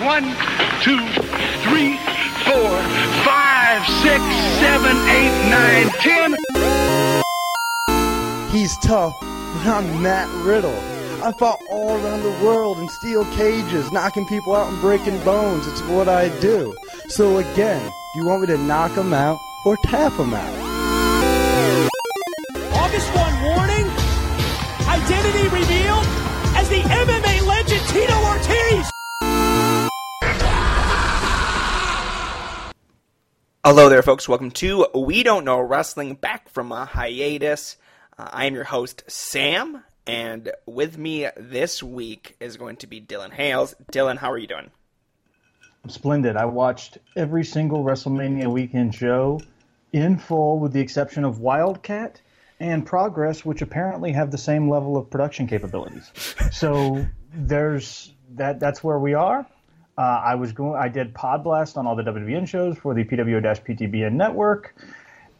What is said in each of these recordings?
One, two, three, four, five, six, seven, eight, nine, ten. He's tough, but I'm Matt Riddle. I fought all around the world in steel cages, knocking people out and breaking bones. It's what I do. So again, do you want me to knock him out or tap him out? Hello there, folks. Welcome to We Don't Know Wrestling, back from a hiatus. Uh, I am your host, Sam, and with me this week is going to be Dylan Hales. Dylan, how are you doing? I'm splendid. I watched every single WrestleMania weekend show in full, with the exception of Wildkat and Progress, which apparently have the same level of production capabilities. so there's that. That's where we are. Uh, I was going. I did Pod Blast on all the WWN shows for the PWO-PTBN network.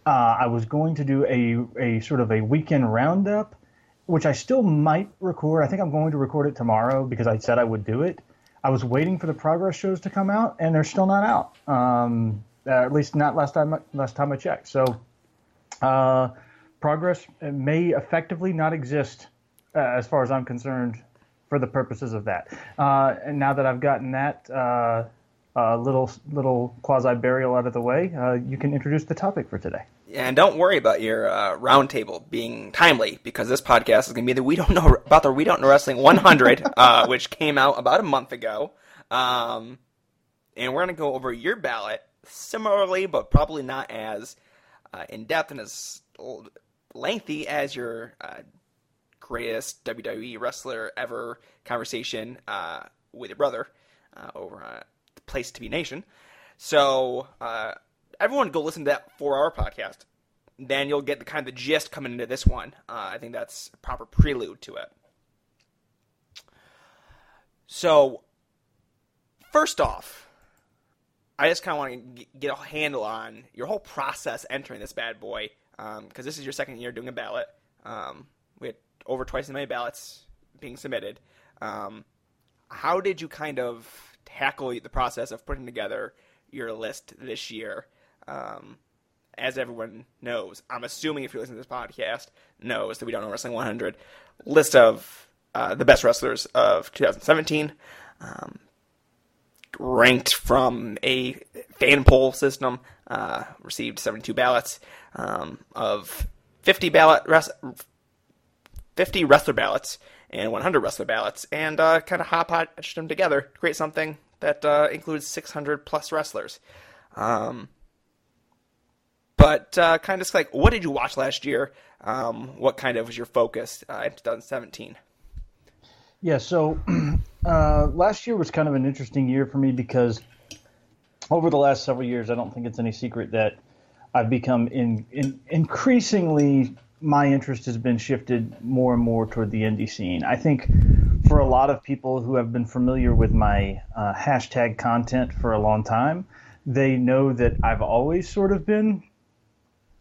Uh, I was going to do a a sort of a weekend roundup, which I still might record. I think I'm going to record it tomorrow because I said I would do it. I was waiting for the progress shows to come out, and they're still not out. Um, uh, at least not last time. Last time I checked. So, uh, progress may effectively not exist, uh, as far as I'm concerned, for the purposes of that. Uh, and now that I've gotten that uh, uh, little little quasi burial out of the way, uh, you can introduce the topic for today. And don't worry about your uh, roundtable being timely because this podcast is going to be the We Don't Know about the We Don't Know Wrestling 100, uh, which came out about a month ago. Um, and we're going to go over your ballot similarly, but probably not as in depth and as lengthy as your greatest WWE wrestler ever conversation uh, with your brother uh, over uh, the Place to Be Nation. So uh, everyone go listen to that four hour podcast. Then you'll get the kind of the gist coming into this one. Uh, I think that's a proper prelude to it. So, first off, I just kind of want to get a handle on your whole process entering this bad boy because um, this is your second year doing a ballot. Um, over twice as many ballots being submitted. Um, how did you kind of tackle the process of putting together your list this year? Um, as everyone knows, I'm assuming if you listen to this podcast, knows that we don't know Wrestling 100 list of uh, the best wrestlers of 2017, um, ranked from a fan poll system, uh, received 72 ballots um, of 50 ballot 50 wrestler ballots and 100 wrestler ballots, and uh, kind of potched them together to create something that uh, includes 600 plus wrestlers. Um, but uh, kind of like, what did you watch last year? Um, what kind of was your focus uh, in 2017? Yeah, so uh, last year was kind of an interesting year for me because over the last several years, I don't think it's any secret that I've become in, in increasingly my interest has been shifted more and more toward the indie scene. I think for a lot of people who have been familiar with my uh, hashtag content for a long time, they know that I've always sort of been,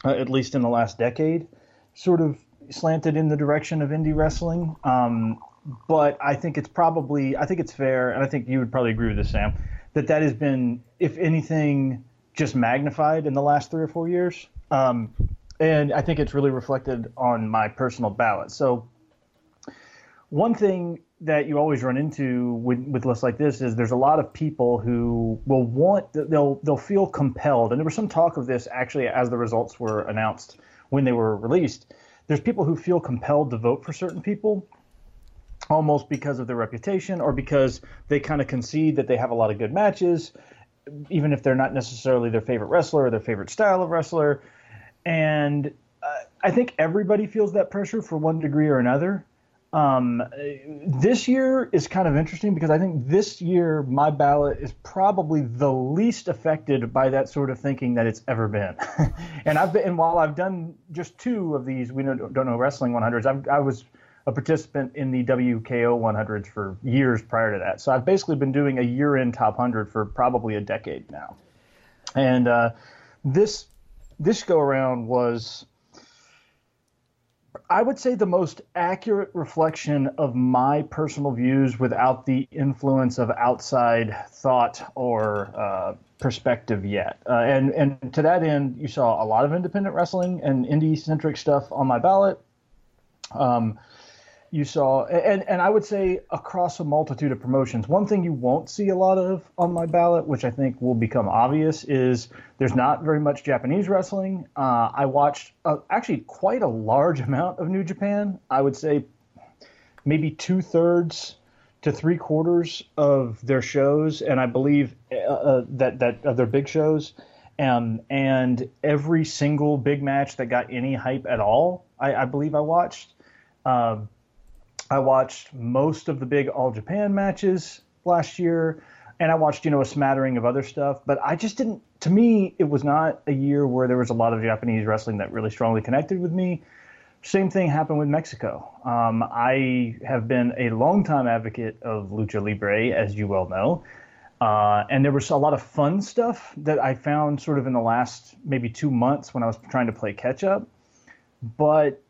uh, at least in the last decade, sort of slanted in the direction of indie wrestling. Um, but I think it's probably, I think it's fair, and I think you would probably agree with this, Sam, that that has been, if anything, just magnified in the last three or four years. Um, and I think it's really reflected on my personal ballot. So, one thing that you always run into with, with lists like this is there's a lot of people who will want they'll they'll feel compelled, and there was some talk of this actually as the results were announced when they were released. There's people who feel compelled to vote for certain people, almost because of their reputation or because they kind of concede that they have a lot of good matches, even if they're not necessarily their favorite wrestler or their favorite style of wrestler and uh, I think everybody feels that pressure for one degree or another. Um, this year is kind of interesting because I think this year my ballot is probably the least affected by that sort of thinking that it's ever been. and I've been, and while I've done just two of these, we don't, don't know wrestling 100s. I've, I was a participant in the WKO 100s for years prior to that. So I've basically been doing a year-end top 100 for probably a decade now. And uh, this this go around was I would say the most accurate reflection of my personal views without the influence of outside thought or uh, perspective yet. Uh, and and to that end, you saw a lot of independent wrestling and indie centric stuff on my ballot. Um, you saw, and, and I would say across a multitude of promotions. One thing you won't see a lot of on my ballot, which I think will become obvious, is there's not very much Japanese wrestling. Uh, I watched uh, actually quite a large amount of New Japan. I would say maybe two thirds to three quarters of their shows, and I believe uh, uh, that that of their big shows. Um, and every single big match that got any hype at all, I, I believe I watched. Um, I watched most of the big All Japan matches last year, and I watched you know a smattering of other stuff. But I just didn't. To me, it was not a year where there was a lot of Japanese wrestling that really strongly connected with me. Same thing happened with Mexico. Um, I have been a longtime advocate of lucha libre, as you well know. Uh, and there was a lot of fun stuff that I found sort of in the last maybe two months when I was trying to play catch up. But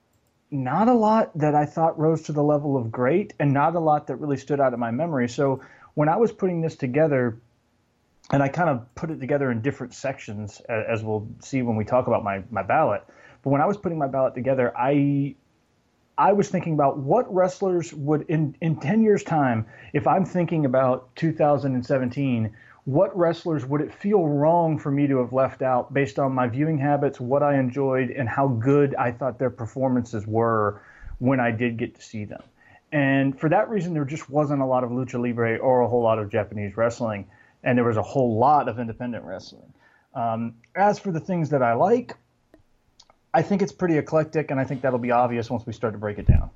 not a lot that I thought rose to the level of great, and not a lot that really stood out in my memory. So when I was putting this together, and I kind of put it together in different sections, as we'll see when we talk about my my ballot. But when I was putting my ballot together, I I was thinking about what wrestlers would in in 10 years time if I'm thinking about 2017 what wrestlers would it feel wrong for me to have left out based on my viewing habits, what I enjoyed, and how good I thought their performances were when I did get to see them? And for that reason, there just wasn't a lot of lucha libre or a whole lot of Japanese wrestling, and there was a whole lot of independent wrestling. Um, as for the things that I like, I think it's pretty eclectic, and I think that'll be obvious once we start to break it down.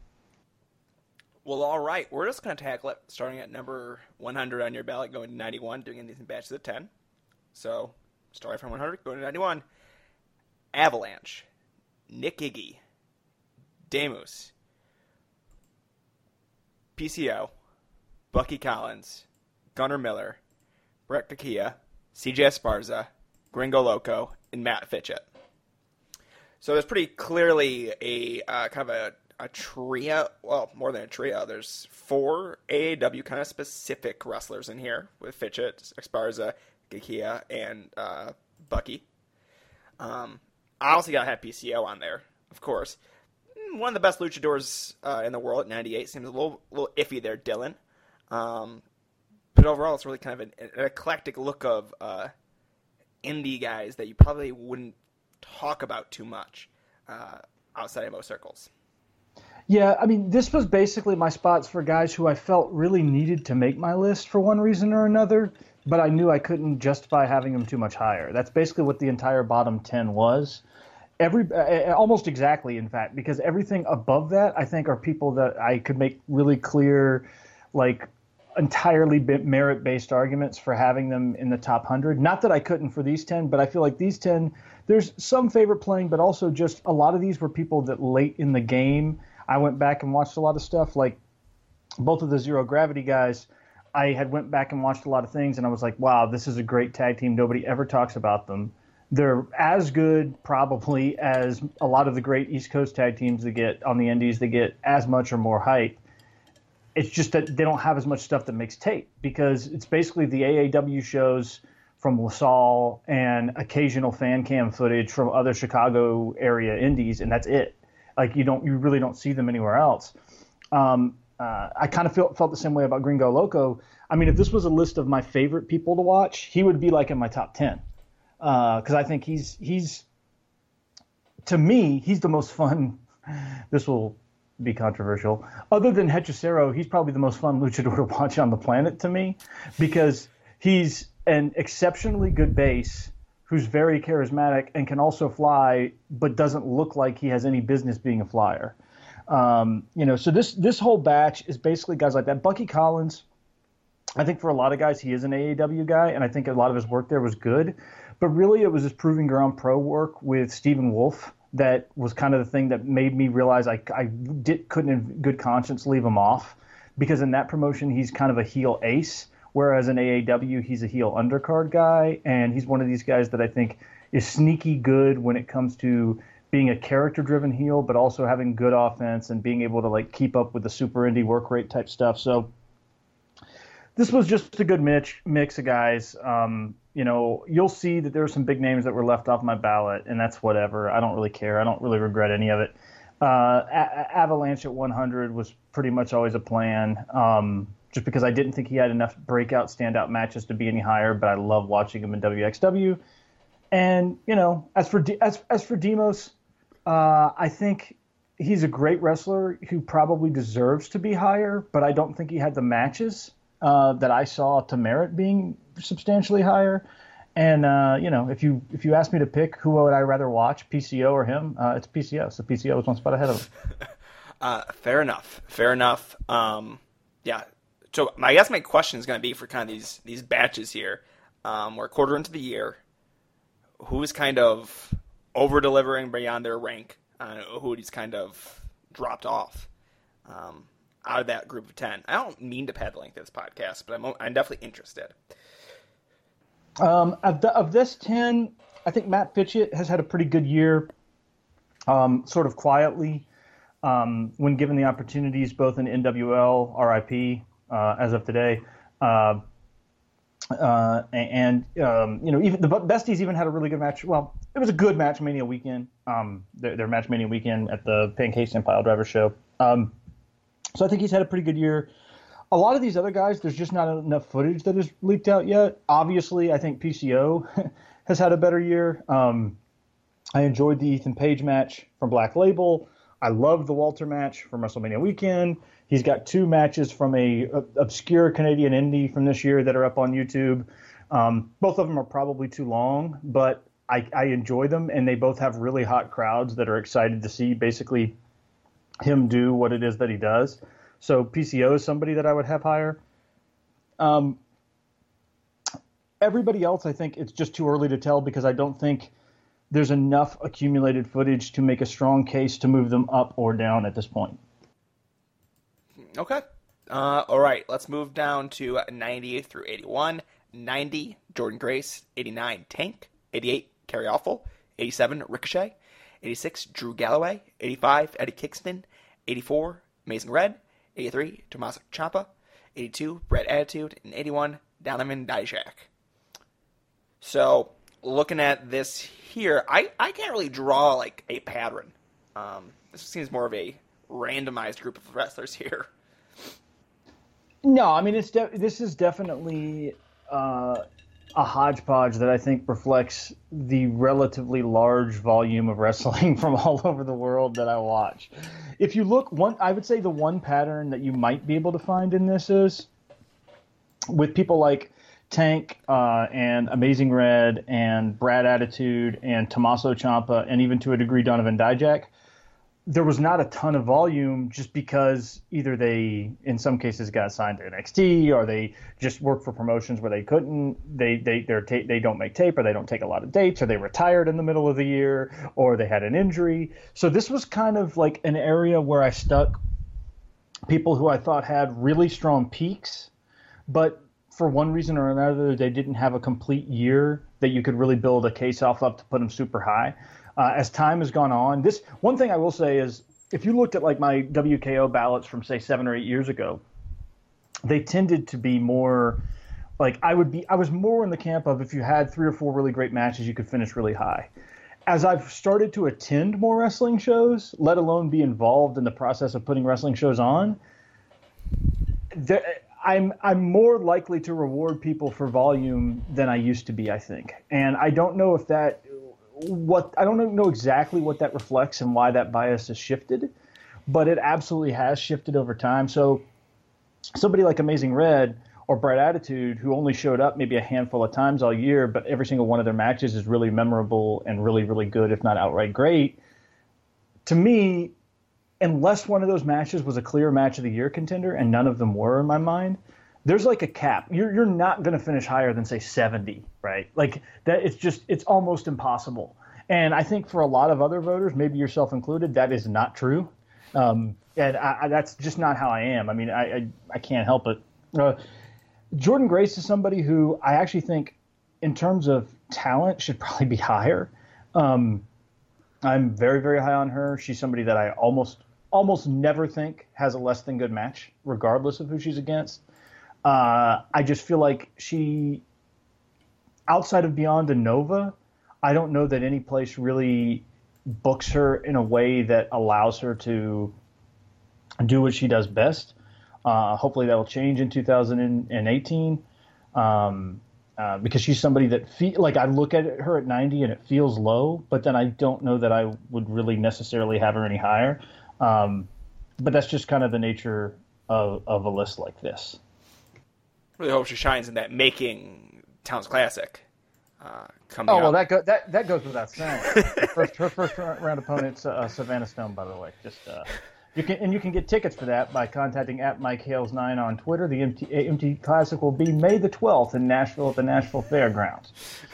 Well, all right. We're just going to tackle it starting at number 100 on your ballot, going to 91, doing these in batches of 10. So, starting from 100, going to 91. Avalanche, Nick Iggy, Demus, PCO, Bucky Collins, Gunnar Miller, Brett Gakiya, CJ Esparza, Gringo Loco, and Matt Fitchett. So there's pretty clearly a uh, kind of a a trio. Well, more than a trio. There's four AAW kind of specific wrestlers in here with Fitchett, Esparza, Gakiya, and uh, Bucky. Um, I also got to have PCO on there, of course. Hmm, one of the best luchadors uh, in the world at 98 seems a little, little iffy there, Dylan. Um, but overall, it's really kind of an, an eclectic look of uh, indie guys that you probably wouldn't talk about too much uh, outside of most circles. Yeah, I mean, this was basically my spots for guys who I felt really needed to make my list for one reason or another, but I knew I couldn't justify having them too much higher. That's basically what the entire bottom 10 was. Every uh, almost exactly, in fact, because everything above that, I think, are people that I could make really clear, like entirely merit based arguments for having them in the top 100. Not that I couldn't for these 10, but I feel like these 10, there's some favorite playing, but also just a lot of these were people that late in the game I went back and watched a lot of stuff. Like both of the Zero Gravity guys, I had went back and watched a lot of things, and I was like, wow, this is a great tag team. Nobody ever talks about them. They're as good, probably, as a lot of the great East Coast tag teams that get on the Indies. They get as much or more hype. It's just that they don't have as much stuff that makes tape because it's basically the AAW shows from LaSalle and occasional fan cam footage from other Chicago area indies, and that's it. Like you don't, you really don't see them anywhere else. Um, uh, I kind of felt felt the same way about Gringo Loco. I mean, if this was a list of my favorite people to watch, he would be like in my top ten because uh, I think he's he's to me he's the most fun. This will be controversial. Other than Hechicero, he's probably the most fun luchador to watch on the planet to me because he's an exceptionally good base who's very charismatic and can also fly, but doesn't look like he has any business being a flyer. Um, you know, so this this whole batch is basically guys like that. Bucky Collins, I think for a lot of guys, he is an AAW guy, and I think a lot of his work there was good. But really, it was his proving ground pro work with Stephen Wolf that was kind of the thing that made me realize I, I did, couldn't, in good conscience, leave him off because in that promotion he's kind of a heel ace Whereas in AAW, he's a heel undercard guy, and he's one of these guys that I think is sneaky good when it comes to being a character driven heel, but also having good offense and being able to like keep up with the super indie work rate type stuff. So this was just a good mix mix of guys. Um, you know, you'll see that there are some big names that were left off my ballot, and that's whatever. I don't really care. I don't really regret any of it. Uh, a- Avalanche at 100 was pretty much always a plan, um, just because I didn't think he had enough breakout, standout matches to be any higher. But I love watching him in WXW. And you know, as for as as for Demus, uh, I think he's a great wrestler who probably deserves to be higher, but I don't think he had the matches uh, that I saw to merit being substantially higher. And uh, you know, if you if you ask me to pick who would I rather watch, PCO or him, uh, it's PCO. So PCO is one spot ahead of him. Uh, fair enough. Fair enough. Um, yeah. So I guess my question is going to be for kind of these these batches here. Um, we're a quarter into the year. Who's kind of over delivering beyond their rank? Uh, who's kind of dropped off um, out of that group of ten? I don't mean to pad of this podcast, but I'm I'm definitely interested. Um, of, the, of this 10, I think Matt Fitchett has had a pretty good year, um, sort of quietly, um, when given the opportunities, both in NWL, RIP, as of today. Uh, uh, and, um, you know, even the Besties even had a really good match. Well, it was a good match Mania weekend, um, their, their Match Mania weekend at the Pancakes and Pile Driver show. Um, so I think he's had a pretty good year a lot of these other guys, there's just not enough footage that has leaked out yet. Obviously, I think PCO has had a better year. Um, I enjoyed the Ethan Page match from Black Label. I love the Walter match from WrestleMania weekend. He's got two matches from a, a obscure Canadian indie from this year that are up on YouTube. Um, both of them are probably too long, but I, I enjoy them, and they both have really hot crowds that are excited to see basically him do what it is that he does. So PCO is somebody that I would have higher. Um, everybody else, I think it's just too early to tell because I don't think there's enough accumulated footage to make a strong case to move them up or down at this point. Okay. Uh, all right, let's move down to 90 through 81. 90, Jordynne Grace. 89, Tank. 88, Kerry Awful. 87, Ricochet. 86, Drew Galloway. 85, Eddie Kingston. 84, Amazing Red. 83, Tommaso Ciampa. 82, Bret Attitude. And 81, Donovan Dijak. So, looking at this here, I, I can't really draw like a pattern. Um, this seems more of a randomized group of wrestlers here. No, I mean it's de- this is definitely uh, a hodgepodge that I think reflects the relatively large volume of wrestling from all over the world that I watch. If you look, one I would say the one pattern that you might be able to find in this is with people like Tank uh, and Amazing Red and Brad Attitude and Tommaso Ciampa and even to a degree Donovan Dijak. There was not a ton of volume just because either they in some cases got signed to NXT or they just worked for promotions where they couldn't. They they ta- they don't make tape or they don't take a lot of dates or they retired in the middle of the year or they had an injury. So this was kind of like an area where I stuck people who I thought had really strong peaks but for one reason or another they didn't have a complete year that you could really build a case off of to put them super high uh, as time has gone on. This one thing I will say is, if you looked at like my WKO ballots from say seven or eight years ago, they tended to be more like I would be. I was more in the camp of if you had three or four really great matches, you could finish really high. As I've started to attend more wrestling shows, let alone be involved in the process of putting wrestling shows on, there, I'm I'm more likely to reward people for volume than I used to be. I think, and I don't know if that what I don't know exactly what that reflects and why that bias has shifted, but it absolutely has shifted over time. So somebody like Amazing Red or Bright Attitude, who only showed up maybe a handful of times all year, but every single one of their matches is really memorable and really, really good, if not outright great. To me, unless one of those matches was a clear match of the year contender, and none of them were in my mind, there's like a cap. You're you're not going to finish higher than say 70, right? Like that. It's just it's almost impossible. And I think for a lot of other voters, maybe yourself included, that is not true. Um, and I, I, that's just not how I am. I mean, I I, I can't help it. Uh, Jordynne Grace is somebody who I actually think, in terms of talent, should probably be higher. Um, I'm very very high on her. She's somebody that I almost almost never think has a less than good match, regardless of who she's against. Uh, I just feel like she, outside of Beyond and Nova, I don't know that any place really books her in a way that allows her to do what she does best. Uh, hopefully that will change in 2018 um, uh, because she's somebody that fe- like I look at her at 90 and it feels low, but then I don't know that I would really necessarily have her any higher. Um, but that's just kind of the nature of, of a list like this. Really hope she shines in that making Towns Classic. Uh, coming Oh well, up. that go, that that goes without saying. first, her first round opponent's uh, Savannah Stone, by the way. Just uh, you can and you can get tickets for that by contacting at Mike Hales nine on Twitter. The MT, MT Classic will be May the twelfth in Nashville at the Nashville Fairgrounds.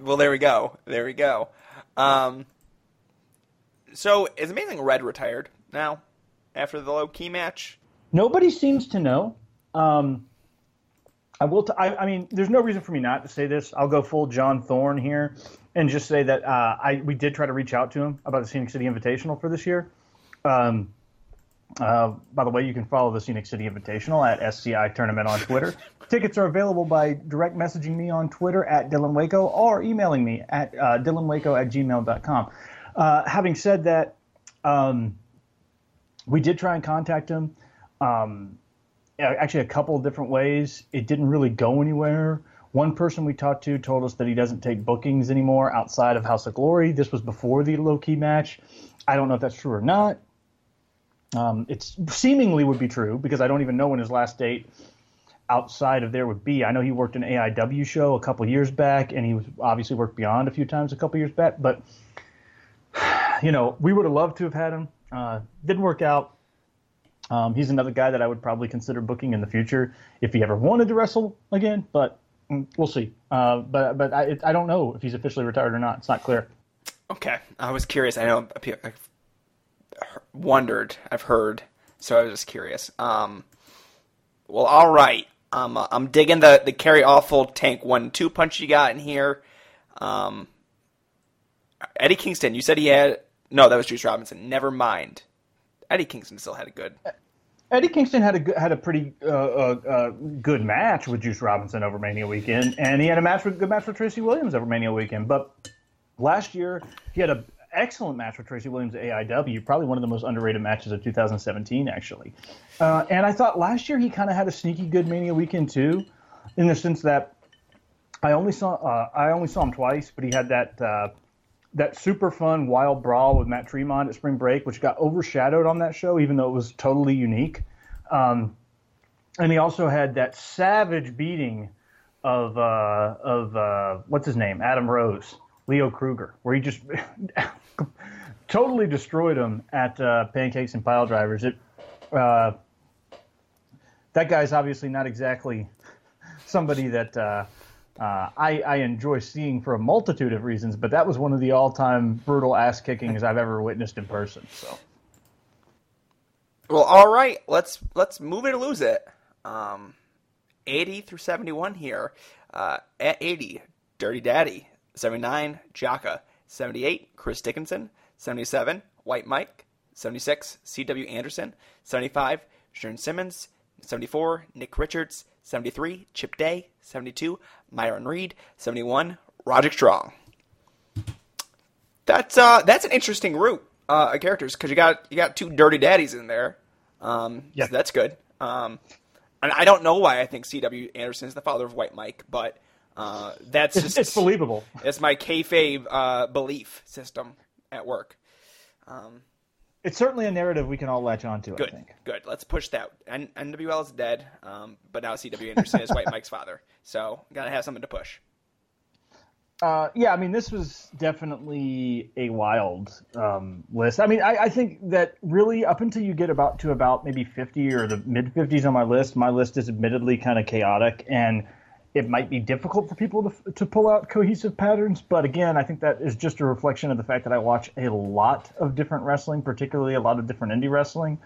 Well, there we go. There we go. Um, so is Amazing Red retired now after the low key match? Nobody seems to know. Um, I will. T- I, I mean, there's no reason for me not to say this. I'll go full John Thorne here and just say that uh, I we did try to reach out to him about the Scenic City Invitational for this year. Um, uh, by the way, you can follow the Scenic City Invitational at SCI Tournament on Twitter. Tickets are available by direct messaging me on Twitter at Dylan Waco or emailing me at uh, dylanwaco at gmail.com. Uh, having said that, um, we did try and contact him. Um, actually, a couple of different ways. It didn't really go anywhere. One person we talked to told us that he doesn't take bookings anymore outside of House of Glory. This was before the Low Ki match. I don't know if that's true or not. Um, it's seemingly would be true because I don't even know when his last date outside of there would be. I know he worked an AIW show a couple years back, and he was obviously worked Beyond a few times a couple years back. But you know, we would have loved to have had him. Uh, didn't work out. Um, he's another guy that I would probably consider booking in the future if he ever wanted to wrestle again. But mm, we'll see. Uh, but but I, I don't know if he's officially retired or not. It's not clear. Okay, I was curious. I know I've wondered. I've heard, so I was just curious. Um, well, all right. Um, I'm digging the the Kerry Awful tank one two punch you got in here. Um, Eddie Kingston, you said he had no, that was Juice Robinson. Never mind. Eddie Kingston still had a good. Eddie Kingston had a had a pretty uh, uh, uh, good match with Juice Robinson over Mania weekend, and he had a match with good match with Tracy Williams over Mania weekend. But last year he had an excellent match with Tracy Williams at AIW, probably one of the most underrated matches of 2017, actually. Uh, and I thought last year he kind of had a sneaky good Mania weekend too, in the sense that I only saw uh, I only saw him twice, but he had that uh, that super fun wild brawl with Matt Tremont at Spring Break, which got overshadowed on that show, even though it was totally unique. Um, and he also had that savage beating of uh, of uh, what's his name, Adam Rose, Leo Kruger, where he just totally destroyed him at uh, Pancakes and Pile Drivers. It uh, that guy's obviously not exactly somebody that uh, I, I enjoy seeing for a multitude of reasons, but that was one of the all-time brutal ass kickings I've ever witnessed in person. So Well, all right. Let's let's move it or lose it. Um, 80 through 71 here. Uh, at 80, Dirty Daddy. 79, Jaka. 78, Chris Dickinson. 77, White Mike. 76, C.W. Anderson. 75, Sharon Simmons. 74, Nick Richards. 73, Chip Day. 72, Myron Reed. 71, Roger Strong. That's uh that's an interesting route uh of characters because you got you got two dirty daddies in there. Um, Yeah. so that's good. Um, and I don't know why I think C.W. Anderson is the father of White Mike, but uh, that's it's, just it's believable. it's my kayfabe uh, belief system at work. Um, It's certainly a narrative we can all latch onto. I good, think. good. Let's push that. N- NWL is dead, um, but now C.W. Anderson is White Mike's father, so gotta have something to push. Uh, yeah, I mean, this was definitely a wild um, list. I mean, I, I think that really up until you get about to about maybe 50 or the mid 50s on my list, my list is admittedly kind of chaotic and it might be difficult for people to, to pull out cohesive patterns. But again, I think that is just a reflection of the fact that I watch a lot of different wrestling, particularly a lot of different indie wrestling.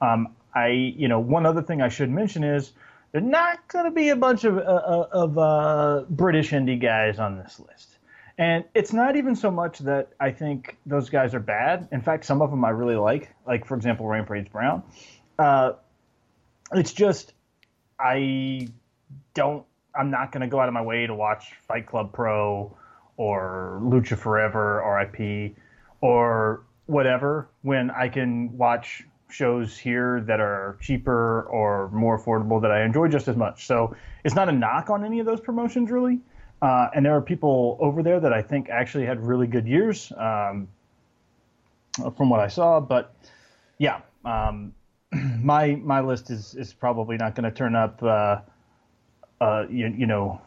Um, I, you know, one other thing I should mention is there's not going to be a bunch of uh, uh, of uh, British indie guys on this list, And it's not even so much that I think those guys are bad. In fact, some of them I really like, like for example, Rampage Brown. Uh, it's just I don't. I'm not going to go out of my way to watch Fight Club Pro or Lucha Forever, RIP, or whatever when I can watch shows here that are cheaper or more affordable that I enjoy just as much. So it's not a knock on any of those promotions, really. Uh, and there are people over there that I think actually had really good years um, from what I saw. But yeah, um, my my list is is probably not going to turn up, uh, uh, you, you, know,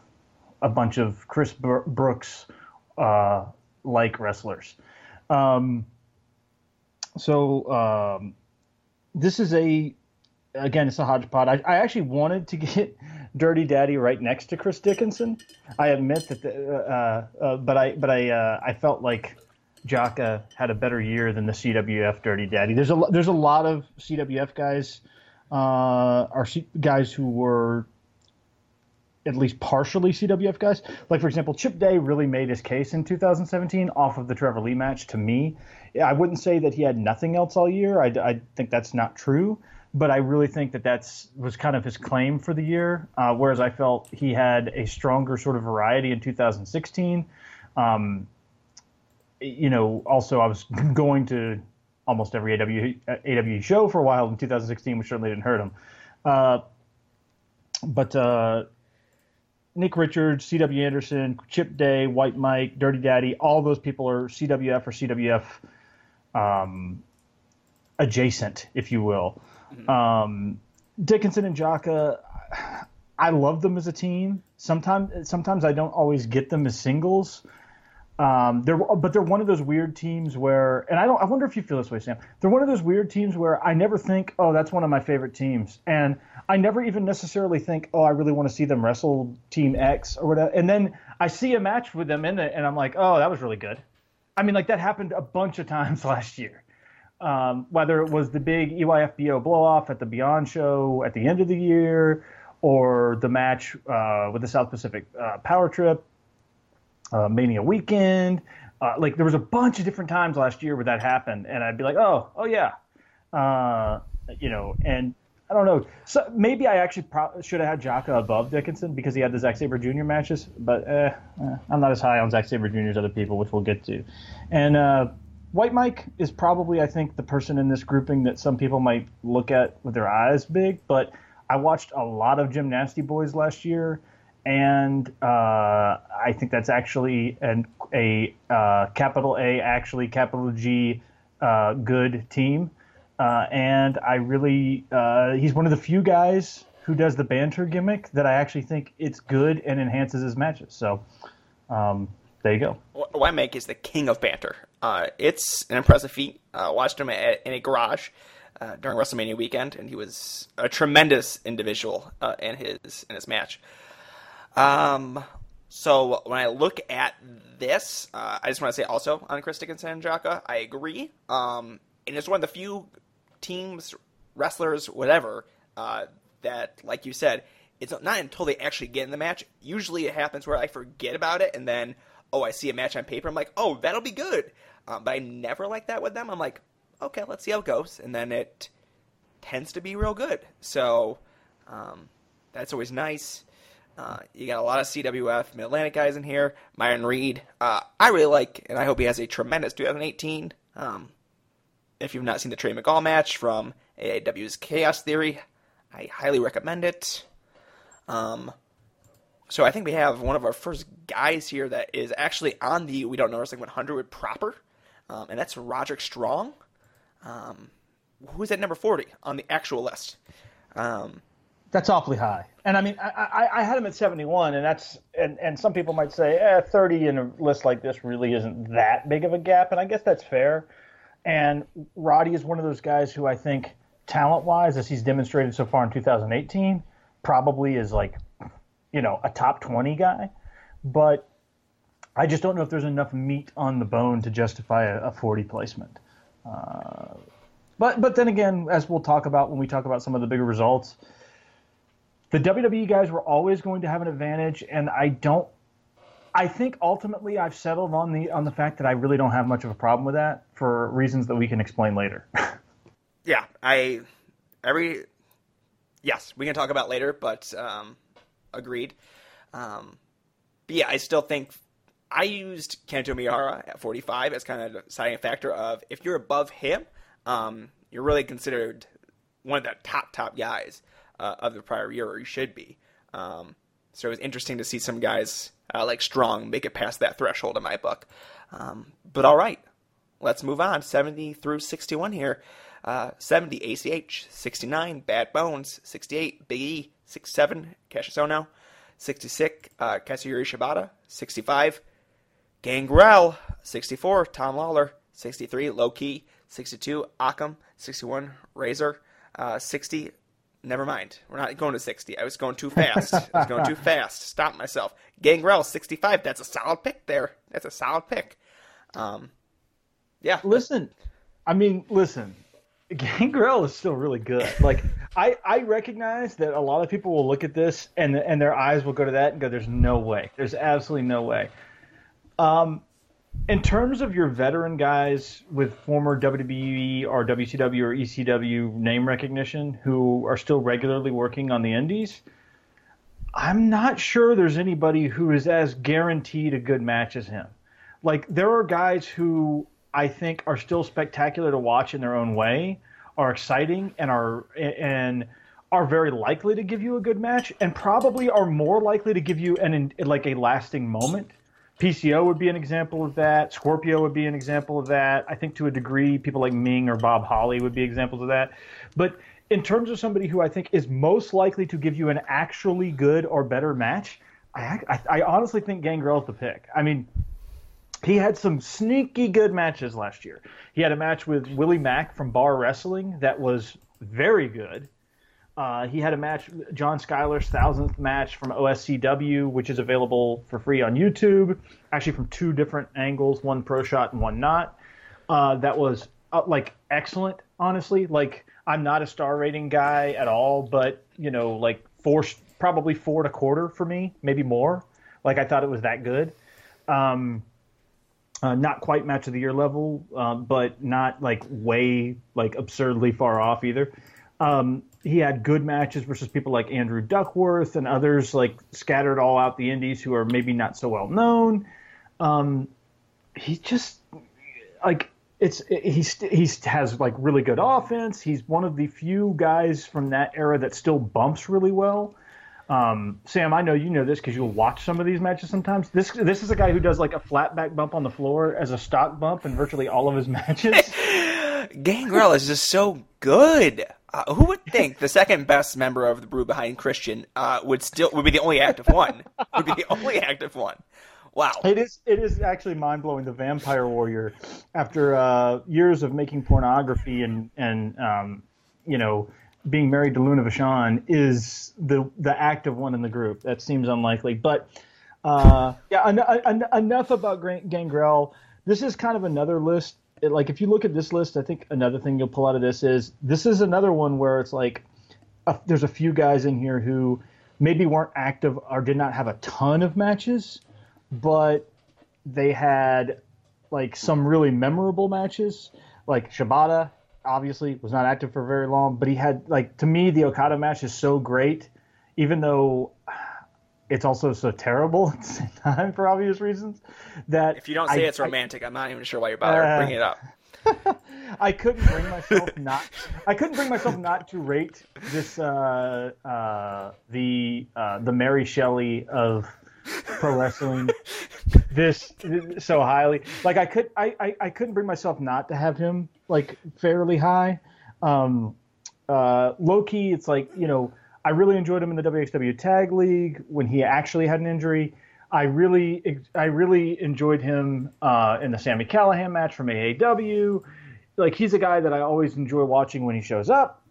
a bunch of Chris Brooks uh, like wrestlers. Um, so um, this is a again, it's a hodgepodge. I, I, actually wanted to get Dirty Daddy right next to Chris Dickinson. I admit that, the, uh, uh, but I but I uh, I felt like Jaka had a better year than the CWF Dirty Daddy. There's a there's a lot of CWF guys, uh, are C- guys who were at least partially CWF guys. Like for example, Chip Day really made his case in 2017 off of the Trevor Lee match. To me, I wouldn't say that he had nothing else all year. I, I think that's not true but I really think that that's was kind of his claim for the year. Uh, whereas I felt he had a stronger sort of variety in 2016. Um, you know, also I was going to almost every AW AW show for a while in 2016, which certainly didn't hurt him. Uh, but uh, Nick Richards, C.W. Anderson, Chip Day, White Mike, Dirty Daddy, all those people are CWF or CWF um, adjacent, if you will. Mm-hmm. Um, Dickinson and Jaka, I love them as a team. Sometimes, sometimes I don't always get them as singles. Um, they're, but they're one of those weird teams where, and I don't. I wonder if you feel this way, Sam. They're one of those weird teams where I never think, oh, that's one of my favorite teams, and I never even necessarily think, oh, I really want to see them wrestle Team X or whatever. And then I see a match with them in it, and I'm like, oh, that was really good. I mean, like that happened a bunch of times last year um, whether it was the big EYFBO blow off at the Beyond show at the end of the year or the match uh, with the South Pacific uh, Power Trip, uh, Mania Weekend. Uh, like there was a bunch of different times last year where that happened, and I'd be like, oh, oh yeah, uh, you know, and I don't know. So maybe I actually pro- should have had Jaka above Dickinson because he had the Zack Sabre Jr. matches, but eh, eh, I'm not as high on Zack Sabre Jr. as other people, which we'll get to. And uh, White Mike is probably, I think, the person in this grouping that some people might look at with their eyes big. But I watched a lot of Gym Nasty Boys last year, and uh, I think that's actually an, a uh, capital A, actually capital G, uh, good team. Uh, and I really, uh, he's one of the few guys who does the banter gimmick that I actually think it's good and enhances his matches. So. Um, there you go. Mike is the king of banter. Uh, it's an impressive feat. Uh, watched him at, in a garage during WrestleMania weekend, and he was a tremendous individual in his in his match. Um, so when I look at this, uh, I just want to say also on Chris Dickinson and Jaka, I agree. Um, and it's one of the few teams, wrestlers, whatever, uh, that, like you said, it's not until they actually get in the match. Usually it happens where I forget about it, and then oh, I see a match on paper. I'm like, oh, that'll be good. Um, but I never like that with them. I'm like, okay, let's see how it goes, and then it tends to be real good. So um, that's always nice. Uh, you got a lot of CWF Mid Atlantic guys in here. Myron Reed, uh, I really like, and I hope he has a tremendous 2018. Um, if you've not seen the Trey Miguel match from AAW's Chaos Theory, I highly recommend it. Um, so I think we have one of our first guys here that is actually on the We Don't Know Wrestling 100 with proper, um, and that's Roderick Strong. Um, who's at number 40 on the actual list? Um, that's awfully high. And I mean, I, I, I, had him at 71, and that's and, and some people might say, eh, 30 in a list like this really isn't that big of a gap, and I guess that's fair. And Roddy is one of those guys who I think, talent wise, as he's demonstrated so far in 2018, probably is like you know, a top 20 guy, but I just don't know if there's enough meat on the bone to justify a, a 40 placement. Uh, but but then again, as we'll talk about when we talk about some of the bigger results, the WWE guys were always going to have an advantage, and I don't I think ultimately I've settled on the on the fact that I really don't have much of a problem with that for reasons that we can explain later. yeah, I every yes, we can talk about later, but um, agreed. Um, but yeah, I still think I used Kento Miyahara at 45 as kind of a deciding factor of if you're above him, um, you're really considered one of the top top guys uh, of the prior year, or you should be. Um, so it was interesting to see some guys uh, like Strong make it past that threshold in my book. Um, but all right, let's move on. 70 through 61 here. Uh, 70 ACH, 69 Bad Bones, 68 Big E, 67 Cassius Ohno, 66 uh, Katsuyori Shibata, 65 Gangrel, 64 Tom Lawlor, 63 Low Ki, 62 Akam, 61 Razor, uh, 60 Never mind. We're not going to 60. I was going too fast. I was going too fast. Stop myself. Gangrel, 65. That's a solid pick there. That's a solid pick. Um, yeah. Listen, I mean, listen. Gangrel is still really good. Like I, I recognize that a lot of people will look at this and and their eyes will go to that and go, "There's no way. There's absolutely no way." Um, in terms of your veteran guys with former WWE or WCW or ECW name recognition who are still regularly working on the indies, I'm not sure there's anybody who is as guaranteed a good match as him. Like there are guys who I think are still spectacular to watch in their own way, are exciting and are and are very likely to give you a good match and probably are more likely to give you an like a lasting moment PCO would be an example of that. Scorpio would be an example of that. I think to a degree, people like Ming or Bob Holly would be examples of that. But in terms of somebody who I think is most likely to give you an actually good or better match, I, I, I honestly think Gangrel's the pick. I mean, he had some sneaky good matches last year. He had a match with Willie Mack from Bar Wrestling that was very good. Uh, he had a match, John Schuyler's thousandth match from OSCW, which is available for free on YouTube, actually from two different angles, one pro shot and one not. Uh, that was uh, like excellent, honestly. Like I'm not a star rating guy at all, but you know, like four, probably four and a quarter for me, maybe more. Like I thought it was that good. Um, uh, not quite match of the year level, uh, but not like way like absurdly far off either. Um, he had good matches versus people like Andrew Duckworth and others like scattered all out the indies who are maybe not so well known. Um, he just like it's he's he's has like really good offense. He's one of the few guys from that era that still bumps really well. Um, Sam, I know you know this because you'll watch some of these matches sometimes. This this is a guy who does like a flat back bump on the floor as a stock bump in virtually all of his matches. Gangrel is just so good. Uh, who would think the second best member of the Brood behind Christian uh, would still would be the only active one? would be the only active one. Wow. It is it is actually mind blowing. The Vampire Warrior, after uh, years of making pornography and and um, you know being married to Luna Vachon, is the the active one in the group. That seems unlikely, but uh, yeah. En- en- enough about Gangrel. This is kind of another list it, like if you look at this list, I think another thing you'll pull out of this is this is another one where it's like there's a few guys in here who maybe weren't active or did not have a ton of matches, but they had like some really memorable matches. Like Shibata, obviously was not active for very long, but he had like to me the Okada match is so great, even though it's also so terrible at the same time for obvious reasons that if you don't say I, it's romantic, I, am not even sure why you're bothering uh, bringing it up. I couldn't bring myself not. I couldn't bring myself not to rate this uh, uh, the uh, the Mary Shelley of pro wrestling this so highly. Like I could I, I, I couldn't bring myself not to have him like fairly high. Um, uh, Low Ki, it's like you know I really enjoyed him in the WXW Tag League when he actually had an injury. I really, I really enjoyed him uh, in the Sami Callihan match from AAW. Like he's a guy that I always enjoy watching when he shows up.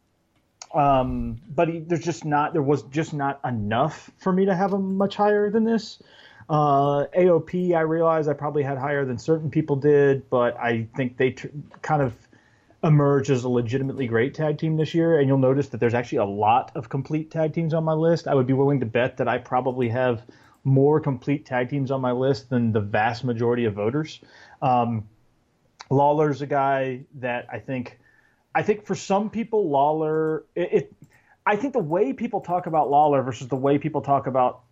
Um, but he, there's just not, there was just not enough for me to have him much higher than this. Uh, AOP, I realize I probably had higher than certain people did, but I think they kind of emerge as a legitimately great tag team this year. And you'll notice that there's actually a lot of complete tag teams on my list. I would be willing to bet that I probably have more complete tag teams on my list than the vast majority of voters. Um, Lawlor's a guy that I think, I think for some people, Lawlor, it, it, I think the way people talk about Lawler versus the way people talk about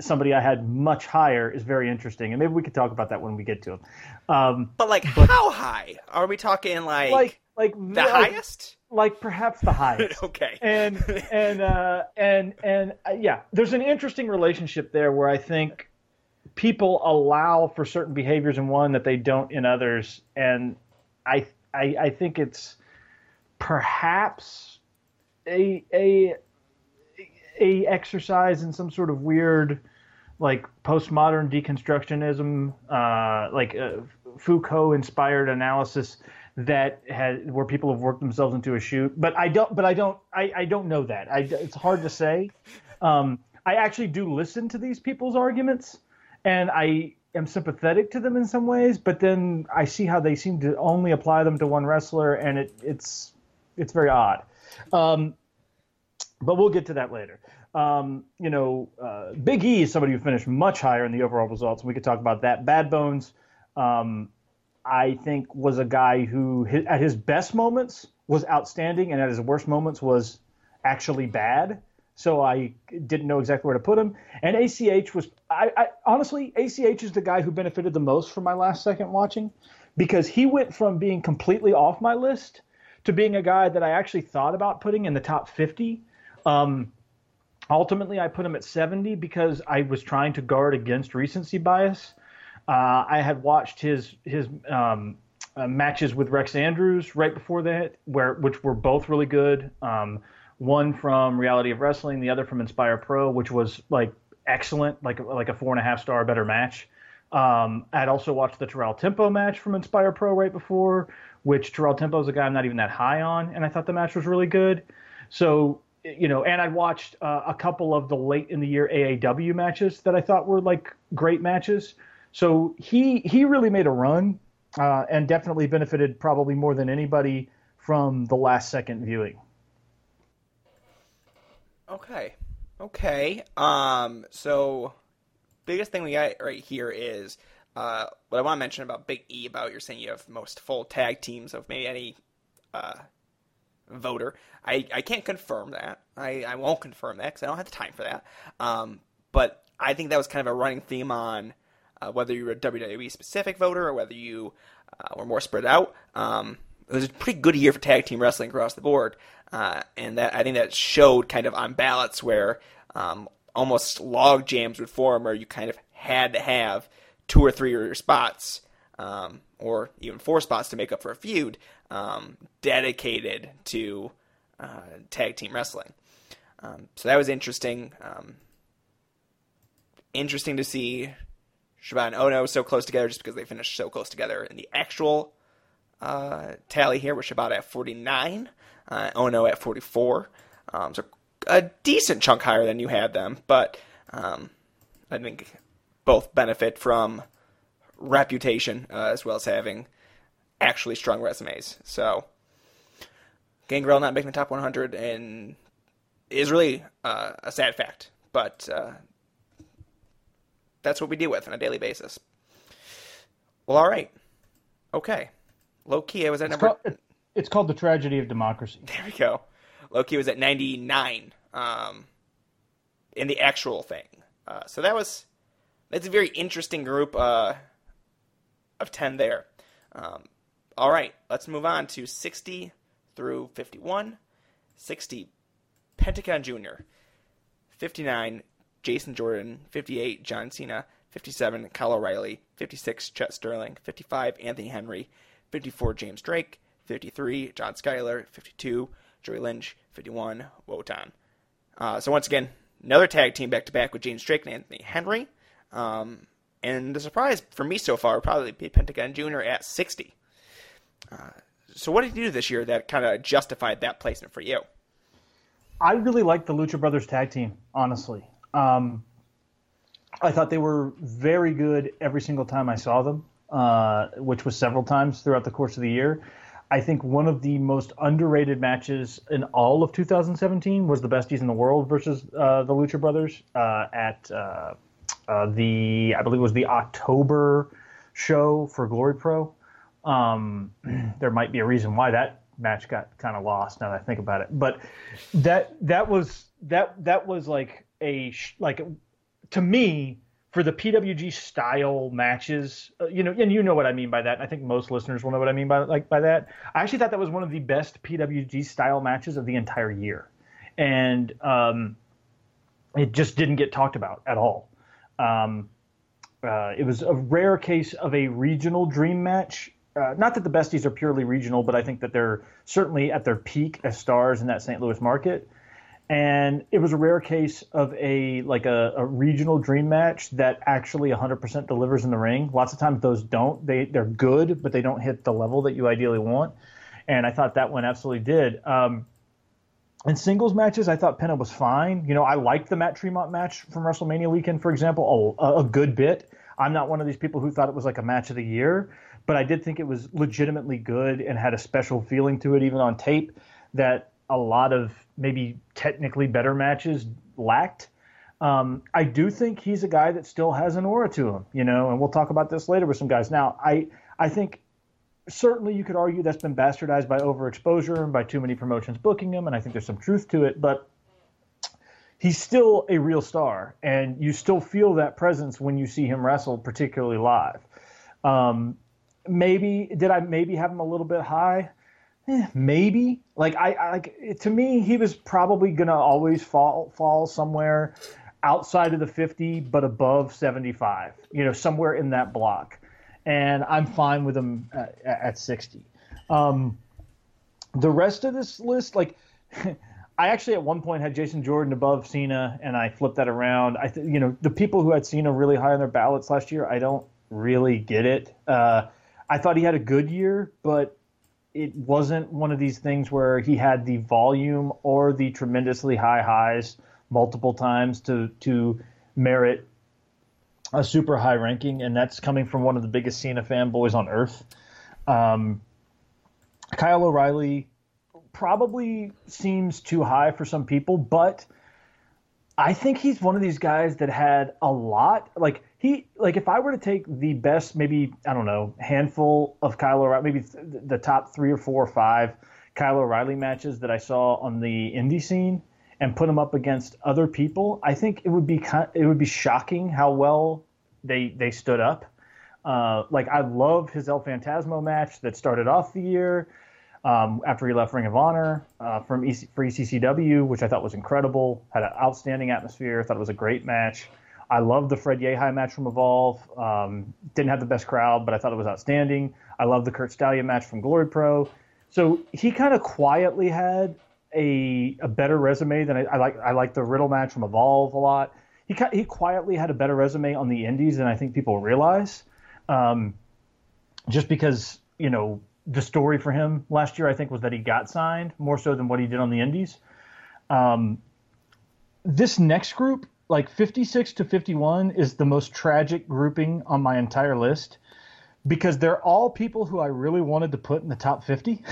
somebody I had much higher is very interesting, and maybe we could talk about that when we get to him. Um, But like, how high are we talking? Like, like, like the like, highest? like perhaps the highest. Okay. And and uh, and and uh, yeah, there's an interesting relationship there where I think people allow for certain behaviors in one that they don't in others, and I I, I think it's perhaps a a a exercise in some sort of weird like postmodern deconstructionism, uh, like uh, Foucault-inspired analysis that has where people have worked themselves into a shoot. But I don't. But I don't. I, I don't know that. I, it's hard to say. Um, I actually do listen to these people's arguments, and I am sympathetic to them in some ways. But then I see how they seem to only apply them to one wrestler, and it, it's it's very odd. Um, but we'll get to that later. Um, you know, uh, Big E is somebody who finished much higher in the overall results. We could talk about that. Bad Bones, um, I think, was a guy who, his, at his best moments, was outstanding, and at his worst moments was actually bad. So I didn't know exactly where to put him. And ACH was, I, I honestly, ACH is the guy who benefited the most from my last second watching, because he went from being completely off my list to being a guy that I actually thought about putting in the top 50. Um, ultimately, I put him at 70 because I was trying to guard against recency bias. Uh, I had watched his his um, uh, matches with Rex Andrews right before that, where which were both really good. Um, one from Reality of Wrestling, the other from Inspire Pro, which was like excellent, like like a four and a half star better match. Um, I'd also watched the Terrell Tempo match from Inspire Pro right before, which Terrell Tempo is a guy I'm not even that high on, and I thought the match was really good. So you know, and I watched uh, a couple of the late in the year AAW matches that I thought were like great matches. So he he really made a run, uh, and definitely benefited probably more than anybody from the last second viewing. Okay. Okay. Um. So, biggest thing we got right here is uh, what I want to mention about Big E. About you're saying you have most full tag teams of maybe any uh, voter. I, I can't confirm that. I, I won't confirm that because I don't have the time for that. Um, but I think that was kind of a running theme on uh, whether you were a WWE specific voter or whether you uh, were more spread out. Um, it was a pretty good year for tag team wrestling across the board, uh, and that I think that showed kind of on ballots where um, almost log jams would form, where you kind of had to have two or three of your spots, um, or even four spots to make up for a feud, um, dedicated to uh, tag team wrestling. Um, so that was interesting. Um, interesting to see Shibata and Ono so close together just because they finished so close together in the actual uh, tally here with Shibata at 49, uh, Ono at 44. Um, so a decent chunk higher than you had them, but um, I think both benefit from reputation uh, as well as having actually strong resumes. So Gangrel not making the top 100 and is really uh, a sad fact, but uh, that's what we deal with on a daily basis. Well, all right, okay. Low Ki, I was at It's number. called, it's called the tragedy of democracy. There we go. Low Ki was at 99 um, in the actual thing. Uh, so that was that's a very interesting group uh, of 10 there. Um, all right, let's move on to 60 through 51. 60, Pentagon Jr. 59, Jason Jordan. 58, John Cena. 57, Kyle O'Reilly. 56, Chet Sterling. 55, Anthony Henry. 54, James Drake. 53, John Skyler. 52, Joey Lynch. 51, Wotan. Uh, so once again, another tag team back to back with James Drake and Anthony Henry. Um, and the surprise for me so far would probably be Pentagon Jr. at 60. Uh, so what did you do this year that kind of justified that placement for you? I really liked the Lucha Brothers tag team, honestly. Um, I thought they were very good every single time I saw them, uh, which was several times throughout the course of the year. I think one of the most underrated matches in all of 2017 was the Besties in the World versus uh, the Lucha Brothers uh, at uh, uh, the I believe it was the October show for Glory Pro. Um, there might be a reason why that match got kind of lost now that I think about it, but that that was that that was like a like to me for the PWG style matches, uh, you know, and you know what I mean by that. I think most listeners will know what I mean by like by that. I actually thought that was one of the best PWG style matches of the entire year, and um, it just didn't get talked about at all. Um, uh, it was a rare case of a regional dream match. Uh, not that the besties are purely regional, but I think that they're certainly at their peak as stars in that St. Louis market. And it was a rare case of a like a, a regional dream match that actually 100% delivers in the ring. Lots of times those don't. They they're good, but they don't hit the level that you ideally want. And I thought that one absolutely did. Um, in singles matches, I thought Penta was fine. You know, I liked the Matt Tremont match from WrestleMania weekend, for example, a, a good bit. I'm not one of these people who thought it was like a match of the year, but I did think it was legitimately good and had a special feeling to it, even on tape, that a lot of maybe technically better matches lacked. Um, I do think he's a guy that still has an aura to him, you know, and we'll talk about this later with some guys. Now, I I think certainly you could argue that's been bastardized by overexposure and by too many promotions booking him, and I think there's some truth to it, but he's still a real star, and you still feel that presence when you see him wrestle, particularly live. Um, maybe did I maybe have him a little bit high? Eh, maybe. Like I, I like to me, he was probably gonna always fall fall somewhere outside of the 50, but above 75. You know, somewhere in that block and I'm fine with him at, at 60. Um, the rest of this list, like, I actually at one point had Jason Jordan above Cena, and I flipped that around. I, th- you know, the people who had Cena really high on their ballots last year, I don't really get it. Uh, I thought he had a good year, but it wasn't one of these things where he had the volume or the tremendously high highs multiple times to to merit a super high ranking, and that's coming from one of the biggest Cena fanboys on earth. Um, Kyle O'Reilly probably seems too high for some people, but I think he's one of these guys that had a lot. Like he, like if I were to take the best, maybe I don't know, handful of Kyle O'Reilly, maybe th- the top three or four or five Kyle O'Reilly matches that I saw on the indie scene and put them up against other people, I think it would be it would be shocking how well they they stood up. Uh, like I love his El Phantasmo match that started off the year um, after he left Ring of Honor uh, from EC, for ECCW, which I thought was incredible. Had an outstanding atmosphere. Thought it was a great match. I love the Fred Yehi match from Evolve. Um, didn't have the best crowd, but I thought it was outstanding. I love the Kurt Stallion match from Glory Pro. So he kind of quietly had a a better resume than I, I like. I like the Riddle match from Evolve a lot. He he quietly had a better resume on the Indies than I think people realize. Um, just because you know the story for him last year, I think was that he got signed more so than what he did on the Indies. Um, this next group, like 56 to 51, is the most tragic grouping on my entire list because they're all people who I really wanted to put in the top 50.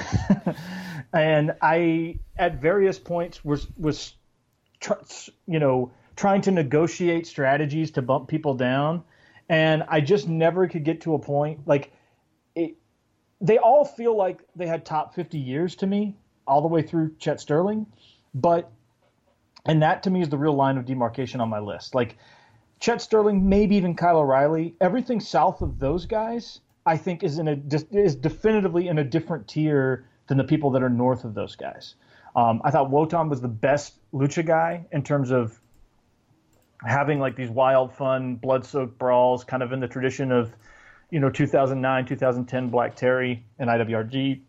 and I, at various points, was, was, you know, trying to negotiate strategies to bump people down. And I just never could get to a point like it, they all feel like they had top 50 years to me all the way through Chet Sterling. But, and that to me is the real line of demarcation on my list. Like, Chet Sterling, maybe even Kyle O'Reilly, everything south of those guys, I think is in a is definitively in a different tier than the people that are north of those guys. Um, I thought Wotan was the best lucha guy in terms of having like these wild, fun, blood-soaked brawls, kind of in the tradition of, you know, 2009, 2010 Black Terry and IWRG,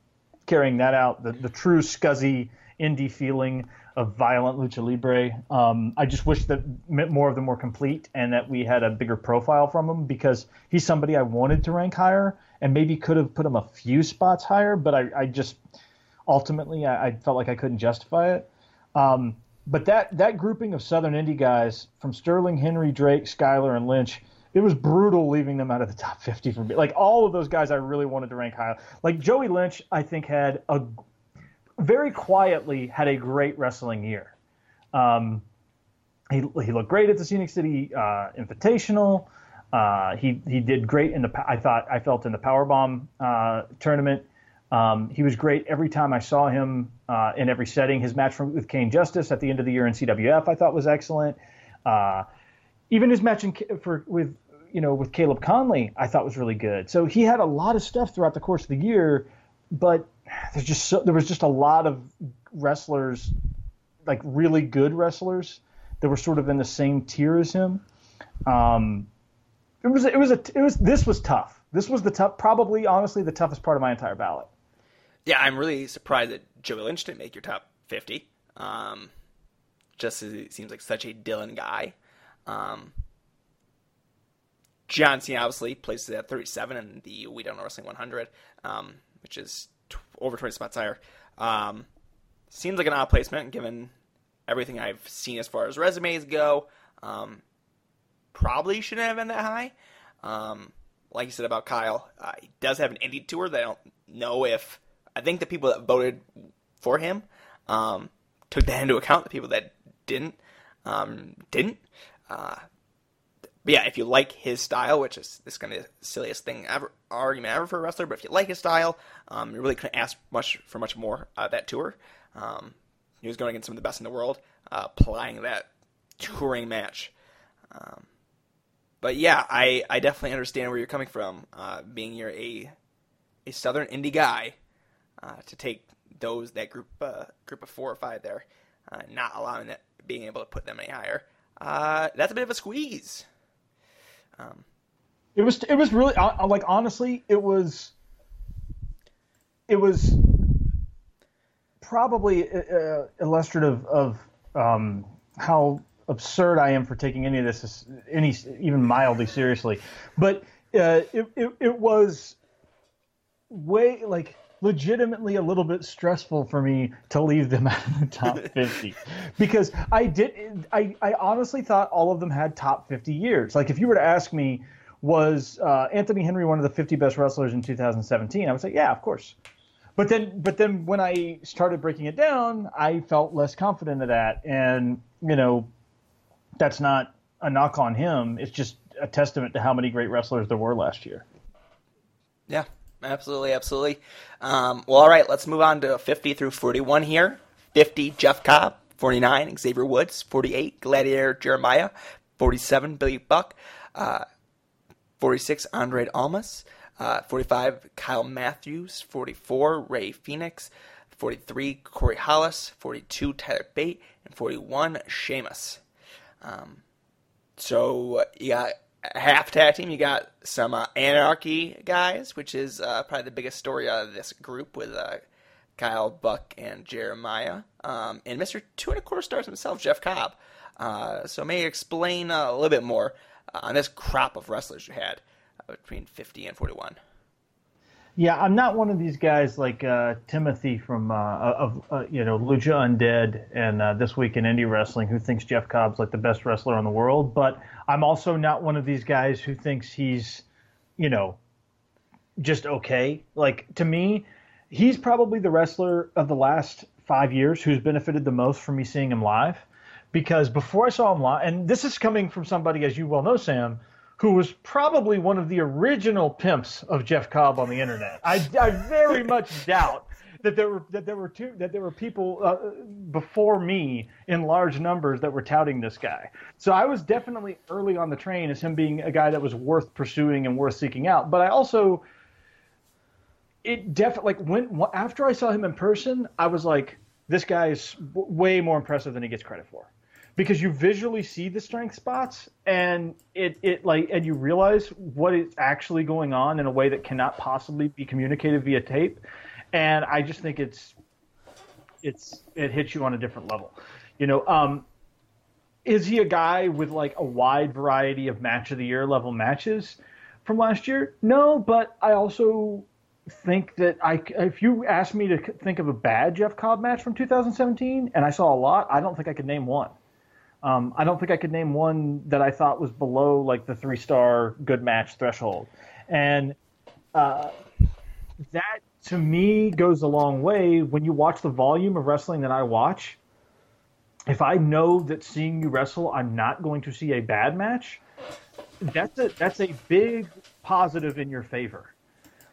carrying that out, the, the true scuzzy indie feeling of violent lucha libre. Um, I just wish that more of them were complete and that we had a bigger profile from him because he's somebody I wanted to rank higher and maybe could have put him a few spots higher, but I, I just ultimately I, I, felt like I couldn't justify it. Um, but that that grouping of Southern Indie guys from Sterling, Henry, Drake, Skyler, and Lynch, it was brutal leaving them out of the top 50 for me. Like all of those guys, I really wanted to rank high. Like Joey Lynch, I think had a very quietly had a great wrestling year. Um, he he looked great at the Scenic City uh, Invitational. Uh, he he did great in the I thought I felt in the Powerbomb uh, tournament. Um, he was great every time I saw him uh, in every setting. His match from, with Cain Justice at the end of the year in CWF I thought was excellent. Uh, even his match in, for with you know with Caleb Conley I thought was really good. So he had a lot of stuff throughout the course of the year, but there's just so, there was just a lot of wrestlers like really good wrestlers that were sort of in the same tier as him. Um, it was it was a it was this was tough. This was the tough, probably honestly the toughest part of my entire ballot. Yeah, I'm really surprised that Joey Lynch didn't make your top 50. Um, just as he seems like such a Dylan guy. Um, John Cena obviously places at 37 in the We Don't Know Wrestling 100, um, which is t- over 20 spots higher. Um, seems like an odd placement given everything I've seen as far as resumes go. Um, probably shouldn't have been that high. Um, like you said about Kyle, uh, he does have an indie tour that I don't know if I think the people that voted for him um, took that into account. The people that didn't um, didn't. Uh, but yeah, if you like his style, which is this kind of silliest thing ever argument ever for a wrestler, but if you like his style, um, you really couldn't ask much for much more uh, that tour. Um, he was going against some of the best in the world, uh, playing that touring match. Um, but yeah, I, I definitely understand where you're coming from. Uh, being you're a a southern indie guy, uh, to take those that group uh, group of four or five there, uh, not allowing that being able to put them any higher. Uh, that's a bit of a squeeze. Um, it was it was really uh, like honestly it was it was probably illustrative of um, how absurd I am for taking any of this any even mildly seriously. But it, it, it was way like legitimately a little bit stressful for me to leave them out of the top 50 because I did I, I honestly thought all of them had top 50 years. Like if you were to ask me was uh, Anthony Henry one of the 50 best wrestlers in 2017, I would say yeah, of course. But then, but then when I started breaking it down, I felt less confident of that. And you know, that's not a knock on him. It's just a testament to how many great wrestlers there were last year. Yeah, absolutely, absolutely. Um, well, all right, let's move on to 50 through 41 here. 50, Jeff Cobb. 49, Xavier Woods. 48, Gladiator Jeremiah. 47, Billy Buck. Uh, 46, Andre Almas. Uh, 45, Kyle Matthews. 44, Rey Fenix. 43, Corey Hollis. 42, Tyler Bate. And 41, Sheamus. Um, so got half tag team. You got some uh, Anarchy guys, which is uh, probably the biggest story out of this group with uh, Kyle Buck and Jeremiah, um, and Mister Two and a Quarter Stars himself, Jeff Cobb. Uh, so may explain a little bit more uh, on this crop of wrestlers you had uh, between 50 and 41. Yeah, I'm not one of these guys like uh, Timothy from uh, of uh, you know Lucha Undead and uh, this week in indie wrestling who thinks Jeff Cobb's like the best wrestler in the world. But I'm also not one of these guys who thinks he's you know just okay. Like to me, he's probably the wrestler of the last five years who's benefited the most from me seeing him live. Because before I saw him live, and this is coming from somebody as you well know, Sam, who was probably one of the original pimps of Jeff Cobb on the internet. I, I very much doubt that there were that there were two that there were people uh, before me in large numbers that were touting this guy. So I was definitely early on the train as him being a guy that was worth pursuing and worth seeking out. But I also it definitely like when after I saw him in person, I was like, this guy is way more impressive than he gets credit for because you visually see the strength spots and it, it like and you realize what is actually going on in a way that cannot possibly be communicated via tape and i just think it's it's it hits you on a different level. You know um is he a guy with like a wide variety of match of the year level matches from last year? No but i also think that I, if you asked me to think of a bad Jeff Cobb match from 2017, and I saw a lot, I don't think I could name one. Um, I don't think I could name one that I thought was below like the three star good match threshold, and uh, that to me goes a long way. When you watch the volume of wrestling that I watch, if I know that seeing you wrestle, I'm not going to see a bad match, that's a that's a big positive in your favor.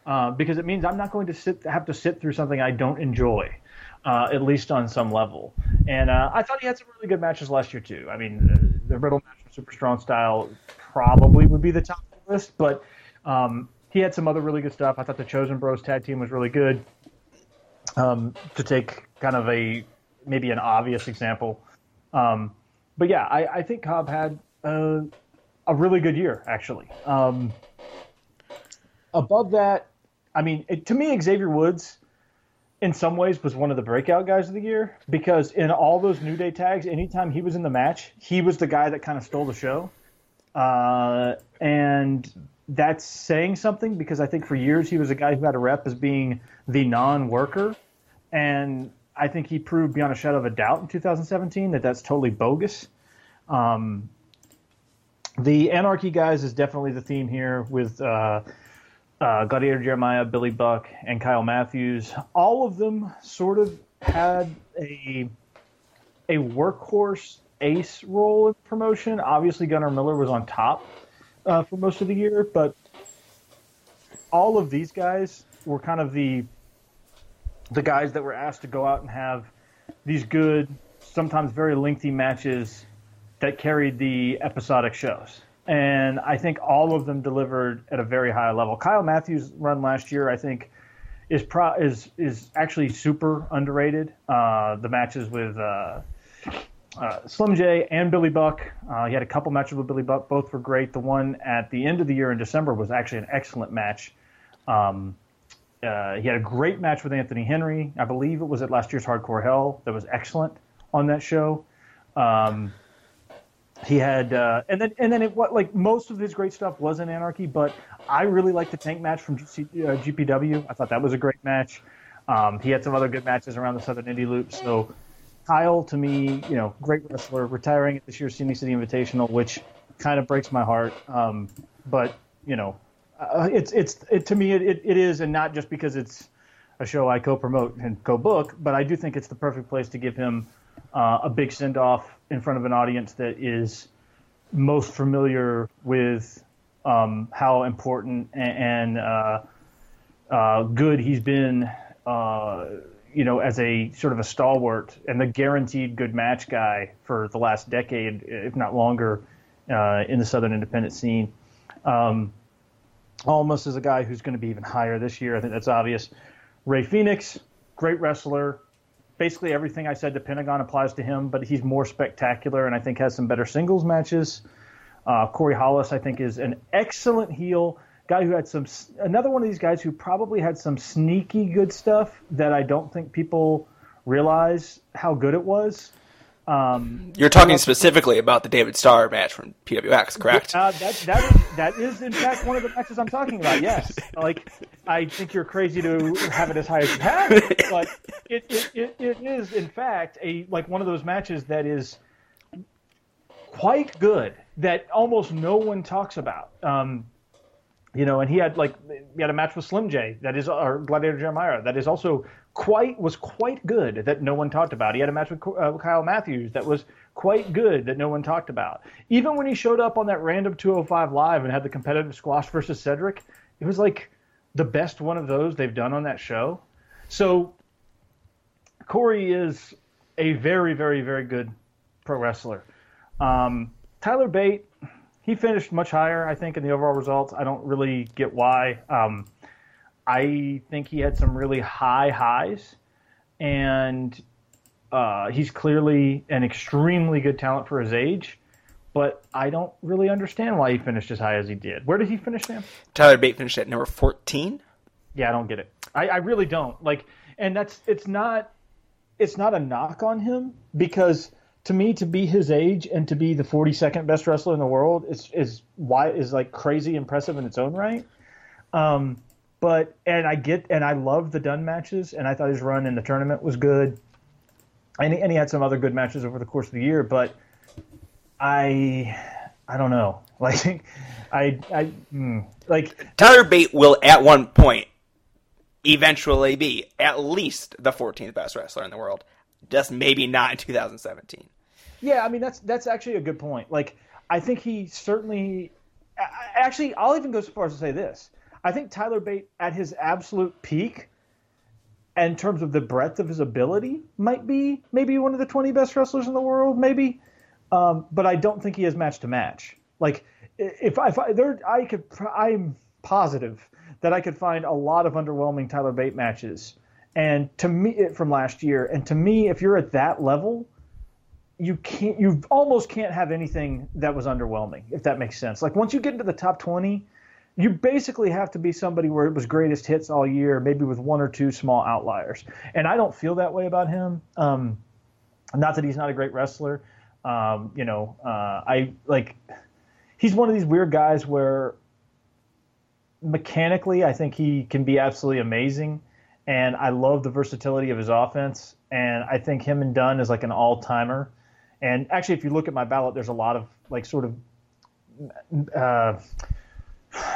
Uh, because it means I'm not going to sit have to sit through something I don't enjoy, uh, at least on some level. And uh, I thought he had some really good matches last year too. I mean, the, the Riddle match Super Strong Style probably would be the top of the list, but um, he had some other really good stuff. I thought the Chosen Bros tag team was really good. Um, to take kind of a maybe an obvious example, um, but yeah, I, I think Cobb had a really good year actually. Um, above that, I mean, it, to me, Xavier Woods, in some ways, was one of the breakout guys of the year because in all those New Day tags, anytime he was in the match, he was the guy that kind of stole the show. Uh, and that's saying something because I think for years he was a guy who had a rep as being the non-worker, and I think he proved beyond a shadow of a doubt in 2017 that that's totally bogus. Um, the Anarchy guys is definitely the theme here with uh, uh, Gladiator Jeremiah, Billy Buck, and Kyle Matthews. All of them sort of had a a workhorse ace role in promotion. Obviously, Gunnar Miller was on top uh, for most of the year, but all of these guys were kind of the the guys that were asked to go out and have these good, sometimes very lengthy matches that carried the episodic shows and I think all of them delivered at a very high level. Kyle Matthews' run last year, I think, is pro- is is actually super underrated. Uh, the matches with uh, uh, Slim J and Billy Buck, uh, he had a couple matches with Billy Buck. Both were great. The one at the end of the year in December was actually an excellent match. Um, uh, he had a great match with Anthony Henry. I believe it was at last year's Hardcore Hell. That was excellent on that show. Um, he had uh, and then and then it what like most of his great stuff was in Anarchy, but I really liked the tank match from GC, uh, GPW. I thought that was a great match. Um, he had some other good matches around the Southern Indie Loop. So Kyle, to me, you know, great wrestler, retiring at this year's Scenic City Invitational, which kind of breaks my heart. Um, but you know, uh, it's it's it, to me it, it, is, and not just because it's a show I co-promote and co-book, but I do think it's the perfect place to give him uh, a big send off in front of an audience that is most familiar with um, how important and, and uh, uh, good he's been, uh, you know, as a sort of a stalwart and the guaranteed good match guy for the last decade, if not longer, uh, in the Southern independent scene. Um, Almas as a guy who's going to be even higher this year. I think that's obvious. Rey Fenix, great wrestler, basically everything I said to Pentagon applies to him, but he's more spectacular and I think has some better singles matches. Uh, Corey Hollis, I think, is an excellent heel guy who had some another one of these guys who probably had some sneaky good stuff that I don't think people realize how good it was. Um, You're talking specifically about the David Starr match from PWX, correct? Uh, that, that, is, that is, in fact, one of the matches I'm talking about, yes. Like, I think you're crazy to have it as high as you have it, but it, it, it, it is, in fact, a like one of those matches that is quite good that almost no one talks about. Um, you know, and he had like he had a match with Slim J that is or Gladiator Jeremiah that is also quite was quite good that no one talked about. He had a match with uh, Kyle Matthews that was quite good that no one talked about. Even when he showed up on that random 205 live and had the competitive squash versus Cedric, it was like the best one of those they've done on that show. So Corey is a very, very, very good pro wrestler. Um, Tyler Bate, he finished much higher, I think, in the overall results. I don't really get why. Um, I think he had some really high highs, and uh, he's clearly an extremely good talent for his age. But I don't really understand why he finished as high as he did. Where did he finish, Sam? Tyler Bate finished at number 14. Yeah, I don't get it. I, I really don't. Like, and that's it's not it's not a knock on him because to me to be his age and to be the 42nd best wrestler in the world is is why is like crazy impressive in its own right. Um, but and I get and I love the Dunne matches, and I thought his run in the tournament was good, and he, and he had some other good matches over the course of the year. But I I don't know, like I I hmm, like Tyler Bate will at one point eventually be at least the 14th best wrestler in the world, just maybe not in 2017. Yeah, I mean that's that's actually a good point. Like I think he certainly actually I'll even go so far as to say this. I think Tyler Bate at his absolute peak in terms of the breadth of his ability might be maybe one of the 20 best wrestlers in the world maybe. Um, but I don't think he has match to match. Like if I, if I there I could I'm positive that I could find a lot of underwhelming Tyler Bate matches and to me from last year and to me if you're at that level you can't you almost can't have anything that was underwhelming if that makes sense. Like once you get into the top 20 you basically have to be somebody where it was greatest hits all year maybe with one or two small outliers. And i don't feel that way about him. Um, not that he's not a great wrestler. Um, you know uh, i like he's one of these weird guys where mechanically i think he can be absolutely amazing and i love the versatility of his offense and i think him and Dunne is like an all-timer and actually, if you look at my ballot, there's a lot of like sort of uh,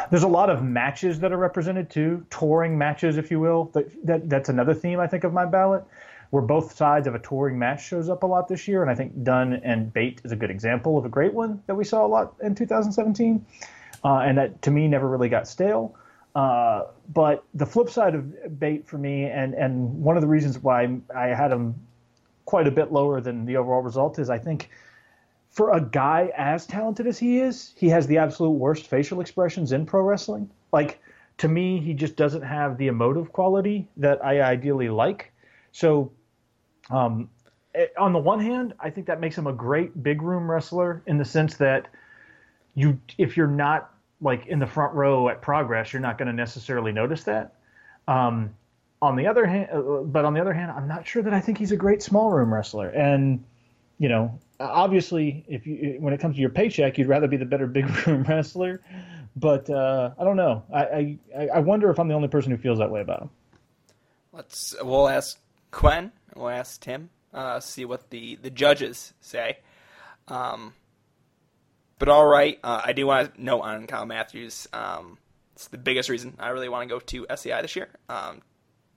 there's a lot of matches that are represented too, touring matches, if you will. That, that that's another theme I think of my ballot, where both sides of a touring match shows up a lot this year, and I think Dunne and Bate is a good example of a great one that we saw a lot in 2017, uh, and that to me never really got stale. Uh, but the flip side of Bate for me, and and one of the reasons why I had him quite a bit lower than the overall result is I think for a guy as talented as he is, he has the absolute worst facial expressions in pro wrestling. Like to me, he just doesn't have the emotive quality that I ideally like. So, um, eh, on the one hand, I think that makes him a great big room wrestler in the sense that you, if you're not like in the front row at Progress, you're not going to necessarily notice that. Um, on the other hand, uh, but on the other hand, I'm not sure that I think he's a great small room wrestler. And you know, obviously, if you when it comes to your paycheck, you'd rather be the better big room wrestler. But uh, I don't know. I, I I wonder if I'm the only person who feels that way about him. Let's we'll ask Quen. We'll ask Tim. Uh, see what the the judges say. Um, but all right, uh, I do want to note on Kyle Matthews. Um, it's the biggest reason I really want to go to SCI this year. Um,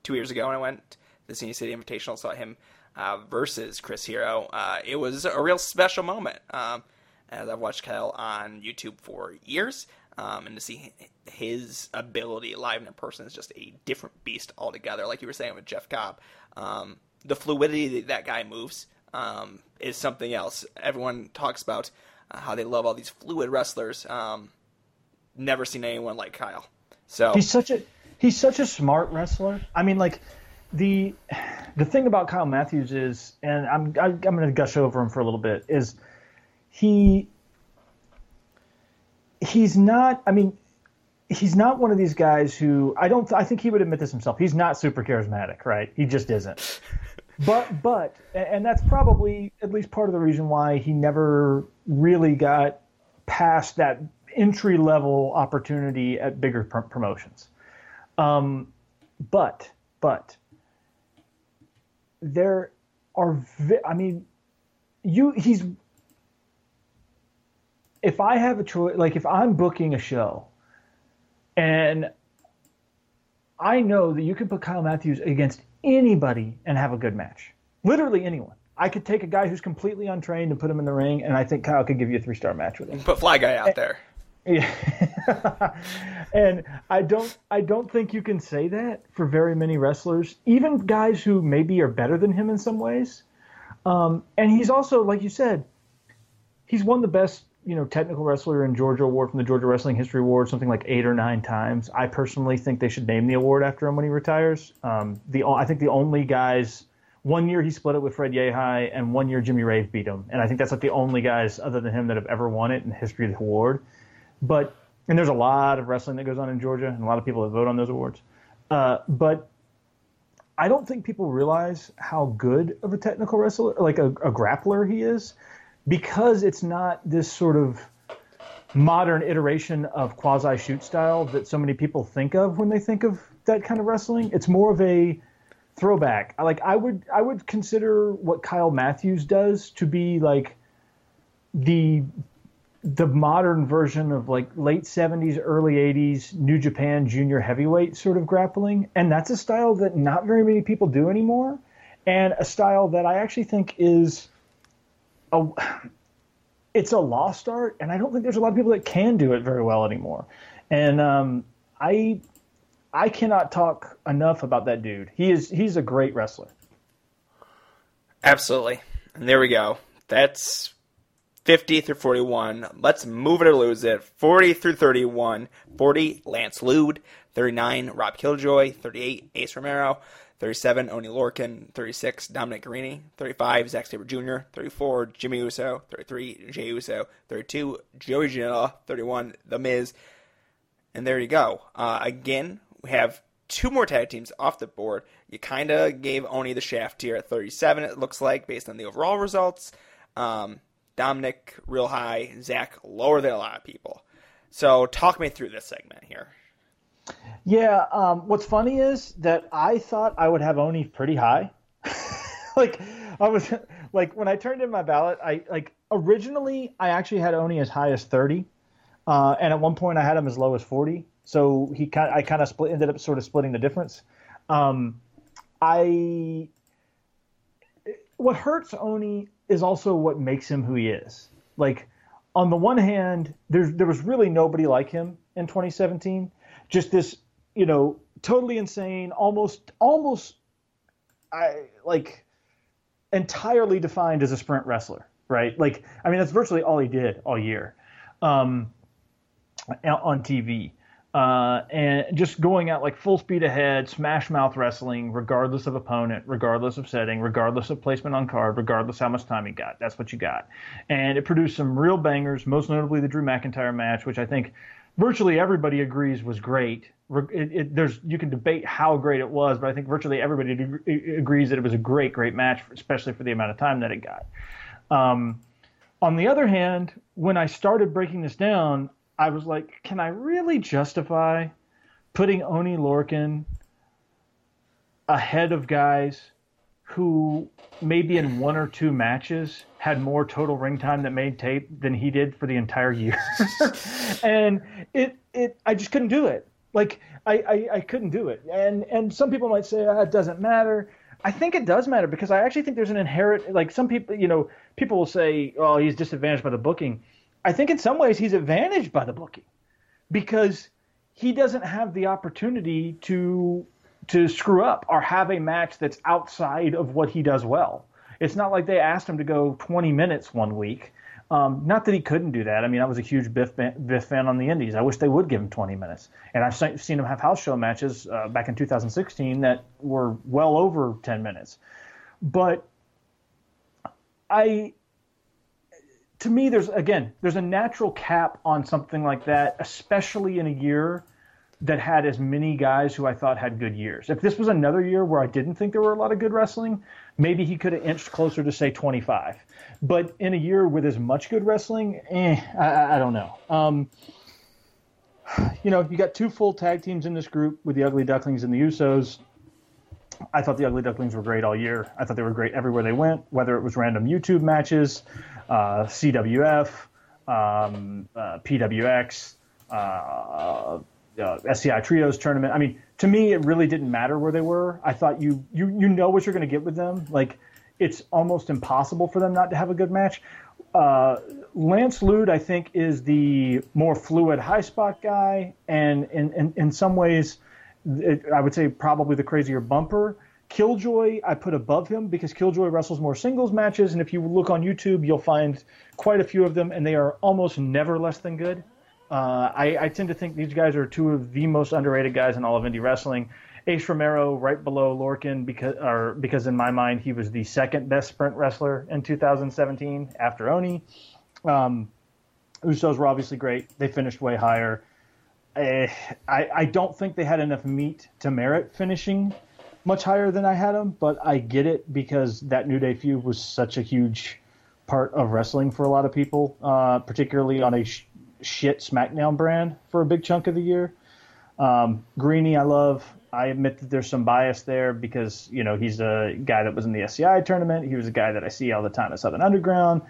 two years ago when I went the Scenic City Invitational, saw him uh, versus Chris Hero. Uh, it was a real special moment. Um, as I've watched Kyle on YouTube for years, um, and to see his ability live in person is just a different beast altogether. Like you were saying with Jeff Cobb, um, the fluidity that, that guy moves um, is something else. Everyone talks about uh, how they love all these fluid wrestlers. Um, never seen anyone like Kyle. So he's such a he's such a smart wrestler. I mean, like the the thing about Kyle Matthews is, and I'm I, am i am going to gush over him for a little bit, is he he's not. I mean, he's not one of these guys who I don't. I think he would admit this himself. He's not super charismatic, right? He just isn't. But but and that's probably at least part of the reason why he never really got past that entry level opportunity at bigger pr- promotions. Um, but but there are, vi- I mean, you he's. If I have a choice, like if I'm booking a show, and I know that you can put Kyle Matthews against anybody and have a good match, literally anyone. I could take a guy who's completely untrained and put him in the ring, and I think Kyle could give you a three star match with him. Put Fly Guy out there. Yeah. and I don't I don't think you can say that for very many wrestlers, even guys who maybe are better than him in some ways. Um, and he's also, like you said, he's won the best, you know, technical wrestler in Georgia award from the Georgia Wrestling History Award something like eight or nine times. I personally think they should name the award after him when he retires. Um, the I think the only guys one year he split it with Fred Yehi, and one year Jimmy Rave beat him. And I think that's like the only guys other than him that have ever won it in the history of the award. But and there's a lot of wrestling that goes on in Georgia, and a lot of people that vote on those awards. Uh, but I don't think people realize how good of a technical wrestler, like a, a grappler, he is, because it's not this sort of modern iteration of quasi shoot style that so many people think of when they think of that kind of wrestling. It's more of a throwback. Like I would I would consider what Kyle Matthews does to be like the the modern version of like late 70s, early 80s New Japan junior heavyweight sort of grappling. And that's a style that not very many people do anymore. And a style that I actually think is a it's a lost art, and I don't think there's a lot of people that can do it very well anymore. And um, I I cannot talk enough about that dude. He is he's a great wrestler. Absolutely. And there we go. That's 50 through 41. Let's move it or lose it. 40 through 31. 40, Lance Lude. 39, Rob Killjoy. 38, Ace Romero. 37, Oni Lorcan. 36, Dominic Garrini. 35, Zack Sabre Jr. 34, Jimmy Uso. 33, Jey Uso. 32, Joey Janela. 31, The Miz. And there you go. Uh, again, we have two more tag teams off the board. You kind of gave Oni the shaft here at 37, it looks like, based on the overall results. Um, Dominic, real high. Zach, lower than a lot of people. So, talk me through this segment here. Yeah, um, what's funny is that I thought I would have Oni pretty high. like, I was like when I turned in my ballot, I like originally I actually had Oni as high as 30, uh, and at one point I had him as low as 40. So he kind I kind of split ended up sort of splitting the difference. Um, I what hurts Oni is also what makes him who he is. Like on the one hand, there's there was really nobody like him in 2017. Just this, you know, totally insane, almost almost I like entirely defined as a sprint wrestler, right? Like I mean that's virtually all he did all year um, on TV uh, and just going out like full speed ahead, smash mouth wrestling, regardless of opponent, regardless of setting, regardless of placement on card, regardless how much time you got. That's what you got. And it produced some real bangers, most notably the Drew McIntyre match, which I think virtually everybody agrees was great. It, it, there's you can debate how great it was, but I think virtually everybody agrees that it was a great, great match, especially for the amount of time that it got. Um, on the other hand, when I started breaking this down, I was like, can I really justify putting Oni Lorcan ahead of guys who maybe in one or two matches had more total ring time that made tape than he did for the entire year. and it it I just couldn't do it. Like I, I, I couldn't do it. And and some people might say oh, it doesn't matter. I think it does matter because I actually think there's an inherent like some people you know people will say oh he's disadvantaged by the booking. I think in some ways he's advantaged by the booking because he doesn't have the opportunity to to screw up or have a match that's outside of what he does well. It's not like they asked him to go 20 minutes one week. Um, not that he couldn't do that. I mean, I was a huge Biff, Biff fan on the Indies. I wish they would give him 20 minutes. And I've seen him have house show matches uh, back in 2016 that were well over 10 minutes. But I to me, there's again, there's a natural cap on something like that, especially in a year that had as many guys who I thought had good years. If this was another year where I didn't think there were a lot of good wrestling, maybe he could have inched closer to say 25. But in a year with as much good wrestling, eh, I, I don't know. Um, you know, you got two full tag teams in this group with the Ugly Ducklings and the Usos. I thought the Ugly Ducklings were great all year. I thought they were great everywhere they went, whether it was random YouTube matches, uh, CWF, um, uh, PWX, uh, uh SCI Trios tournament. I mean, to me, it really didn't matter where they were. I thought you you you know what you're going to get with them. Like, it's almost impossible for them not to have a good match. Uh, Lance Lude, I think, is the more fluid high spot guy, and in in, in some ways, it, I would say probably the crazier bumper. Killjoy, I put above him because Killjoy wrestles more singles matches, and if you look on YouTube, you'll find quite a few of them, and they are almost never less than good. Uh, I, I, tend to think these guys are two of the most underrated guys in all of indie wrestling. Ace Romero, right below Lorcan, because or because in my mind he was the second best sprint wrestler in 2017 after Oni. Um, Usos were obviously great; they finished way higher. Uh, I, I don't think they had enough meat to merit finishing much higher than I had them, but I get it because that New Day feud was such a huge part of wrestling for a lot of people, uh, particularly on a shit SmackDown brand for a big chunk of the year. Um, Garrini, I love. I admit that there's some bias there because you know he's a guy that was in the SCI tournament. He was a guy that I see all the time at Southern Underground.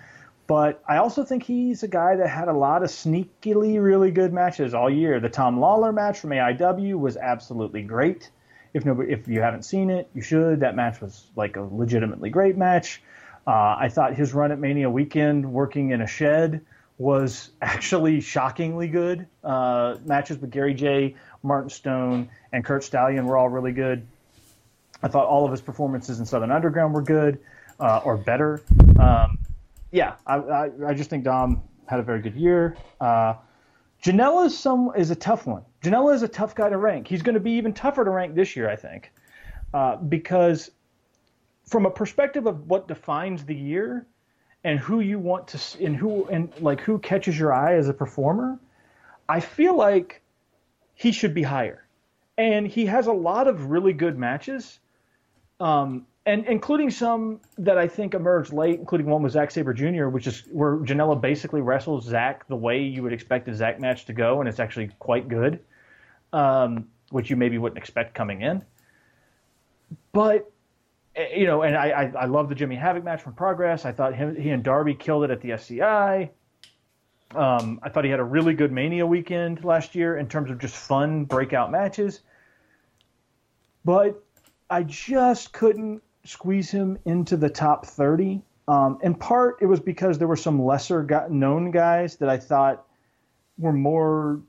But I also think he's a guy that had a lot of sneakily really good matches all year. The Tom Lawlor match from AIW was absolutely great. If nobody, if you haven't seen it, you should. That match was like a legitimately great match. Uh, I thought his run at Mania Weekend, working in a shed, was actually shockingly good. Uh, matches with Gary Jay, Martin Stone, and Kurt Stallion were all really good. I thought all of his performances in Southern Underground were good uh, or better. Um, yeah, I, I, I, just think Dom had a very good year. Uh, Janela is some is a tough one. Janela is a tough guy to rank. He's going to be even tougher to rank this year, I think, uh, because from a perspective of what defines the year and who you want to and who and like who catches your eye as a performer, I feel like he should be higher. And he has a lot of really good matches, um, and including some that I think emerged late, including one with Zack Sabre Jr., which is where Janela basically wrestles Zack the way you would expect a Zack match to go, and it's actually quite good, um, which you maybe wouldn't expect coming in. But you know, and I, I, I love the Jimmy Havoc match from Progress. I thought him, he and Darby killed it at the SCI. Um, I thought he had a really good Mania weekend last year in terms of just fun breakout matches. But I just couldn't squeeze him into the top 30. Um, in part, it was because there were some lesser known guys that I thought were more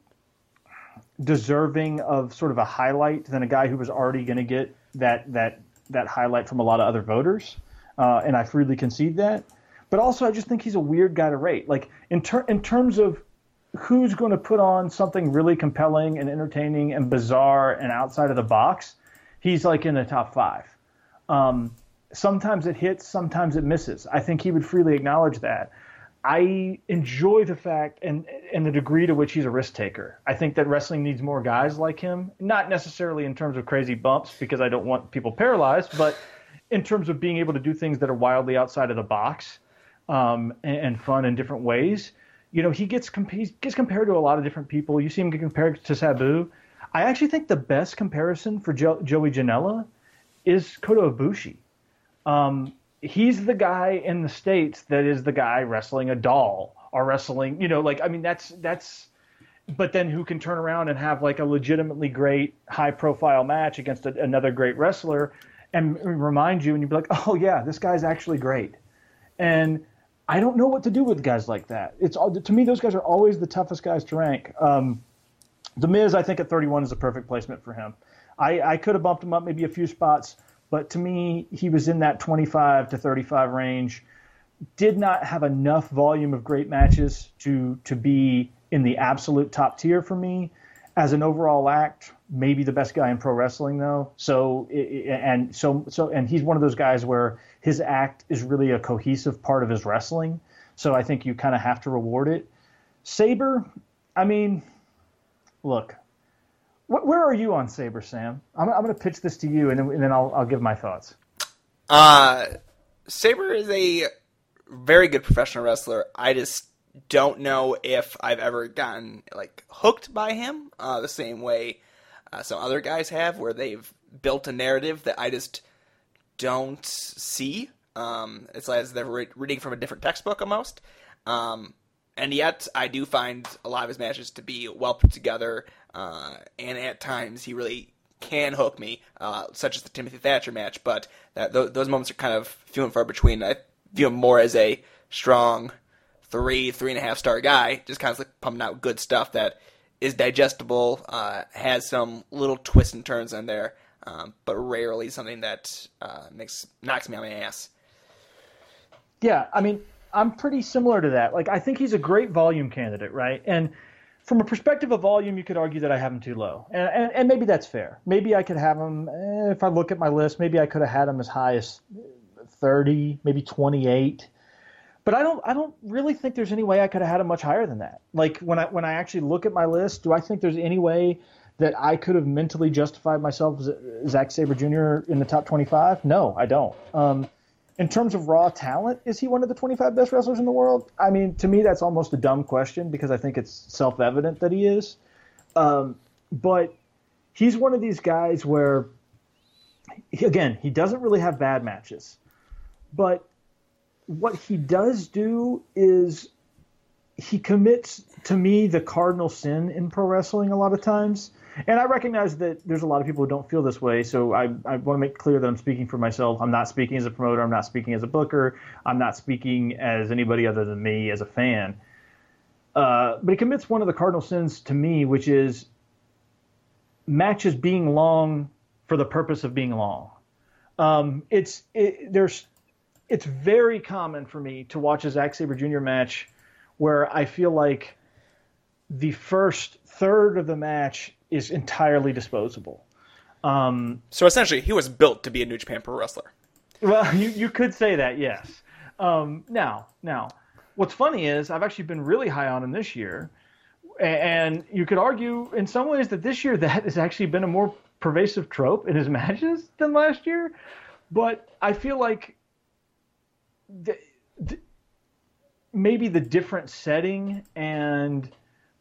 deserving of sort of a highlight than a guy who was already going to get that that that highlight from a lot of other voters, uh, and I freely concede that. But also, I just think he's a weird guy to rate. Like in ter- in terms of who's going to put on something really compelling and entertaining and bizarre and outside of the box, he's like in the top five. Um, sometimes it hits, sometimes it misses. I think he would freely acknowledge that. I enjoy the fact and and the degree to which he's a risk taker. I think that wrestling needs more guys like him, not necessarily in terms of crazy bumps because I don't want people paralyzed, but in terms of being able to do things that are wildly outside of the box um, and, and, fun in different ways. You know, he gets he gets compared to a lot of different people. You see him get compared to Sabu. I actually think the best comparison for jo- Joey Janela is Kota Ibushi. Um, he's the guy in the states that is the guy wrestling a doll or wrestling, you know, like I mean that's that's but then who can turn around and have like a legitimately great high profile match against a, another great wrestler and remind you and you'd be like, "Oh yeah, this guy's actually great." And I don't know what to do with guys like that. It's all to me those guys are always the toughest guys to rank. Um, the Miz, I think at 31 is a perfect placement for him. I, I could have bumped him up maybe a few spots, but to me, he was in that 25 to 35 range. Did not have enough volume of great matches to to be in the absolute top tier for me. As an overall act, maybe the best guy in pro wrestling though. So and so so and he's one of those guys where his act is really a cohesive part of his wrestling. So I think you kind of have to reward it. Sabre, I mean, look, wh- where are you on Sabre, Sam? I'm, I'm going to pitch this to you, and then, and then I'll, I'll give my thoughts. Uh, Sabre is a very good professional wrestler. I just don't know if I've ever gotten like hooked by him uh, the same way uh, some other guys have, where they've built a narrative that I just don't see. Um, it's like they're re- reading from a different textbook almost. Um, and yet I do find a lot of his matches to be well put together, uh, and at times he really can hook me, uh, such as the Timothy Thatcher match. But that, th- those moments are kind of few and far between. I view him more as a strong three, three and a half star guy, just kind of like pumping out good stuff that is digestible, uh, has some little twists and turns in there, um, but rarely something that uh, makes knocks me on my ass. Yeah, I mean, I'm pretty similar to that. Like I think he's a great volume candidate, right? And from a perspective of volume, you could argue that I have them too low, and, and, and maybe that's fair. Maybe I could have him eh, if I look at my list. Maybe I could have had them as high as 30, maybe 28. But I don't. I don't really think there's any way I could have had them much higher than that. Like when I when I actually look at my list, do I think there's any way that I could have mentally justified myself as Zack Sabre Jr. in the top 25? No, I don't. Um, in terms of raw talent, is he one of the 25 best wrestlers in the world? I mean, to me, that's almost a dumb question because I think it's self evident that he is. Um, but he's one of these guys where, he, again, he doesn't really have bad matches. But what he does do is he commits to me the cardinal sin in pro wrestling a lot of times. And I recognize that there's a lot of people who don't feel this way, so I, I want to make clear that I'm speaking for myself. I'm not speaking as a promoter, I'm not speaking as a booker, I'm not speaking as anybody other than me as a fan. Uh, but he commits one of the cardinal sins to me, which is matches being long for the purpose of being long. Um, it's it, there's it's very common for me to watch a Zack Sabre Jr. match where I feel like the first third of the match is entirely disposable. Um, So essentially, he was built to be a New Japan Pro Wrestler. well, you, you could say that, yes. Um, now, now, what's funny is I've actually been really high on him this year, and you could argue in some ways that this year that has actually been a more pervasive trope in his matches than last year. But I feel like the, the, maybe the different setting and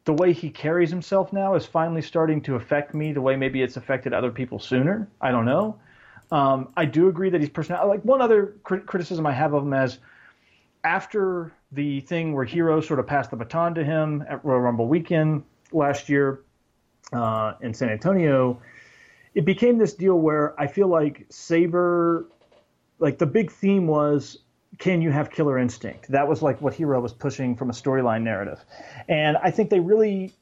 the way he carries himself now is finally starting to affect me the way maybe it's affected other people sooner. I don't know. Um, I do agree that he's personal. Like one other crit- criticism I have of him as after the thing where Hero sort of passed the baton to him at Royal Rumble weekend last year uh, in San Antonio, it became this deal where I feel like Sabre, like the big theme was, can you have killer instinct? That was like what Hero was pushing from a storyline narrative, and I think they really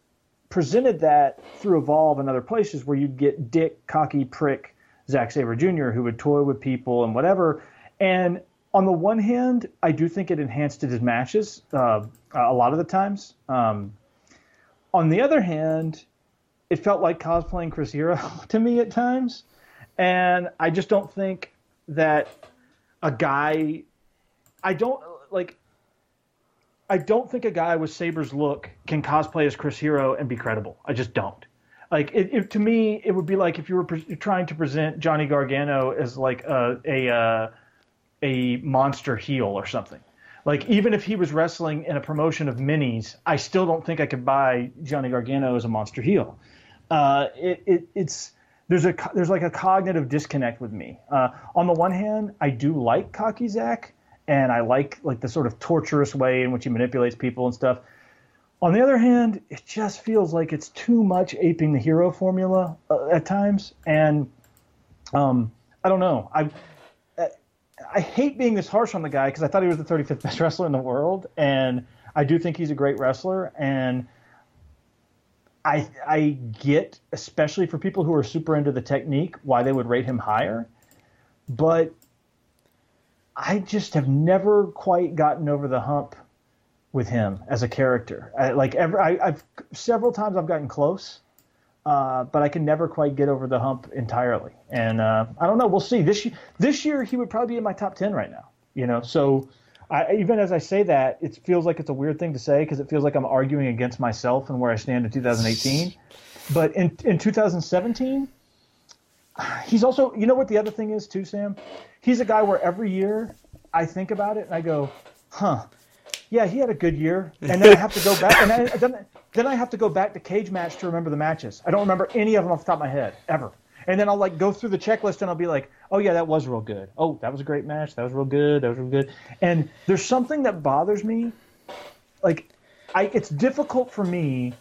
presented that through Evolve and other places where you'd get dick, cocky prick Zack Sabre Jr. who would toy with people and whatever. And on the one hand, I do think it enhanced his matches uh, a lot of the times. Um, on the other hand, it felt like cosplaying Chris Hero to me at times, and I just don't think that a guy. I don't like. I don't think a guy with Sabre's look can cosplay as Chris Hero and be credible. I just don't. Like it, it, to me, it would be like if you were pre- trying to present Johnny Gargano as like a a uh, a monster heel or something. Like even if he was wrestling in a promotion of minis, I still don't think I could buy Johnny Gargano as a monster heel. Uh, it, it, it's there's a there's like a cognitive disconnect with me. Uh, on the one hand, I do like cocky Zack, and I like like the sort of torturous way in which he manipulates people and stuff. On the other hand, it just feels like it's too much aping the hero formula uh, at times, and um, I don't know. I I hate being this harsh on the guy because I thought he was the 35th best wrestler in the world, and I do think he's a great wrestler. And I I get, especially for people who are super into the technique, why they would rate him higher. But I just have never quite gotten over the hump with him as a character. I, like ever, I, I've several times I've gotten close, uh, but I can never quite get over the hump entirely. And uh, I don't know. We'll see. This this year he would probably be in my top ten right now. You know, so I, even as I say that, it feels like it's a weird thing to say because it feels like I'm arguing against myself and where I stand in 2018. But in in 2017, he's also. You know what the other thing is too, Sam? He's a guy where every year I think about it and I go, huh. Yeah, he had a good year, and then I have to go back, and I, then, then I have to go back to cage match to remember the matches. I don't remember any of them off the top of my head ever. And then I'll like go through the checklist, and I'll be like, "Oh yeah, that was real good. Oh, that was a great match. That was real good. That was real good." And there's something that bothers me. Like, I it's difficult for me,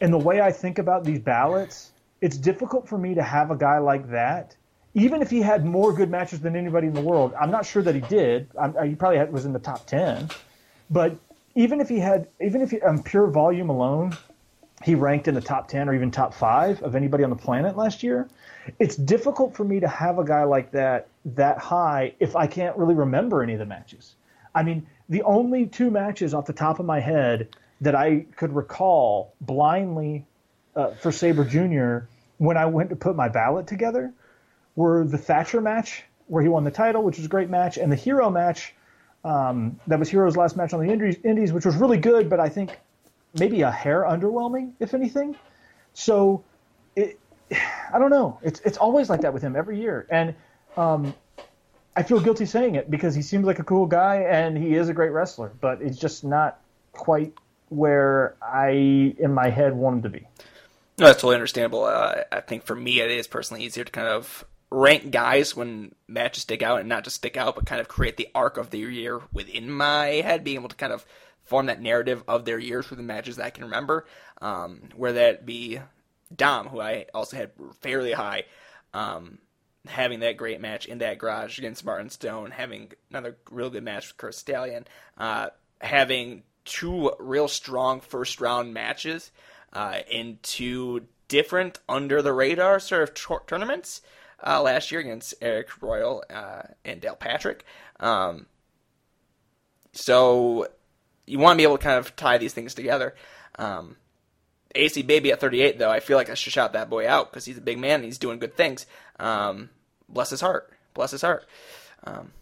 in the way I think about these ballots. It's difficult for me to have a guy like that even if he had more good matches than anybody in the world, I'm not sure that he did. I'm, he probably had, was in the top ten, but even if he had, even if he, on pure volume alone, he ranked in the top ten or even top five of anybody on the planet last year. It's difficult for me to have a guy like that that high if I can't really remember any of the matches. I mean, the only two matches off the top of my head that I could recall blindly uh, for Sabre Jr. when I went to put my ballot together were the Thatcher match where he won the title, which was a great match, and the Hero match um, that was Hero's last match on the Indies, which was really good, but I think maybe a hair underwhelming, if anything. So, it, I don't know. It's it's always like that with him every year, and um, I feel guilty saying it because he seems like a cool guy and he is a great wrestler, but it's just not quite where I, in my head, want him to be. No, that's totally understandable. Uh, I think for me, it is personally easier to kind of rank guys when matches stick out and not just stick out, but kind of create the arc of the year within my head, being able to kind of form that narrative of their years through the matches that I can remember. Um, where that be Dom, who I also had fairly high, um, having that great match in that garage against Martin Stone, having another real good match with Curt Stallion, uh, having two real strong first round matches uh, in two different under the radar sort of tournaments uh, last year against Arik Royal uh, and Dale Patrick. Um, so you want to be able to kind of tie these things together. Um, AC Baby at 38, though, I feel like I should shout that boy out because he's a big man and he's doing good things. Um, bless his heart. Bless his heart. Um,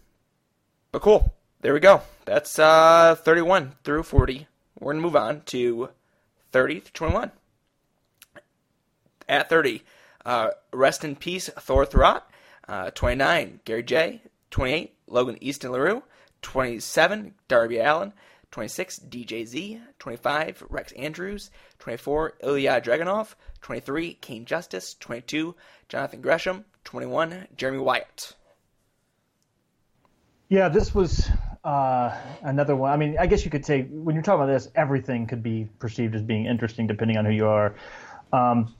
but cool. There we go. That's uh, 31 through 40. We're going to move on to 30 to 21. At 30, uh, rest in peace, Thor Thurrott. Uh, 29, Gary Jay. 28, Logan Easton LaRue. 27, Darby Allin. 26, DJZ. 25, Rex Andrews. 24, Ilya Dragunov. 23, Cain Justice. 22, Jonathan Gresham. 21, Jeremy Wyatt. Yeah, this was uh, another one. I mean, I guess you could say when you're talking about this, everything could be perceived as being interesting depending on who you are. Um,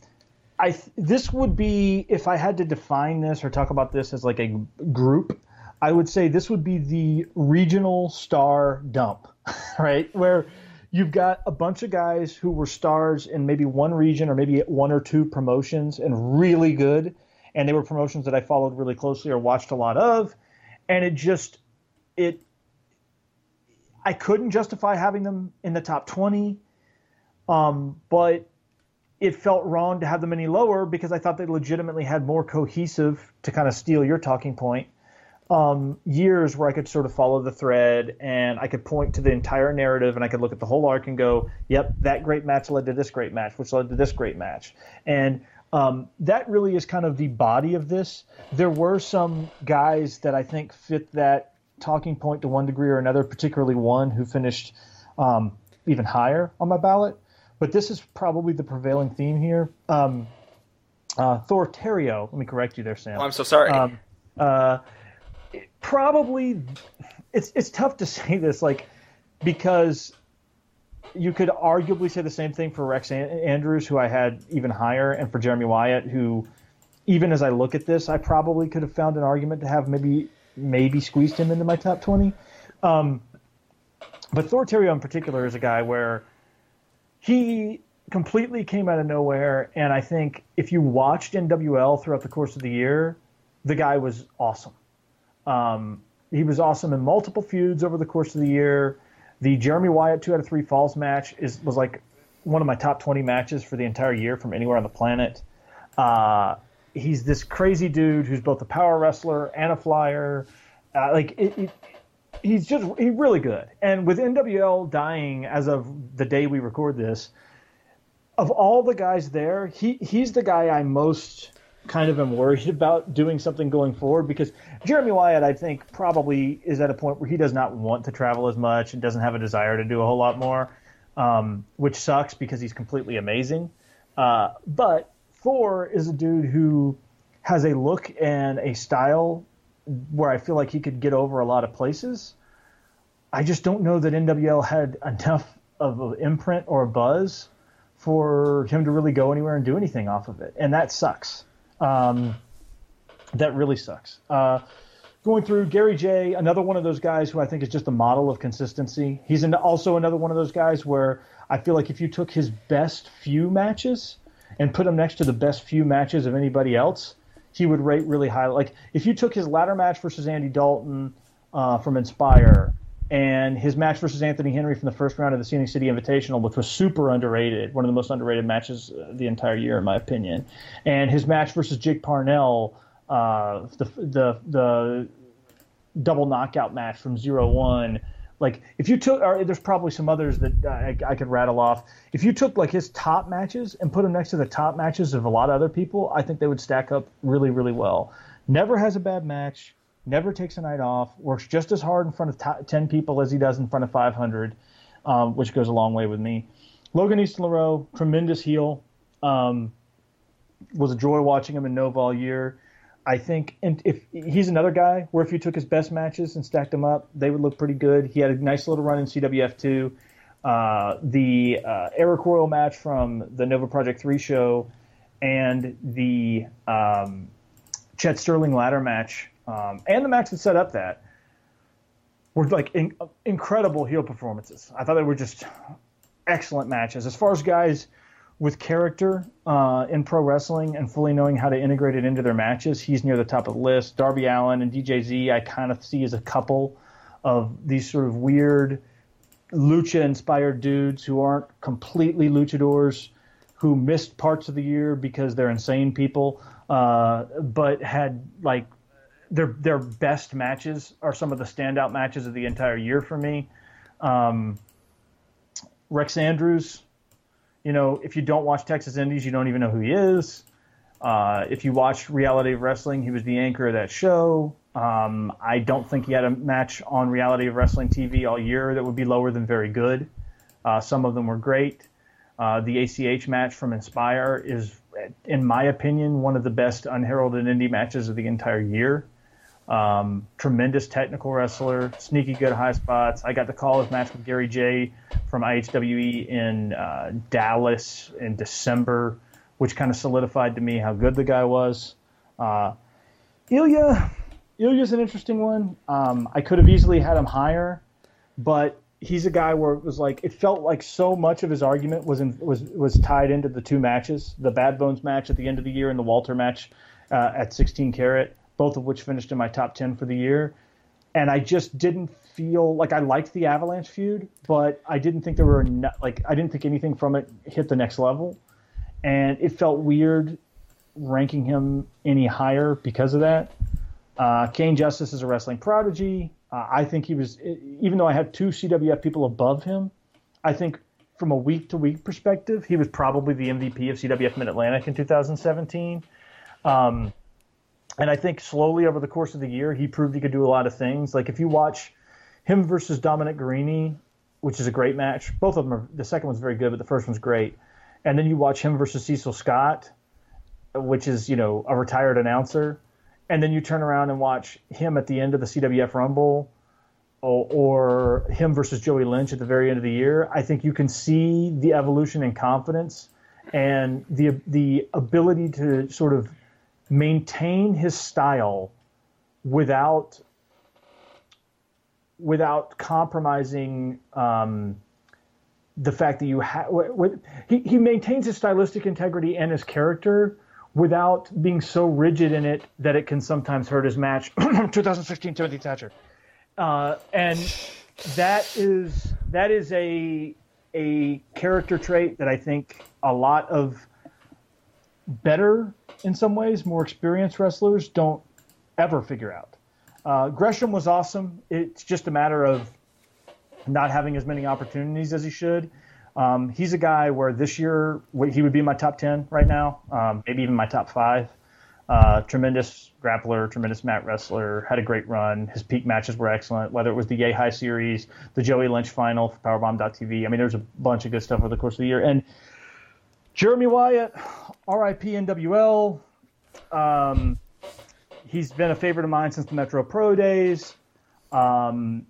I th- this would be if I had to define this or talk about this as like a group. I would say this would be the regional star dump, right? Where you've got a bunch of guys who were stars in maybe one region or maybe one or two promotions and really good, and they were promotions that I followed really closely or watched a lot of, and it just it I couldn't justify having them in the top 20, um, but it felt wrong to have them any lower because I thought they legitimately had more cohesive, to kind of steal your talking point, um, years where I could sort of follow the thread and I could point to the entire narrative and I could look at the whole arc and go, yep, that great match led to this great match, which led to this great match. And um, that really is kind of the body of this. There were some guys that I think fit that talking point to one degree or another, particularly one who finished um, even higher on my ballot but this is probably the prevailing theme here. Um, uh, Thor Terrio, let me correct you there, Sam. Oh, I'm so sorry. Um, uh, probably, it's it's tough to say this, like because you could arguably say the same thing for Rex Andrews, who I had even higher, and for Jeremy Wyatt, who, even as I look at this, I probably could have found an argument to have maybe maybe squeezed him into my top twenty. Um, but Thor Terrio in particular is a guy where he completely came out of nowhere. And I think if you watched NWL throughout the course of the year, the guy was awesome. Um, he was awesome in multiple feuds over the course of the year. The Jeremy Wyatt two out of three falls match is was like one of my top 20 matches for the entire year from anywhere on the planet. Uh, he's this crazy dude who's both a power wrestler and a flyer. Uh, like it, it, he's just he's really good. And with NWL dying as of the day we record this, of all the guys there, he he's the guy I most kind of am worried about doing something going forward because Jeremy Wyatt, I think, probably is at a point where he does not want to travel as much and doesn't have a desire to do a whole lot more, um, which sucks because he's completely amazing. Uh, but Thor is a dude who has a look and a style where I feel like he could get over a lot of places. I just don't know that NWL had enough of an imprint or a buzz for him to really go anywhere and do anything off of it, and that sucks. Um, that really sucks. Uh, going through Gary Jay, another one of those guys who I think is just a model of consistency. He's also another one of those guys where I feel like if you took his best few matches and put him next to the best few matches of anybody else, he would rate really high. Like if you took his ladder match versus Andy Dalton uh, from Inspire and his match versus Anthony Henry from the first round of the Scenic City Invitational, which was super underrated, one of the most underrated matches uh, the entire year, in my opinion, and his match versus Jake Parnell, uh, the the the double knockout match from zero one like if you took or there's probably some others that I, I, could rattle off. If you took like his top matches and put them next to the top matches of a lot of other people i think they would stack up really really well. Never has a bad match. Never takes a night off. Works just as hard in front of t- 10 people as he does in front of 500 um, which goes a long way with me. Logan Easton LaRue, tremendous heel. Um, was a joy watching him in nova all year I think, and if he's another guy where if you took his best matches and stacked them up, they would look pretty good. He had a nice little run in CWF too. uh, the uh, Arik Royal match from the Nova Project 3 show, and the um, Chet Sterling ladder match, um, and the match that set up that were like in, incredible heel performances. I thought they were just excellent matches. As far as guys with character uh, in pro wrestling and fully knowing how to integrate it into their matches, he's near the top of the list. Darby Allin and DJZ, I kind of see as a couple of these sort of weird lucha inspired dudes who aren't completely luchadors, who missed parts of the year because they're insane people, uh, but had like their their best matches are some of the standout matches of the entire year for me. Um, Rex Andrews, you know, if you don't watch Texas Indies, you don't even know who he is. Uh, if you watch Reality of Wrestling, he was the anchor of that show. Um, I don't think he had a match on Reality of Wrestling TV all year that would be lower than very good. Uh, some of them were great. Uh, the ACH match from Inspire is, in my opinion, one of the best unheralded indie matches of the entire year. Um, tremendous technical wrestler, sneaky good high spots. I got to call his match with Gary Jay from IHWE in uh, Dallas in December, which kind of solidified to me how good the guy was. Uh, Ilya, Ilya's an interesting one. Um, I could have easily had him higher, but he's a guy where it was like it felt like so much of his argument was in, was was tied into the two matches, the Bad Bones match at the end of the year and the Walter match uh, at 16 carat both of which finished in my top 10 for the year. And I just didn't feel like I liked the Avalanche feud, but I didn't think there were no, like I didn't think anything from it hit the next level, and it felt weird ranking him any higher because of that. Uh, Cain Justice is a wrestling prodigy. Uh, I think he was, even though I had two CWF people above him, I think from a week to week perspective, he was probably the MVP of CWF Mid Atlantic in 2017. Um, and I think slowly over the course of the year, he proved he could do a lot of things. Like if you watch him versus Dominic Garrini, which is a great match. Both of them are. The second one's very good, but the first one's great. And then you watch him versus Cecil Scott, which is you know a retired announcer. And then you turn around and watch him at the end of the CWF Rumble, or, or him versus Joey Lynch at the very end of the year. I think you can see the evolution in confidence and the the ability to sort of maintain his style without without compromising um, the fact that you have he, he maintains his stylistic integrity and his character without being so rigid in it that it can sometimes hurt his match. 2016 Timothy Thatcher. Uh, and that is that is a a character trait that I think a lot of better in some ways, more experienced wrestlers don't ever figure out. Uh, Gresham was awesome. It's just a matter of not having as many opportunities as he should. Um, he's a guy where this year he would be my top 10 right now, um, maybe even my top five. Uh, tremendous grappler, tremendous mat wrestler, had a great run. His peak matches were excellent, whether it was the Yehi series, the Joey Lynch final for Powerbomb.tv. I mean, there's a bunch of good stuff over the course of the year. And Jeremy Wyatt, RIP NWL. Um, he's been a favorite of mine since the Metro Pro days. Um,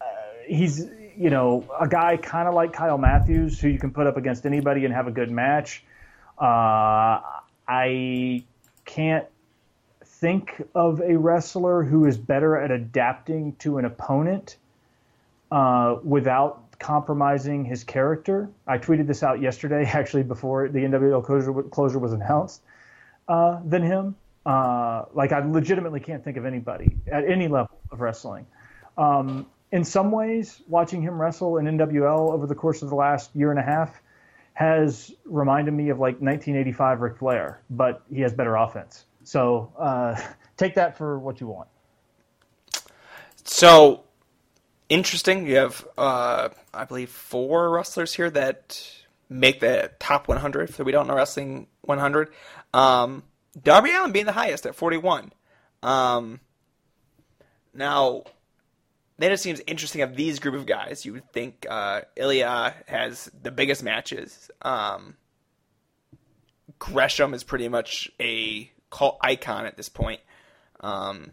uh, he's you know a guy kind of like Kyle Matthews who you can put up against anybody and have a good match. Uh, I can't think of a wrestler who is better at adapting to an opponent uh, without compromising his character. I tweeted this out yesterday, actually, before the NWL closure, closure was announced, uh, than him. Uh, like, I legitimately can't think of anybody at any level of wrestling. Um, in some ways, watching him wrestle in NWL over the course of the last year and a half has reminded me of like 1985 Ric Flair, but he has better offense. So uh, take that for what you want. So interesting. You have, uh, I believe, four wrestlers here that make the top 100 for We Don't Know Wrestling 100. Um, Darby Allin being the highest at 41. Um, now, then it seems interesting of these group of guys. You would think uh, Ilya has the biggest matches. Um, Gresham is pretty much a cult icon at this point. Um,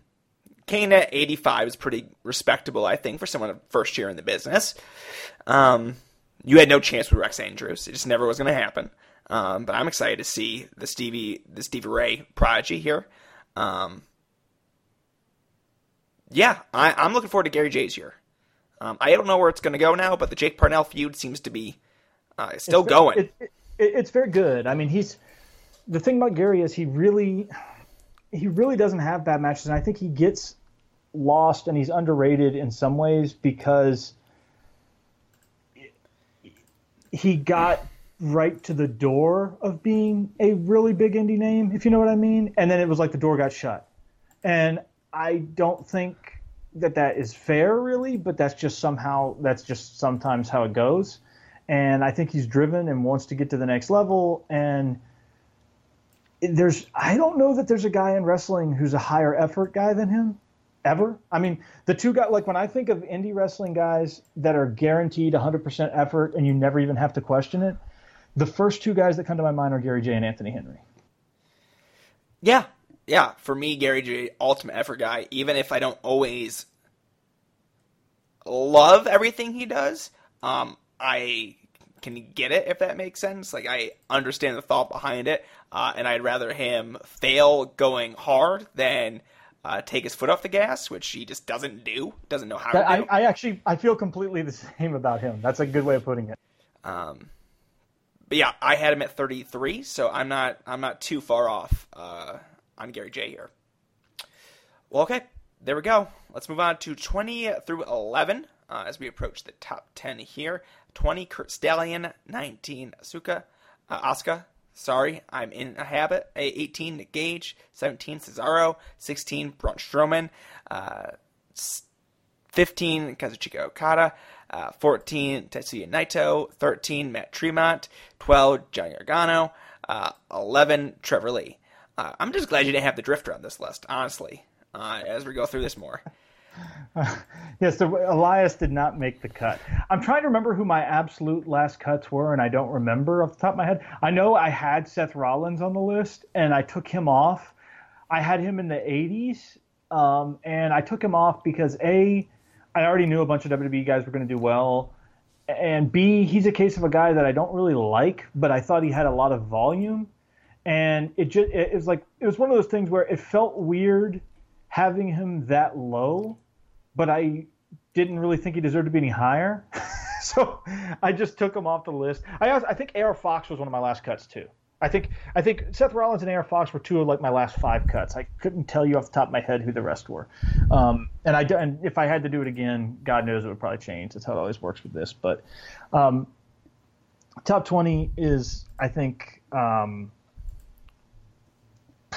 Cain at 85 is pretty respectable, I think, for someone first year in the business. Um, you had no chance with Rex Andrews; it just never was going to happen. Um, but I'm excited to see the Stevie the Stevie Ray prodigy here. Um, yeah, I, am looking forward to Gary Jay's year. Um, I don't know where it's going to go now, but the Jake Parnell feud seems to be uh, still it's going. Very, it, it, it's very good. I mean, he's the thing about Gary is he really he really doesn't have bad matches, and I think he gets lost and he's underrated in some ways because he got right to the door of being a really big indie name, if you know what I mean. And then it was like the door got shut. And I don't think that that is fair, really, but that's just somehow, that's just sometimes how it goes. And I think he's driven and wants to get to the next level. And there's, I don't know that there's a guy in wrestling who's a higher effort guy than him ever. I mean, the two guys, like when I think of indie wrestling guys that are guaranteed 100% effort and you never even have to question it, the first two guys that come to my mind are Gary Jay and Anthony Henry. Yeah. Yeah. For me, Gary Jay ultimate effort guy, even if I don't always love everything he does, um, I can get it if that makes sense. Like I understand the thought behind it, uh, and I'd rather him fail going hard than uh, take his foot off the gas, which he just doesn't do. Doesn't know how to I, do. I actually I feel completely the same about him. That's a good way of putting it. Um, but yeah, I had him at 33, so I'm not I'm not too far off uh, on Gary Jay here. Well, okay, there we go. Let's move on to 20 through 11 uh, as we approach the top 10 here. 20 Curt Stallion, 19 Asuka, uh, Asuka, Sorry, I'm in a habit. 18, Nick Gage. 17, Cesaro. 16, Braun Strowman. Uh, 15, Kazuchika Okada. Uh, 14, Tetsuya Naito. 13, Matt Tremont. 12, Johnny Gargano. Uh, 11, Trevor Lee. Uh, I'm just glad you didn't have the Drifter on this list, honestly, uh, as we go through this more. yes, the, Elias did not make the cut. I'm trying to remember who my absolute last cuts were, and I don't remember off the top of my head. I know I had Seth Rollins on the list, and I took him off. I had him in the 80s, um, and I took him off because A, I already knew a bunch of WWE guys were going to do well, and B, he's a case of a guy that I don't really like, but I thought he had a lot of volume, and it just it was like it was one of those things where it felt weird having him that low but I didn't really think he deserved to be any higher. so I just took him off the list. I I think AR Fox was one of my last cuts too. I think I think Seth Rollins and AR Fox were two of like my last five cuts. I couldn't tell you off the top of my head who the rest were. Um, and I and if I had to do it again, God knows it would probably change. That's how it always works with this. But um, top twenty is I think um,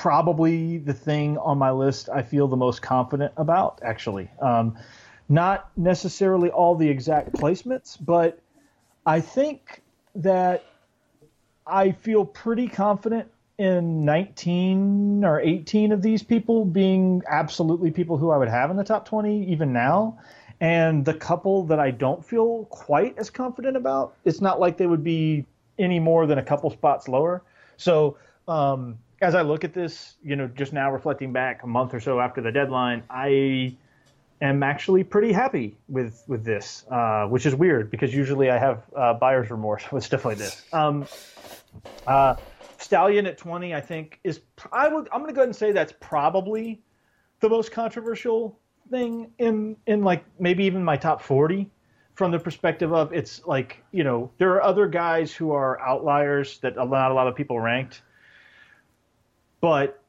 probably the thing on my list I feel the most confident about, actually. Um, not necessarily all the exact placements, but I think that I feel pretty confident in 19 or 18 of these people being absolutely people who I would have in the top 20 even now. And the couple that I don't feel quite as confident about, it's not like they would be any more than a couple spots lower. So, um, as I look at this, you know, just now reflecting back a month or so after the deadline, I am actually pretty happy with with this, uh, which is weird because usually I have uh, buyer's remorse with stuff like this. Um, uh, Stallion at 20, I think is I would I'm going to go ahead and say that's probably the most controversial thing in in like maybe even my top 40 from the perspective of it's like you know there are other guys who are outliers that not a lot of people ranked but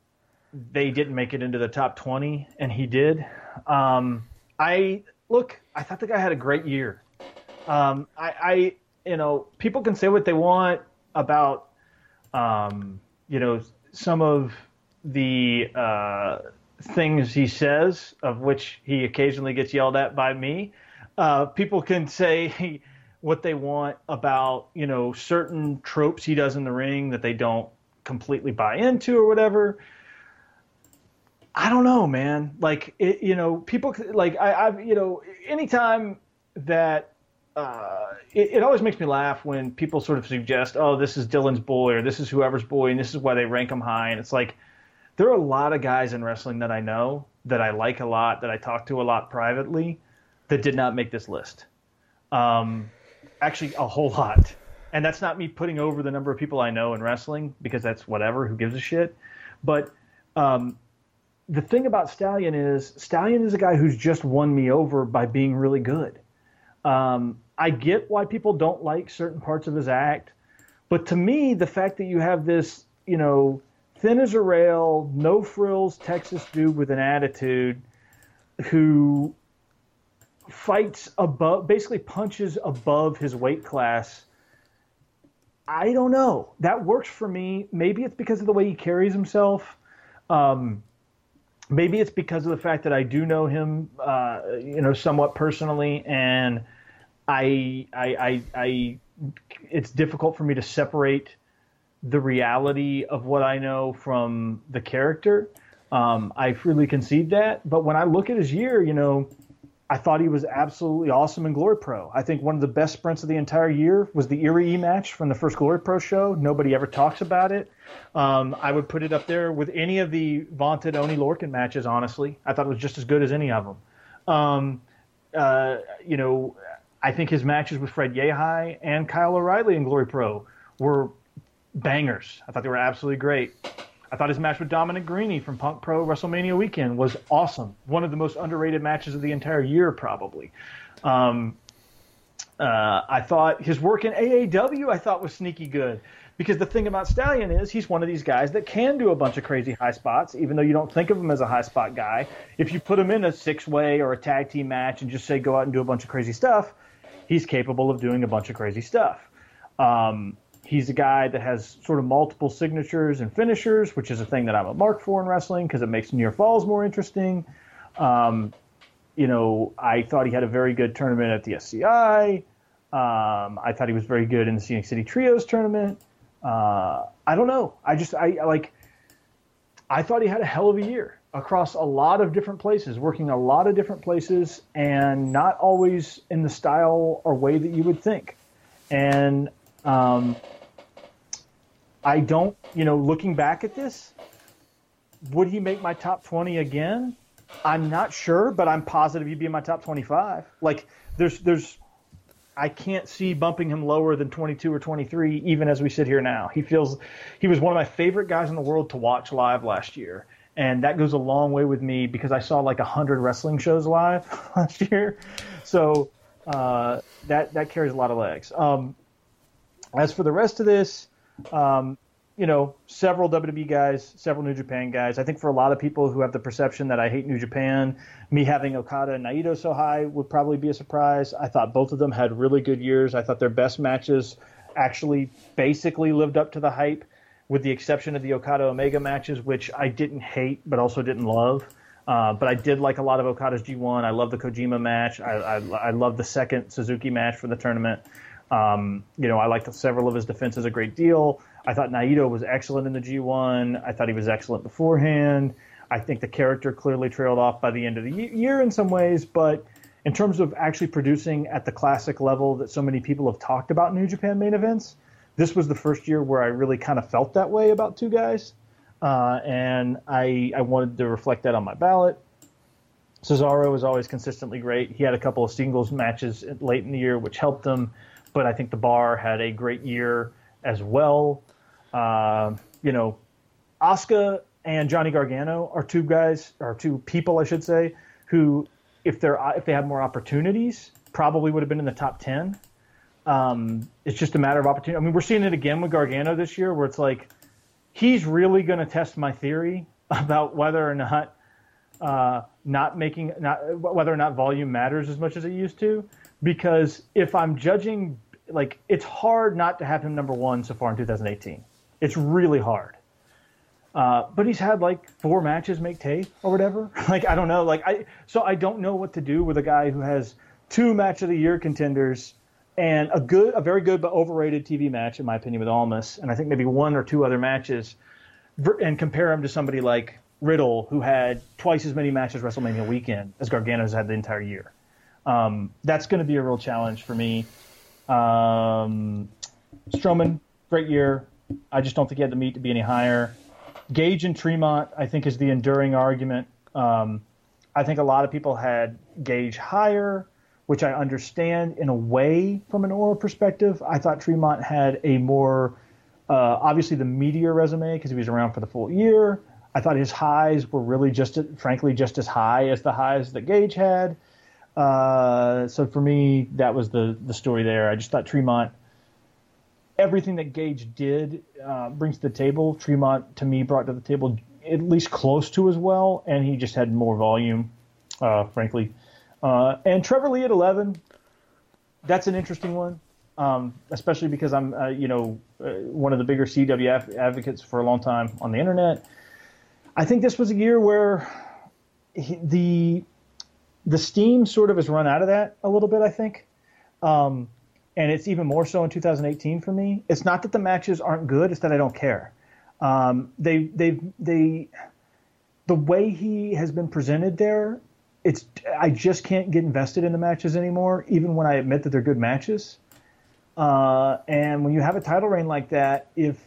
they didn't make it into the top 20, and he did. Um, I look, I thought the guy had a great year. Um, I, I, you know, people can say what they want about, um, you know, some of the uh, things he says, of which he occasionally gets yelled at by me. Uh, people can say what they want about, you know, certain tropes he does in the ring that they don't completely buy into or whatever. I don't know, man. Like, it, you know, people like I, I've, you know, anytime that uh, it, it, always makes me laugh when people sort of suggest, "Oh, this is Dylan's boy," or "This is whoever's boy," and this is why they rank him high. And it's like there are a lot of guys in wrestling that I know that I like a lot, that I talk to a lot privately, that did not make this list. Um, actually, a whole lot. And that's not me putting over the number of people I know in wrestling because that's whatever. Who gives a shit? But um, the thing about Stallion is Stallion is a guy who's just won me over by being really good. Um, I get why people don't like certain parts of his act, but to me, the fact that you have this, you know, thin as a rail, no frills Texas dude with an attitude who fights above, basically punches above his weight class. I don't know. That works for me. Maybe it's because of the way he carries himself. Um, maybe it's because of the fact that I do know him, uh, you know, somewhat personally, and I, I, I, I, it's difficult for me to separate the reality of what I know from the character. Um, I freely concede that, but when I look at his year, you know, I thought he was absolutely awesome in Glory Pro. I think one of the best sprints of the entire year was the Erie match from the first Glory Pro show. Nobody ever talks about it. Um, I would put it up there with any of the vaunted Oni Lorcan matches, honestly. I thought it was just as good as any of them. Um, uh, you know, I think his matches with Fred Yehi and Kyle O'Reilly in Glory Pro were bangers. I thought they were absolutely great. I thought his match with Dominic Garrini from Punk Pro WrestleMania weekend was awesome. One of the most underrated matches of the entire year, probably. Um, uh, I thought his work in AAW I thought was sneaky good because the thing about Stallion is he's one of these guys that can do a bunch of crazy high spots, even though you don't think of him as a high spot guy. If you put him in a six way or a tag team match and just say go out and do a bunch of crazy stuff, he's capable of doing a bunch of crazy stuff. Um, He's a guy that has sort of multiple signatures and finishers, which is a thing that I'm a mark for in wrestling because it makes near falls more interesting. Um, you know, I thought he had a very good tournament at the SCI. Um, I thought he was very good in the Scenic City Trios tournament. Uh, I don't know. I just I, like. I thought he had a hell of a year across a lot of different places, working a lot of different places, and not always in the style or way that you would think. And um, I don't, you know, looking back at this, would he make my top 20 again? I'm not sure, but I'm positive he'd be in my top 25. Like, there's, there's, I can't see bumping him lower than 22 or 23, even as we sit here now. He feels, he was one of my favorite guys in the world to watch live last year. And that goes a long way with me because I saw like a hundred wrestling shows live last year. So, uh, that, that carries a lot of legs. Um, as for the rest of this, um, you know, several WWE guys, several New Japan guys. I think for a lot of people who have the perception that I hate New Japan, me having Okada and Naito so high would probably be a surprise. I thought both of them had really good years. I thought their best matches actually basically lived up to the hype, with the exception of the Okada Omega matches, which I didn't hate but also didn't love. Uh, but I did like a lot of Okada's G1. I love the Kojima match. I, I, I love the second Suzuki match for the tournament. Um, you know, I liked several of his defenses a great deal. I thought Naito was excellent in the G1. I thought he was excellent beforehand. I think the character clearly trailed off by the end of the year in some ways, but in terms of actually producing at the classic level that so many people have talked about New Japan main events, this was the first year where I really kind of felt that way about two guys. Uh, and I, I wanted to reflect that on my ballot. Cesaro was always consistently great. He had a couple of singles matches late in the year, which helped him but I think the bar had a great year as well. Uh, you know, Asuka and Johnny Gargano are two guys, or two people, I should say, who, if they're if they had more opportunities, probably would have been in the top ten. Um, it's just a matter of opportunity. I mean, we're seeing it again with Gargano this year, where it's like he's really going to test my theory about whether or not uh, not making not whether or not volume matters as much as it used to because if I'm judging, like, it's hard not to have him number one so far in 2018. It's really hard. Uh, but he's had like four matches make tape or whatever. like I don't know. Like I so I don't know what to do with a guy who has two match of the year contenders and a good, a very good but overrated TV match in my opinion with Almas, and I think maybe one or two other matches, and compare him to somebody like Riddle who had twice as many matches WrestleMania weekend as Gargano's had the entire year. Um, that's going to be a real challenge for me. Um, Strowman, great year. I just don't think he had the meat to be any higher. Gage and Tremont, I think, is the enduring argument. Um, I think a lot of people had Gage higher, which I understand in a way from an oral perspective. I thought Tremont had a more uh, obviously the meteor resume because he was around for the full year. I thought his highs were really just, frankly, just as high as the highs that Gage had. Uh, so for me, that was the the story there. I just thought Tremont, everything that Gage did uh, brings to the table. Tremont to me brought to the table at least close to as well, and he just had more volume, uh, frankly. Uh, and Trevor Lee at eleven, that's an interesting one, um, especially because I'm uh, you know uh, one of the bigger CW advocates for a long time on the internet. I think this was a year where he, the the steam sort of has run out of that a little bit. I think. Um, and it's even more so in 2018 for me. It's not that the matches aren't good; it's that I don't care. Um, they they they the way he has been presented there, it's I just can't get invested in the matches anymore, even when I admit that they're good matches. Uh, and when you have a title reign like that, if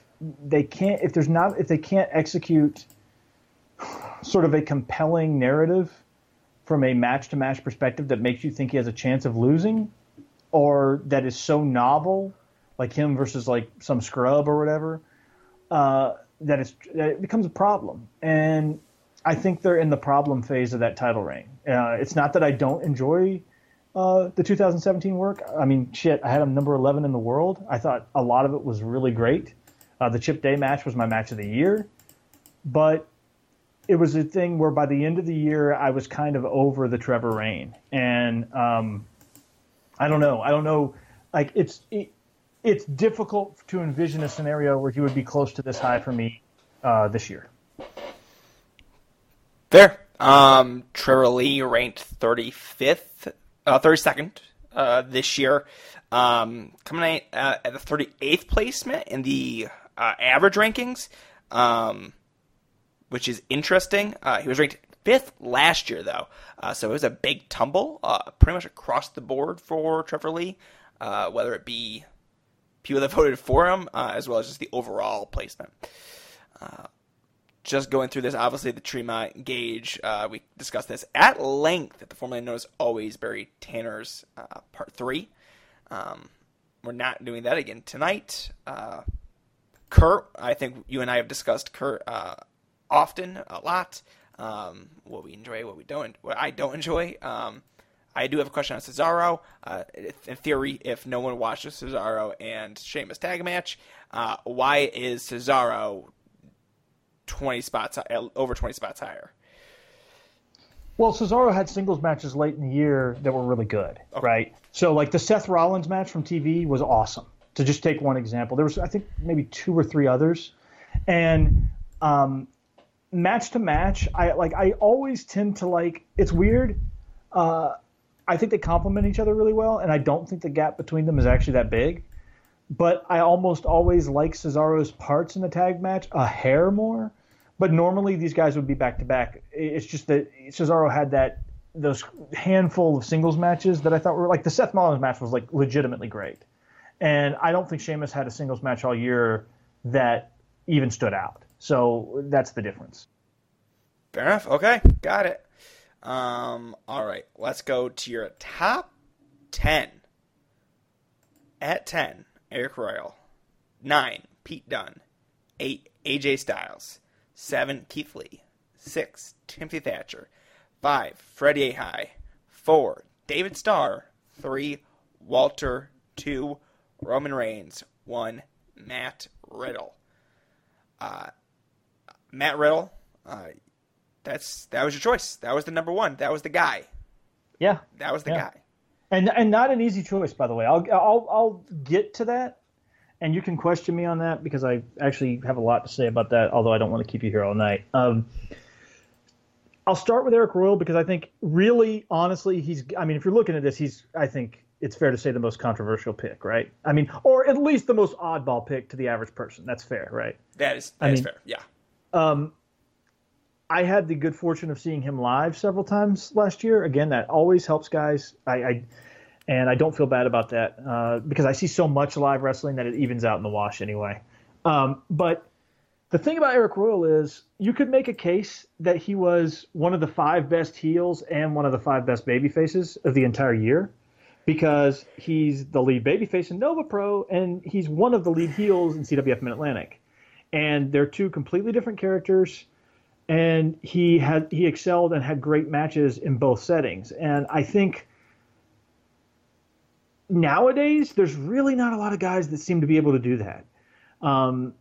they can't, if there's not, if they can't execute sort of a compelling narrative from a match to match perspective that makes you think he has a chance of losing, or that is so novel, like him versus like some scrub or whatever, uh, that, it's, that it becomes a problem. And I think they're in the problem phase of that title reign. Uh, it's not that I don't enjoy uh, the 2017 work. I mean, shit, I had him number 11 in the world. I thought a lot of it was really great. Uh, the Chip Day match was my match of the year, but it was a thing where by the end of the year I was kind of over the Trevor Reign, and um, I don't know. I don't know. Like it's it, it's difficult to envision a scenario where he would be close to this high for me uh, this year. Fair. Um, Trevor Lee ranked 35th, uh, 32nd uh, this year, um, coming in uh, at the 38th placement in the uh, average rankings, um, which is interesting. Uh, he was ranked fifth last year, though, uh, so it was a big tumble, pretty much across the board for Trevor Lee, whether it be people that voted for him, uh, as well as just the overall placement. Uh, just going through this, obviously the Tremont Gage, uh, we discussed this at length at the formerly known as Always Barry Tanner's uh, Part 3. Um, we're not doing that again tonight. Uh, Curt, I think you and I have discussed Curt uh, often, a lot. Um, what we enjoy, what we don't, what I don't enjoy. Um, I do have a question on Cesaro. Uh, in theory, if no one watches Cesaro and Sheamus tag match, uh, why is Cesaro twenty spots over twenty spots higher? Well, Cesaro had singles matches late in the year that were really good, okay. right? So, like the Seth Rollins match from TV was awesome. To just take one example, there was I think maybe two or three others, and um, match to match, I like I always tend to like. It's weird. Uh, I think they complement each other really well, and I don't think the gap between them is actually that big. But I almost always like Cesaro's parts in the tag match a hair more. But normally these guys would be back to back. It's just that Cesaro had that those handful of singles matches that I thought were like the Seth Rollins match was like legitimately great, and I don't think Sheamus had a singles match all year that even stood out. So that's the difference. Fair enough. Okay, got it. Um, all right, let's go to your top 10. At 10, Arik Royal. 9, Pete Dunne. 8, AJ Styles. 7, Keith Lee. 6, Timothy Thatcher. 5, Fred Yehi. 4, David Starr. 3, Walter. 2, Roman Reigns. 1, Matt Riddle. Uh, Matt Riddle, uh, that's that was your choice. That was the number one. That was the guy. Yeah, that was the yeah. guy. And and not an easy choice, by the way. I'll I'll I'll get to that, and you can question me on that because I actually have a lot to say about that. Although I don't want to keep you here all night. Um, I'll start with Arik Royal because I think really, honestly, he's. I mean, if you're looking at this, he's. I think it's fair to say the most controversial pick, right? I mean, or at least the most oddball pick to the average person. That's fair, right? That is. That I is fair. Yeah. Um, I had the good fortune of seeing him live several times last year. Again, that always helps guys. I, I and I don't feel bad about that uh, because I see so much live wrestling that it evens out in the wash anyway. Um, but the thing about Arik Royal is you could make a case that he was one of the five best heels and one of the five best baby faces of the entire year because he's the lead babyface in Nova Pro and he's one of the lead heels in CWF Mid Atlantic. And they're two completely different characters and he had he excelled and had great matches in both settings. And I think nowadays there's really not a lot of guys that seem to be able to do that. Um,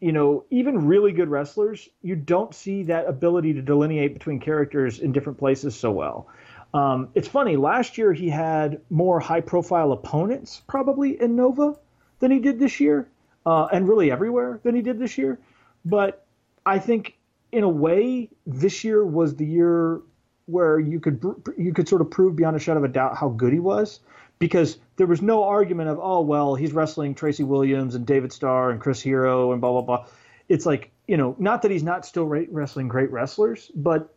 you know, even really good wrestlers, you don't see that ability to delineate between characters in different places so well. Um, it's funny. Last year he had more high-profile opponents probably in Nova than he did this year, uh, and really everywhere than he did this year. But I think, in a way, this year was the year where you could you could sort of prove beyond a shadow of a doubt how good he was because there was no argument of oh well he's wrestling Tracy Williams and David Starr and Chris Hero and blah blah blah. It's like you know not that he's not still wrestling great wrestlers, but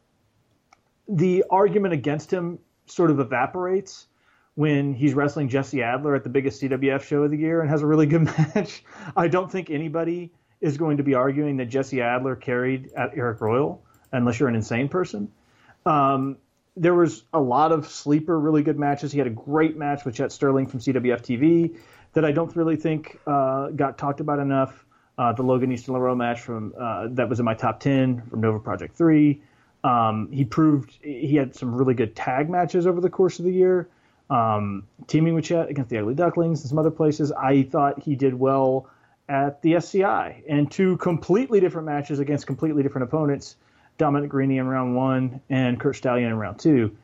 the argument against him sort of evaporates when he's wrestling Jesse Adler at the biggest CWF show of the year and has a really good match. I don't think anybody is going to be arguing that Jesse Adler carried at Arik Royal unless you're an insane person. Um, there was a lot of sleeper, really good matches. He had a great match with Chet Sterling from CWF TV that I don't really think uh, got talked about enough. Uh, the Logan Easton LaRue match from uh, that was in my top ten from Nova Project Three. Um, he proved he had some really good tag matches over the course of the year, um, teaming with Chet against the Ugly Ducklings and some other places. I thought he did well at the SCI and two completely different matches against completely different opponents Dominic Garrini in round one and Curt Stallion in round two,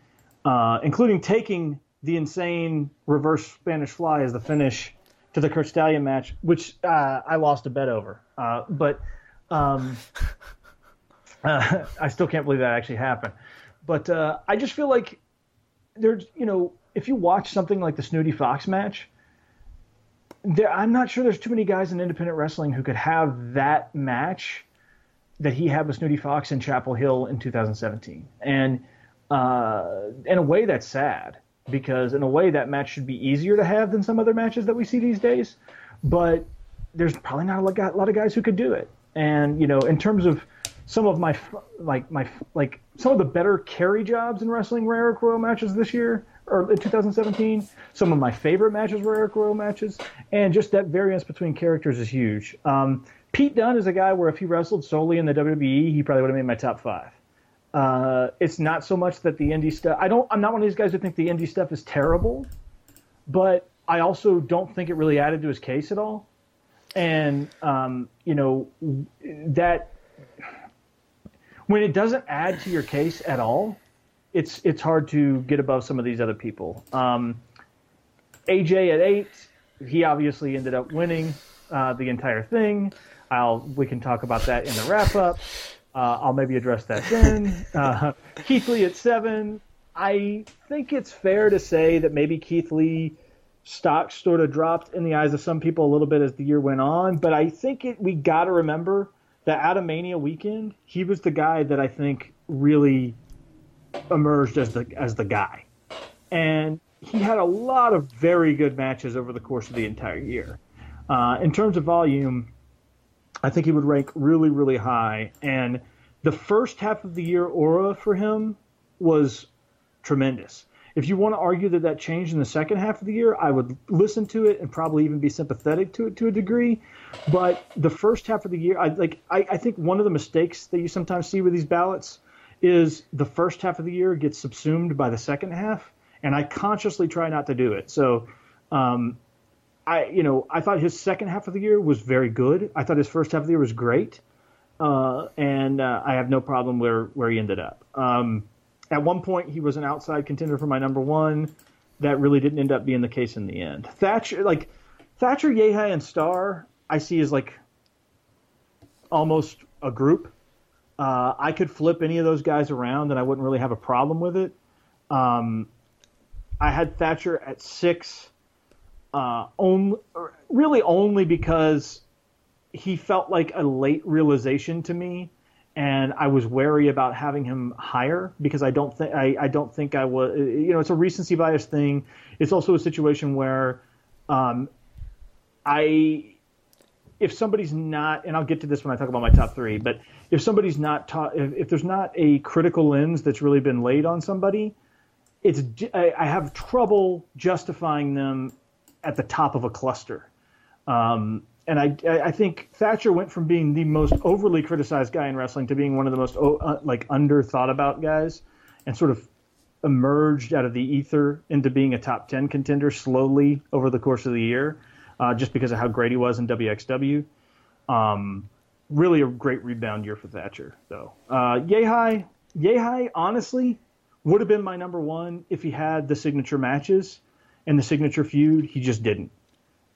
uh, including taking the insane reverse Spanish fly as the finish to the Curt Stallion match, which uh, I lost a bet over. Uh, but um, uh, I still can't believe that actually happened. But uh, I just feel like there's, you know, if you watch something like the Snooty Fox match, there, I'm not sure there's too many guys in independent wrestling who could have that match that he had with Snooty Fox in Chapel Hill in 2017. And uh, in a way, that's sad because in a way that match should be easier to have than some other matches that we see these days. But there's probably not a lot of guys who could do it. And you know, in terms of some of my like my like some of the better carry jobs in wrestling Arik Royal matches this year or 2017. Some of my favorite matches were Arik Royal matches, and just that variance between characters is huge. Um, Pete Dunne is a guy where if he wrestled solely in the WWE, he probably would have made my top five. Uh, it's not so much that the indie stuff. I don't. I'm not one of these guys who think the indie stuff is terrible, but I also don't think it really added to his case at all. And um, you know that when it doesn't add to your case at all, it's it's hard to get above some of these other people. Um, AJ at eight, he obviously ended up winning uh, the entire thing. I'll we can talk about that in the wrap up. Uh, I'll maybe address that then. Uh, Keith Lee at seven. I think it's fair to say that maybe Keith Lee stock sort of dropped in the eyes of some people a little bit as the year went on, but I think it, we got to remember that at a Mania weekend, he was the guy that I think really emerged as the as the guy, and he had a lot of very good matches over the course of the entire year. Uh, in terms of volume, I think he would rank really, really high. And the first half of the year aura for him was tremendous. If you want to argue that that changed in the second half of the year, I would listen to it and probably even be sympathetic to it to a degree. But the first half of the year, I like. I, I think one of the mistakes that you sometimes see with these ballots is the first half of the year gets subsumed by the second half, and I consciously try not to do it. So, um, I you know I thought his second half of the year was very good. I thought his first half of the year was great, uh, and uh, I have no problem where where he ended up. Um, at one point, he was an outside contender for my number one. That really didn't end up being the case in the end. Thatcher, like Thatcher, Yehi, and Starr I see as like almost a group. Uh, I could flip any of those guys around, and I wouldn't really have a problem with it. Um, I had Thatcher at six uh, only, really only because he felt like a late realization to me, and I was wary about having him higher because I don't think I, I don't think I was. You know, it's a recency bias thing. It's also a situation where um, I if somebody's not, and I'll get to this when I talk about my top three, but if somebody's not taught, if, if there's not a critical lens that's really been laid on somebody, it's I, I have trouble justifying them at the top of a cluster. Um, and I, I think Thatcher went from being the most overly criticized guy in wrestling to being one of the most uh, like under thought about guys, and sort of emerged out of the ether into being a top ten contender slowly over the course of the year, uh, just because of how great he was in WXW. Um, really a great rebound year for Thatcher, though. Uh, Yehi, Yehi, honestly, would have been my number one if he had the signature matches and the signature feud. He just didn't.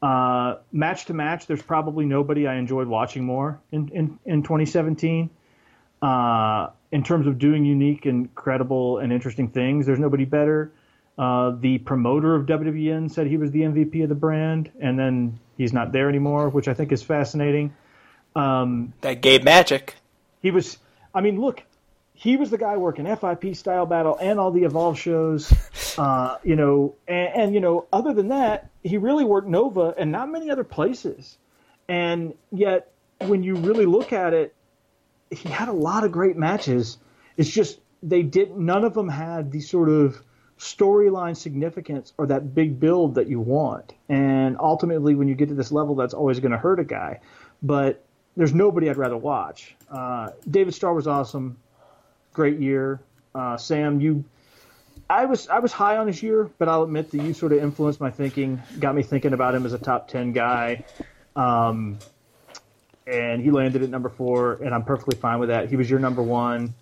Uh, match to match, there's probably nobody I enjoyed watching more in, in, in 2017. Uh, in terms of doing unique and credible and interesting things, there's nobody better. Uh, the promoter of WWN said he was the MVP of the brand, and then he's not there anymore, which I think is fascinating. Um, that gave magic. He was. I mean, look, he was the guy working FIP style battle and all the Evolve shows, uh, you know, and, and, you know, other than that, he really worked Nova and not many other places, and yet when you really look at it, he had a lot of great matches. It's just they did none of them had the sort of storyline significance or that big build that you want, and ultimately when you get to this level, that's always going to hurt a guy, but. There's nobody I'd rather watch. Uh, David Starr was awesome great year. Uh, Sam, you, I was I was high on his year, but I'll admit that you sort of influenced my thinking, got me thinking about him as a top ten guy. Um, and he landed at number four, and I'm perfectly fine with that. He was your number one.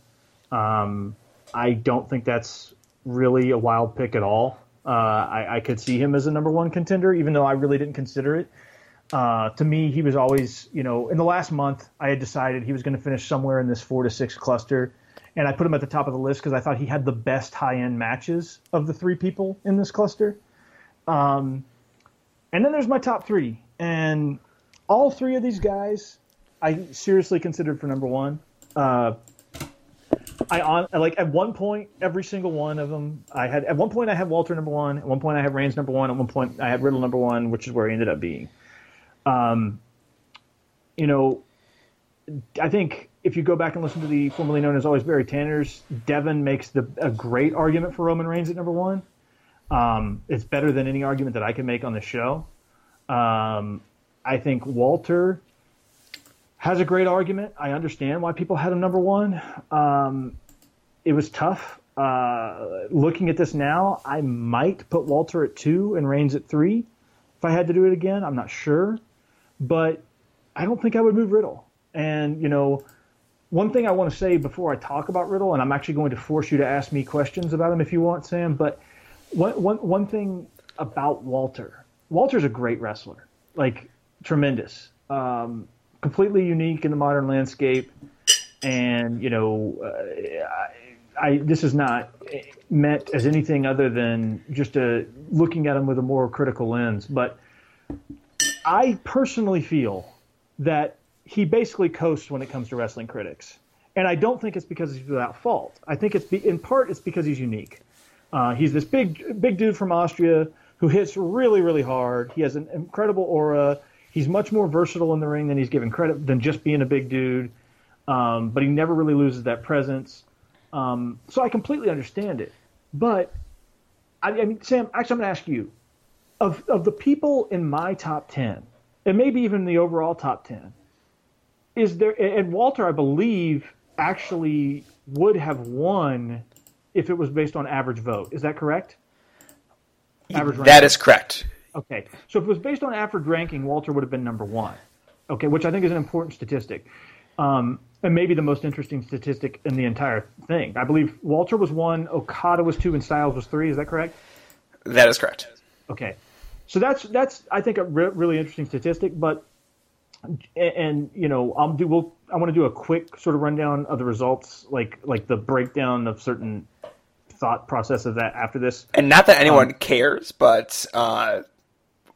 Um, I don't think that's really a wild pick at all. Uh, I, I, could see him as a number one contender, even though I really didn't consider it. Uh, to me, he was always, you know, in the last month, I had decided he was going to finish somewhere in this four to six cluster and I put him at the top of the list because I thought he had the best high end matches of the three people in this cluster. Um, and then there's my top three, and all three of these guys I seriously considered for number one. Uh, I on like at one point every single one of them I had at one point I had Walter number one at one point I had Reigns number one at one point I had Riddle number one which is where he ended up being. Um, you know, I think if you go back and listen to the formerly known as Always Barry Tanner's, Devin makes the, a great argument for Roman Reigns at number one. Um, it's better than any argument that I can make on the show. Um, I think Walter has a great argument. I understand why people had him number one. Um, it was tough. Uh, looking at this now, I might put Walter at two and Reigns at three if I had to do it again. I'm not sure, but I don't think I would move Riddle. And you know, one thing I want to say before I talk about Riddle, and I'm actually going to force you to ask me questions about him if you want, Sam. But one one one thing about Walter, Walter's a great wrestler, like tremendous, um, completely unique in the modern landscape, and you know, uh, I, I, this is not meant as anything other than just a looking at him with a more critical lens, but I personally feel that he basically coasts when it comes to wrestling critics. And I don't think it's because he's without fault. I think it's be, in part it's because he's unique. Uh, he's this big big dude from Austria who hits really really hard. He has an incredible aura. He's much more versatile in the ring than he's given credit than just being a big dude. Um, but he never really loses that presence. Um, so I completely understand it. But I, I mean, Sam, actually, I'm going to ask you of of the people in my top ten, and maybe even the overall top ten is there and Walter, I believe, actually would have won if it was based on average vote. Is that correct? Average that ranking. is correct. Okay, so if it was based on average ranking, Walter would have been number one. Okay, which I think is an important statistic, um, and maybe the most interesting statistic in the entire thing. I believe Walter was one, Okada was two, and Styles was three. Is that correct? That is correct. Okay, so that's that's I think a re- really interesting statistic, but and you know I'll do we'll I want to do a quick sort of rundown of the results like like the breakdown of certain thought process of that after this. And not that anyone um, cares, but uh,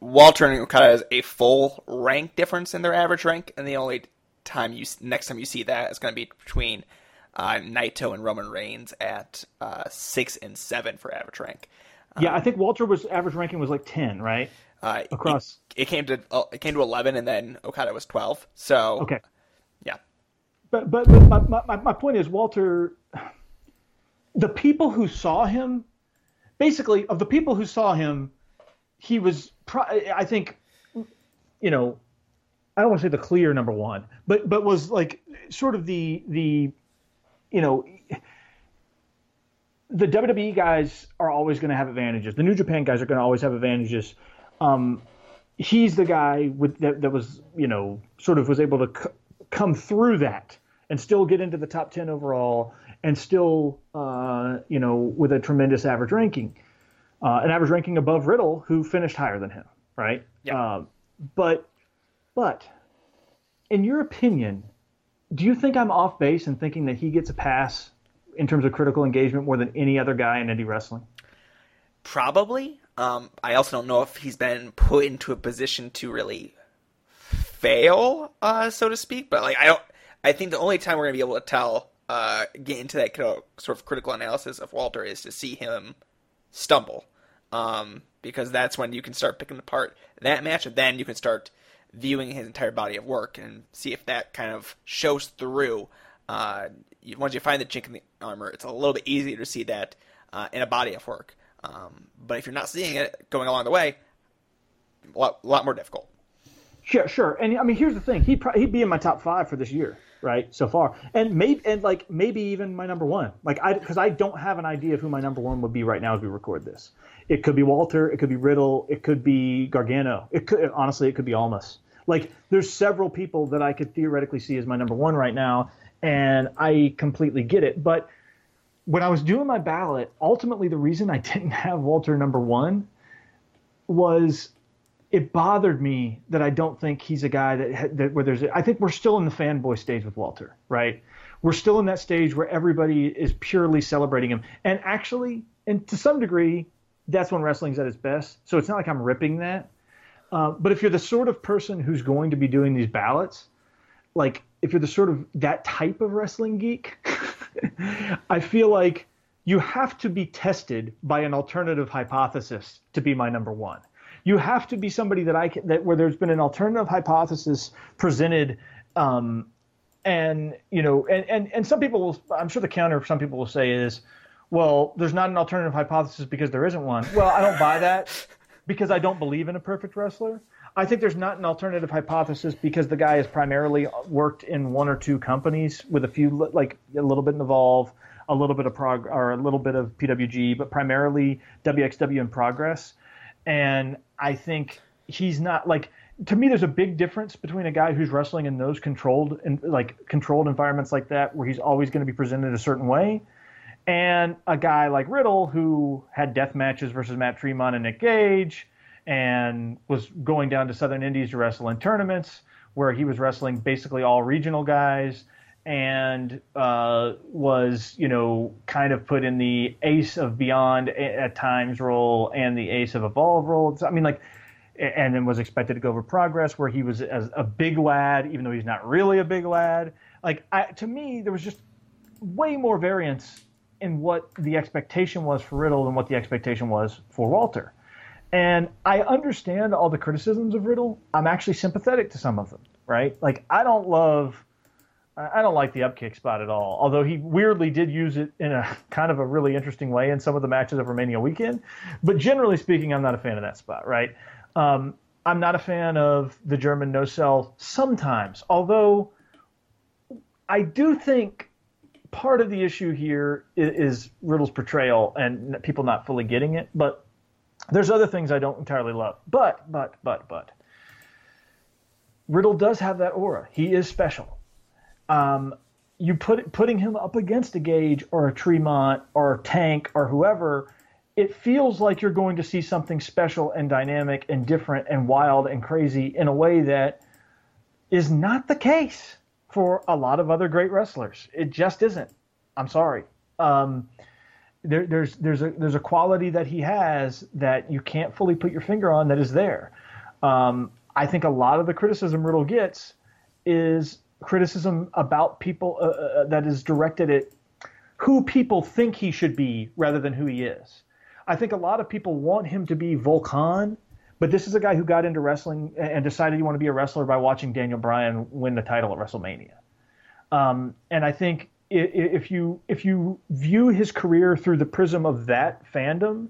Walter and Okada has a full rank difference in their average rank, and the only time you next time you see that is going to be between uh, Naito and Roman Reigns at uh, six and seven for average rank. Yeah, I think Walter was average ranking was like ten, right? Uh, Across. it, it came to uh, it came to eleven, and then Okada was twelve. So Okay. yeah, But but, but my, my, my point is Walter the people who saw him basically of the people who saw him he was pro- I think you know I don't want to say the clear number 1 but but was like sort of the the you know the WWE guys are always going to have advantages. The New Japan guys are going to always have advantages. Um, he's the guy with that, that was you know sort of was able to c- come through that and still get into the top 10 overall and still uh, you know with a tremendous average ranking uh, an average ranking above riddle who finished higher than him right Yeah. um, but but in your opinion do you think i'm off base in thinking that he gets a pass in terms of critical engagement more than any other guy in indie wrestling probably. Um, I also don't know if he's been put into a position to really fail, uh, so to speak. But like, I don't. I think the only time we're gonna be able to tell, uh, get into that sort of critical analysis of Walter is to see him stumble, um, because that's when you can start picking apart that match, and then you can start viewing his entire body of work and see if that kind of shows through. Uh, once you find the chink in the armor, it's a little bit easier to see that uh, in a body of work. Um, but if you're not seeing it going along the way, a lot, lot more difficult. Sure, sure. And I mean, here's the thing: he'd pro- he'd be in my top five for this year, right? So far, and maybe and like maybe even my number one. Like I because I don't have an idea of who my number one would be right now as we record this. It could be Walter. It could be Riddle. It could be Gargano. It could honestly, it could be Almas. Like there's several people that I could theoretically see as my number one right now, and I completely get it. But when I was doing my ballot, ultimately the reason I didn't have Walter number one was it bothered me that I don't think he's a guy that, that where there's. I think we're still in the fanboy stage with Walter, right? We're still in that stage where everybody is purely celebrating him, and actually, and to some degree, that's when wrestling's at its best. So it's not like I'm ripping that. Uh, but if you're the sort of person who's going to be doing these ballots, like if you're the sort of that type of wrestling geek, I feel like you have to be tested by an alternative hypothesis to be my number one. You have to be somebody that I can, that where there's been an alternative hypothesis presented, um, and you know, and, and and some people will, I'm sure the counter some people will say is, well, there's not an alternative hypothesis because there isn't one. Well, I don't buy that because I don't believe in a perfect wrestler. I think there's not an alternative hypothesis because the guy has primarily worked in one or two companies with a few, like a little bit in Evolve, a little bit of prog, or a little bit of PWG, but primarily WXW in progress. And I think he's not like to me. There's a big difference between a guy who's wrestling in those controlled and like controlled environments like that, where he's always going to be presented a certain way, and a guy like Riddle who had death matches versus Matt Tremont and Nick Gage and was going down to Southern Indies to wrestle in tournaments where he was wrestling basically all regional guys and uh, was, you know, kind of put in the ace of Beyond at times role and the ace of Evolve role. I mean, like, and then was expected to go over Progress where he was as a big lad, even though he's not really a big lad. Like, I, to me, there was just way more variance in what the expectation was for Riddle than what the expectation was for Walter. And I understand all the criticisms of Riddle. I'm actually sympathetic to some of them, right? Like I don't love I don't like the upkick spot at all. Although he weirdly did use it in a kind of a really interesting way in some of the matches of Romania weekend. But generally speaking, I'm not a fan of that spot, right? Um, I'm not a fan of the German no sell sometimes. Although I do think part of the issue here is, is Riddle's portrayal and people not fully getting it. But there's other things I don't entirely love. But, but, but, but. Riddle does have that aura. He is special. Um, you put putting him up against a Gage or a Tremont or a Tank or whoever, it feels like you're going to see something special and dynamic and different and wild and crazy in a way that is not the case for a lot of other great wrestlers. It just isn't. I'm sorry. Um, there, there's there's a there's a quality that he has that you can't fully put your finger on that is there. Um, I think a lot of the criticism Riddle gets is criticism about people uh, uh, that is directed at who people think he should be rather than who he is. I think a lot of people want him to be Volk Han, But this is a guy who got into wrestling and decided he wanted to be a wrestler by watching Daniel Bryan win the title at WrestleMania. Um, and I think if you if you view his career through the prism of that fandom,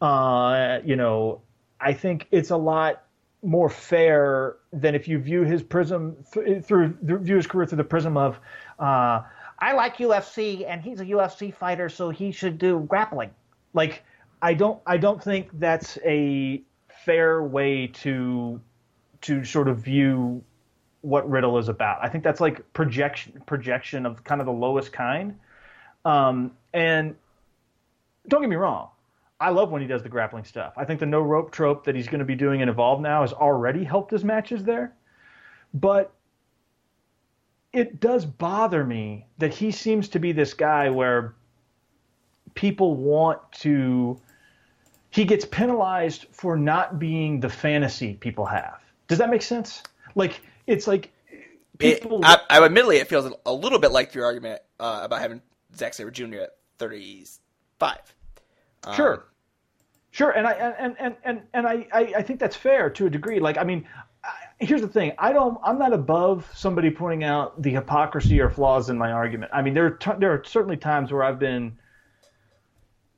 uh, you know, I think it's a lot more fair than if you view his prism th- through view his career through the prism of uh, I like UFC and he's a UFC fighter, so he should do grappling. Like I don't I don't think that's a fair way to to sort of view what Riddle is about. I think that's like projection projection of kind of the lowest kind. Um, and don't get me wrong, I love when he does the grappling stuff. I think the no rope trope that he's going to be doing in Evolve now has already helped his matches there. But it does bother me that he seems to be this guy where people want to he gets penalized for not being the fantasy people have. Does that make sense? Like it's like people. It, I, I, admittedly, it feels a little bit like your argument uh, about having Zack Sabre Jr. at thirty-five. Um, sure, sure, and I and and and and I I think that's fair to a degree. Like I mean, here's the thing i don't i'm not above somebody pointing out the hypocrisy or flaws in my argument i mean there are t- there are certainly times where i've been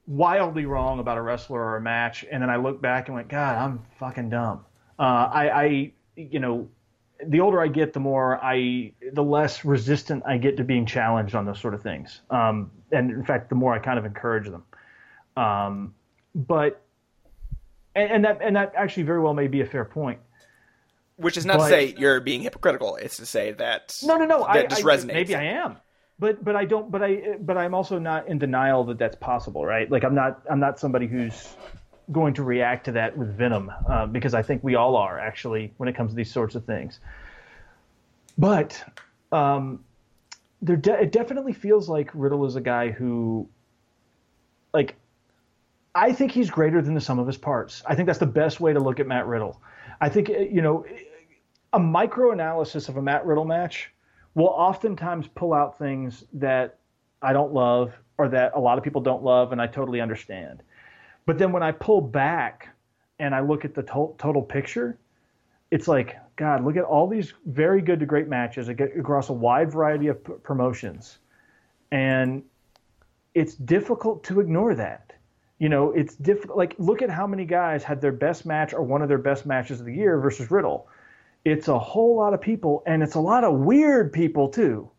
wildly wrong about a wrestler or a match and then i look back and went god i'm fucking dumb uh, I, I you know the older i get the more i the less resistant i get to being challenged on those sort of things um, and in fact the more i kind of encourage them um, but and, and that and that actually very well may be a fair point which is not but, to say you're being hypocritical. It's to say that no, no, no. That I, just I, resonates. Maybe I am, but but I don't. But I but I'm also not in denial that that's possible, right? Like I'm not I'm not somebody who's going to react to that with venom uh, because I think we all are actually when it comes to these sorts of things. But um, there de- it definitely feels like Riddle is a guy who, like, I think he's greater than the sum of his parts. I think that's the best way to look at Matt Riddle. I think you know a micro analysis of a Matt Riddle match will oftentimes pull out things that I don't love or that a lot of people don't love, and I totally understand. But then when I pull back and I look at the to- total picture, it's like, God, look at all these very good to great matches across a wide variety of p- promotions. And it's difficult to ignore that. You know, it's difficult. Like, look at how many guys had their best match or one of their best matches of the year versus Riddle it's a whole lot of people and it's a lot of weird people too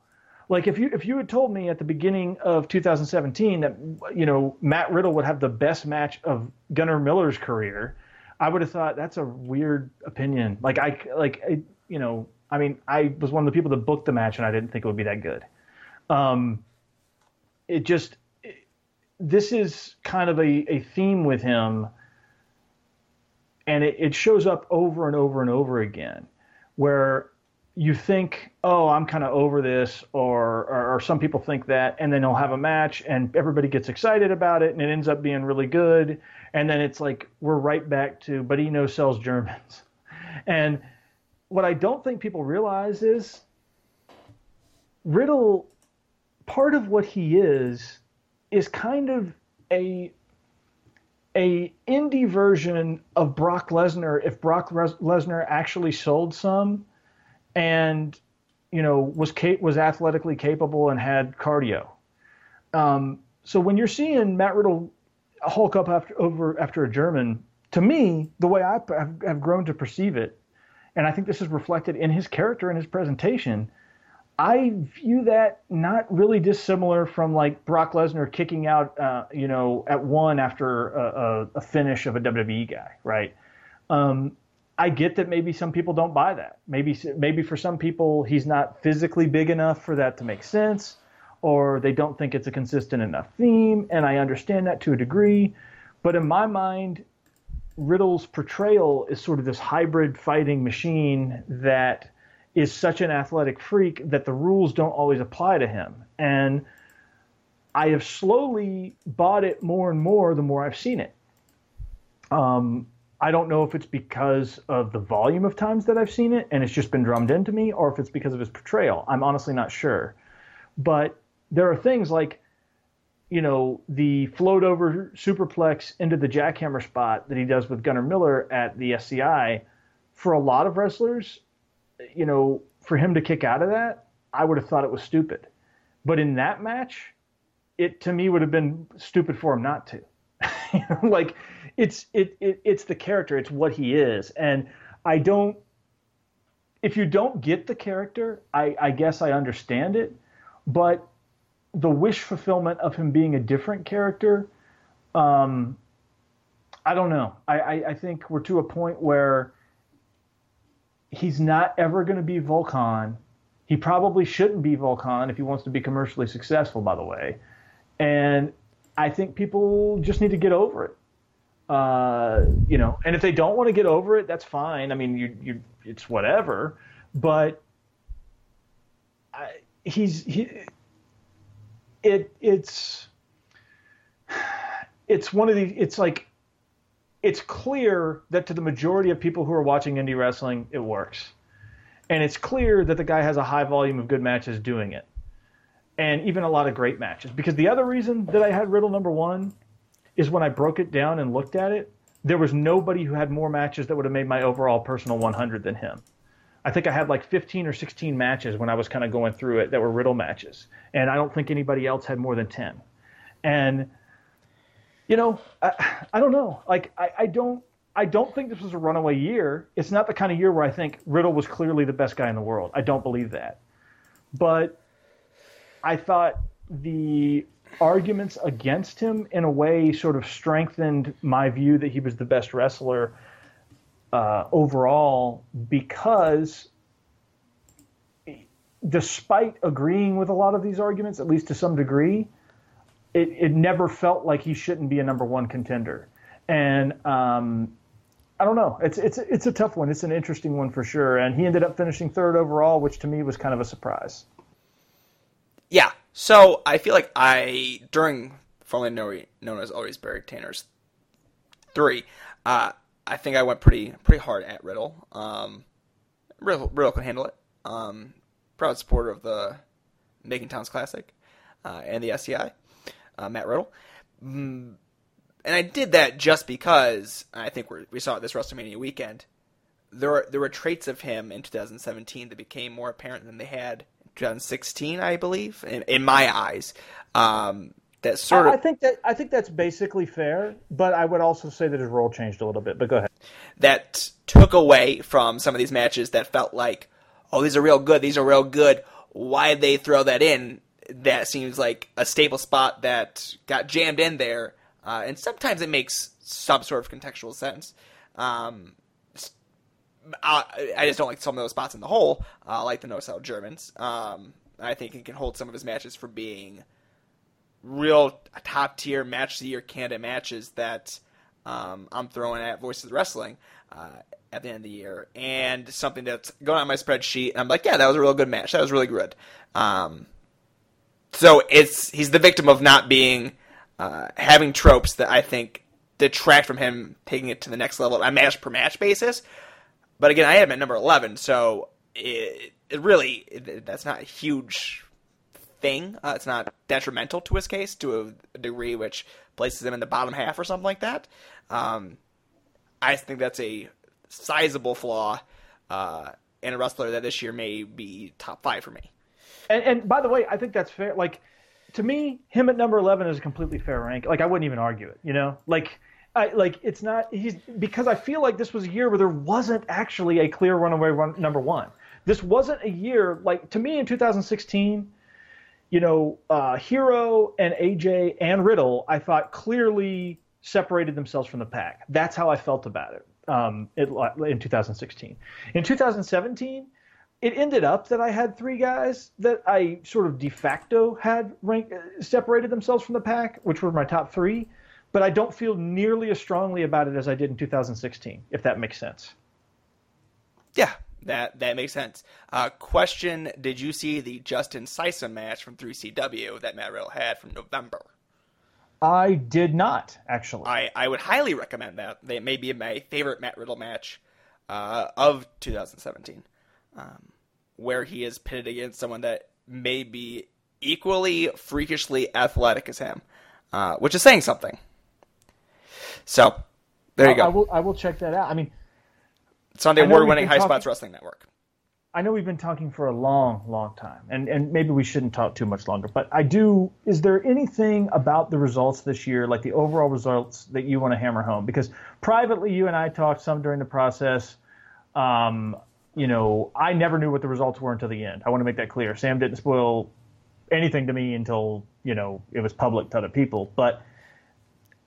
like if you if you had told me at the beginning of 2017 that you know Matt Riddle would have the best match of Gunnar Miller's career, I would have thought that's a weird opinion. Like I like I, you know I mean I was one of the people that booked the match and I didn't think it would be that good. Um, it just it, this is kind of a, a theme with him, and it, it shows up over and over and over again where you think, oh, I'm kind of over this, or, or, or some people think that, and then they'll have a match, and everybody gets excited about it, and it ends up being really good, and then it's like we're right back to, but he knows sells Germans, and what I don't think people realize is Riddle, part of what he is, is kind of a a indie version of Brock Lesnar if Brock Lesnar actually sold some and you know was was athletically capable and had cardio. Um, so when you're seeing Matt Riddle hulk up after over after a German, to me, the way I have grown to perceive it, and I think this is reflected in his character and his presentation, I view that not really dissimilar from like Brock Lesnar kicking out, uh, you know, at one after a, a, a, finish of a WWE guy, right? Um, I get that maybe some people don't buy that. Maybe maybe for some people he's not physically big enough for that to make sense, or they don't think it's a consistent enough theme, and I understand that to a degree. But in my mind, Riddle's portrayal is sort of this hybrid fighting machine that is such an athletic freak that the rules don't always apply to him. And I have slowly bought it more and more the more I've seen it. Um, I don't know if it's because of the volume of times that I've seen it and it's just been drummed into me, or if it's because of his portrayal. I'm honestly not sure. But there are things like you know, the float over superplex into the jackhammer spot that he does with Gunnar Miller at the SCI, for a lot of wrestlers, you know, for him to kick out of that, I would have thought it was stupid. But in that match, it to me would have been stupid for him not to. like it's it, it it's the character, it's what he is. And I don't if you don't get the character, I, I guess I understand it. But the wish fulfillment of him being a different character, um, I don't know. I, I, I think we're to a point where he's not ever going to be Volk Han. He probably shouldn't be Volk Han if he wants to be commercially successful, by the way. And I think people just need to get over it. You know, and if they don't want to get over it, that's fine. I mean, you, you, it's whatever. But I, he's he, it it's it's one of the it's like it's clear that to the majority of people who are watching indie wrestling it works and it's clear that the guy has a high volume of good matches doing it and even a lot of great matches because the other reason that i had riddle number one is when i broke it down and looked at it there was nobody who had more matches that would have made my overall personal 100 than him I think I had like 15 or 16 matches when I was kind of going through it that were riddle matches, and I don't think anybody else had more than 10. And you know, I, I don't know. Like I, I don't I don't think this was a runaway year. It's not the kind of year where I think Riddle was clearly the best guy in the world. I don't believe that. But I thought the arguments against him in a way sort of strengthened my view that he was the best wrestler uh, overall because despite agreeing with a lot of these arguments, at least to some degree, it, it never felt like he shouldn't be a number one contender. And um, I don't know. It's it's it's a tough one. It's an interesting one for sure. And he ended up finishing third overall, which to me was kind of a surprise. Yeah. So I feel like I during formerly known as Always Barry Tanner's three, uh, I think I went pretty pretty hard at Riddle. Um, Riddle, Riddle can handle it. Um, proud supporter of the Making Towns Classic uh, and the SCI, uh, Matt Riddle. Mm, and I did that just because I think we saw it this WrestleMania weekend. There were there were traits of him in 2017 that became more apparent than they had 2016, I believe, in, in my eyes. Um, that sort of. I think that I think that's basically fair, but I would also say that his role changed a little bit. But go ahead. That took away from some of these matches that felt like, oh, these are real good. These are real good. Why they throw that in? That seems like a staple spot that got jammed in there, uh, and sometimes it makes some sort of contextual sense. Um, I, I, just don't like some of those spots in the hole, uh, like the no sell Germans. Um, I think he can hold some of his matches for being real top tier match of the year candidate matches that um, I'm throwing at Voices of Wrestling uh, at the end of the year, and something that's going on my spreadsheet. And I'm like, yeah, that was a real good match. That was really good. Um, so it's he's the victim of not being uh, having tropes that I think detract from him taking it to the next level on a match per match basis. But again, I had him at number 11, so it, it really it, that's not a huge thing. Uh, it's not detrimental to his case to a degree which places him in the bottom half or something like that. Um, I think that's a sizable flaw uh, in a wrestler that this year may be top five for me. And, and by the way, I think that's fair. Like to me, him at number eleven is a completely fair rank. Like I wouldn't even argue it. You know, like. I, like it's not he's because I feel like this was a year where there wasn't actually a clear runaway run, number one. This wasn't a year like to me in 2016 you know, uh, Hero and AJ and Riddle, I thought clearly separated themselves from the pack. That's how I felt about it, um, it in 2016. In 2017, it ended up that I had three guys that I sort of de facto had rank, separated themselves from the pack, which were my top three. But I don't feel nearly as strongly about it as I did in 2016, if that makes sense. Yeah, that that makes sense. Uh, question: Did you see the Justin Sison match from 3CW that Matt Riddle had from November? I did not actually. I, I would highly recommend that. They may be my favorite Matt Riddle match uh, of 2017, um, where he is pitted against someone that may be equally freakishly athletic as him. uh, which is saying something. So there you go. I will I will check that out. I mean, Sunday we've award-winning been High talking- Spots Wrestling Network. I know we've been talking for a long, long time, and and maybe we shouldn't talk too much longer. But I do. Is there anything about the results this year, like the overall results, that you want to hammer home? Because privately, you and I talked some during the process. Um, you know, I never knew what the results were until the end. I want to make that clear. Sam didn't spoil anything to me until you know it was public to other people. But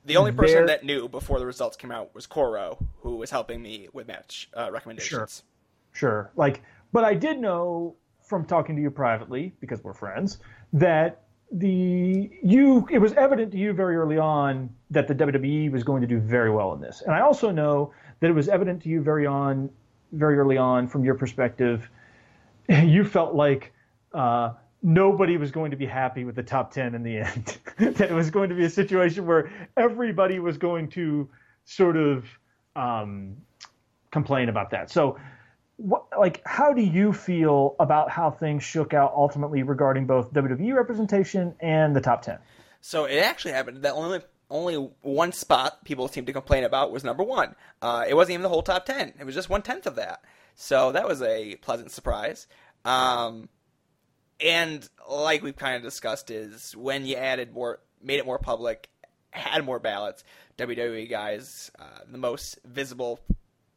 The only person There- that knew before the results came out was Koro, who was helping me with match uh, recommendations. Sure. Like, but I did know from talking to you privately because we're friends that the you it was evident to you very early on that the WWE was going to do very well in this, and I also know that it was evident to you very on very early on from your perspective. You felt like uh, nobody was going to be happy with the top ten in the end. that it was going to be a situation where everybody was going to sort of um, complain about that. So what, like how do you feel about how things shook out ultimately regarding both WWE representation and the top 10 So it actually happened that only only one spot people seemed to complain about was number one. Uh, it wasn't even the whole top ten. It was just one tenth of that. So that was a pleasant surprise. Um, and like we've kind of discussed, is when you added more, made it more public, had more ballots. WWE guys, uh, the most visible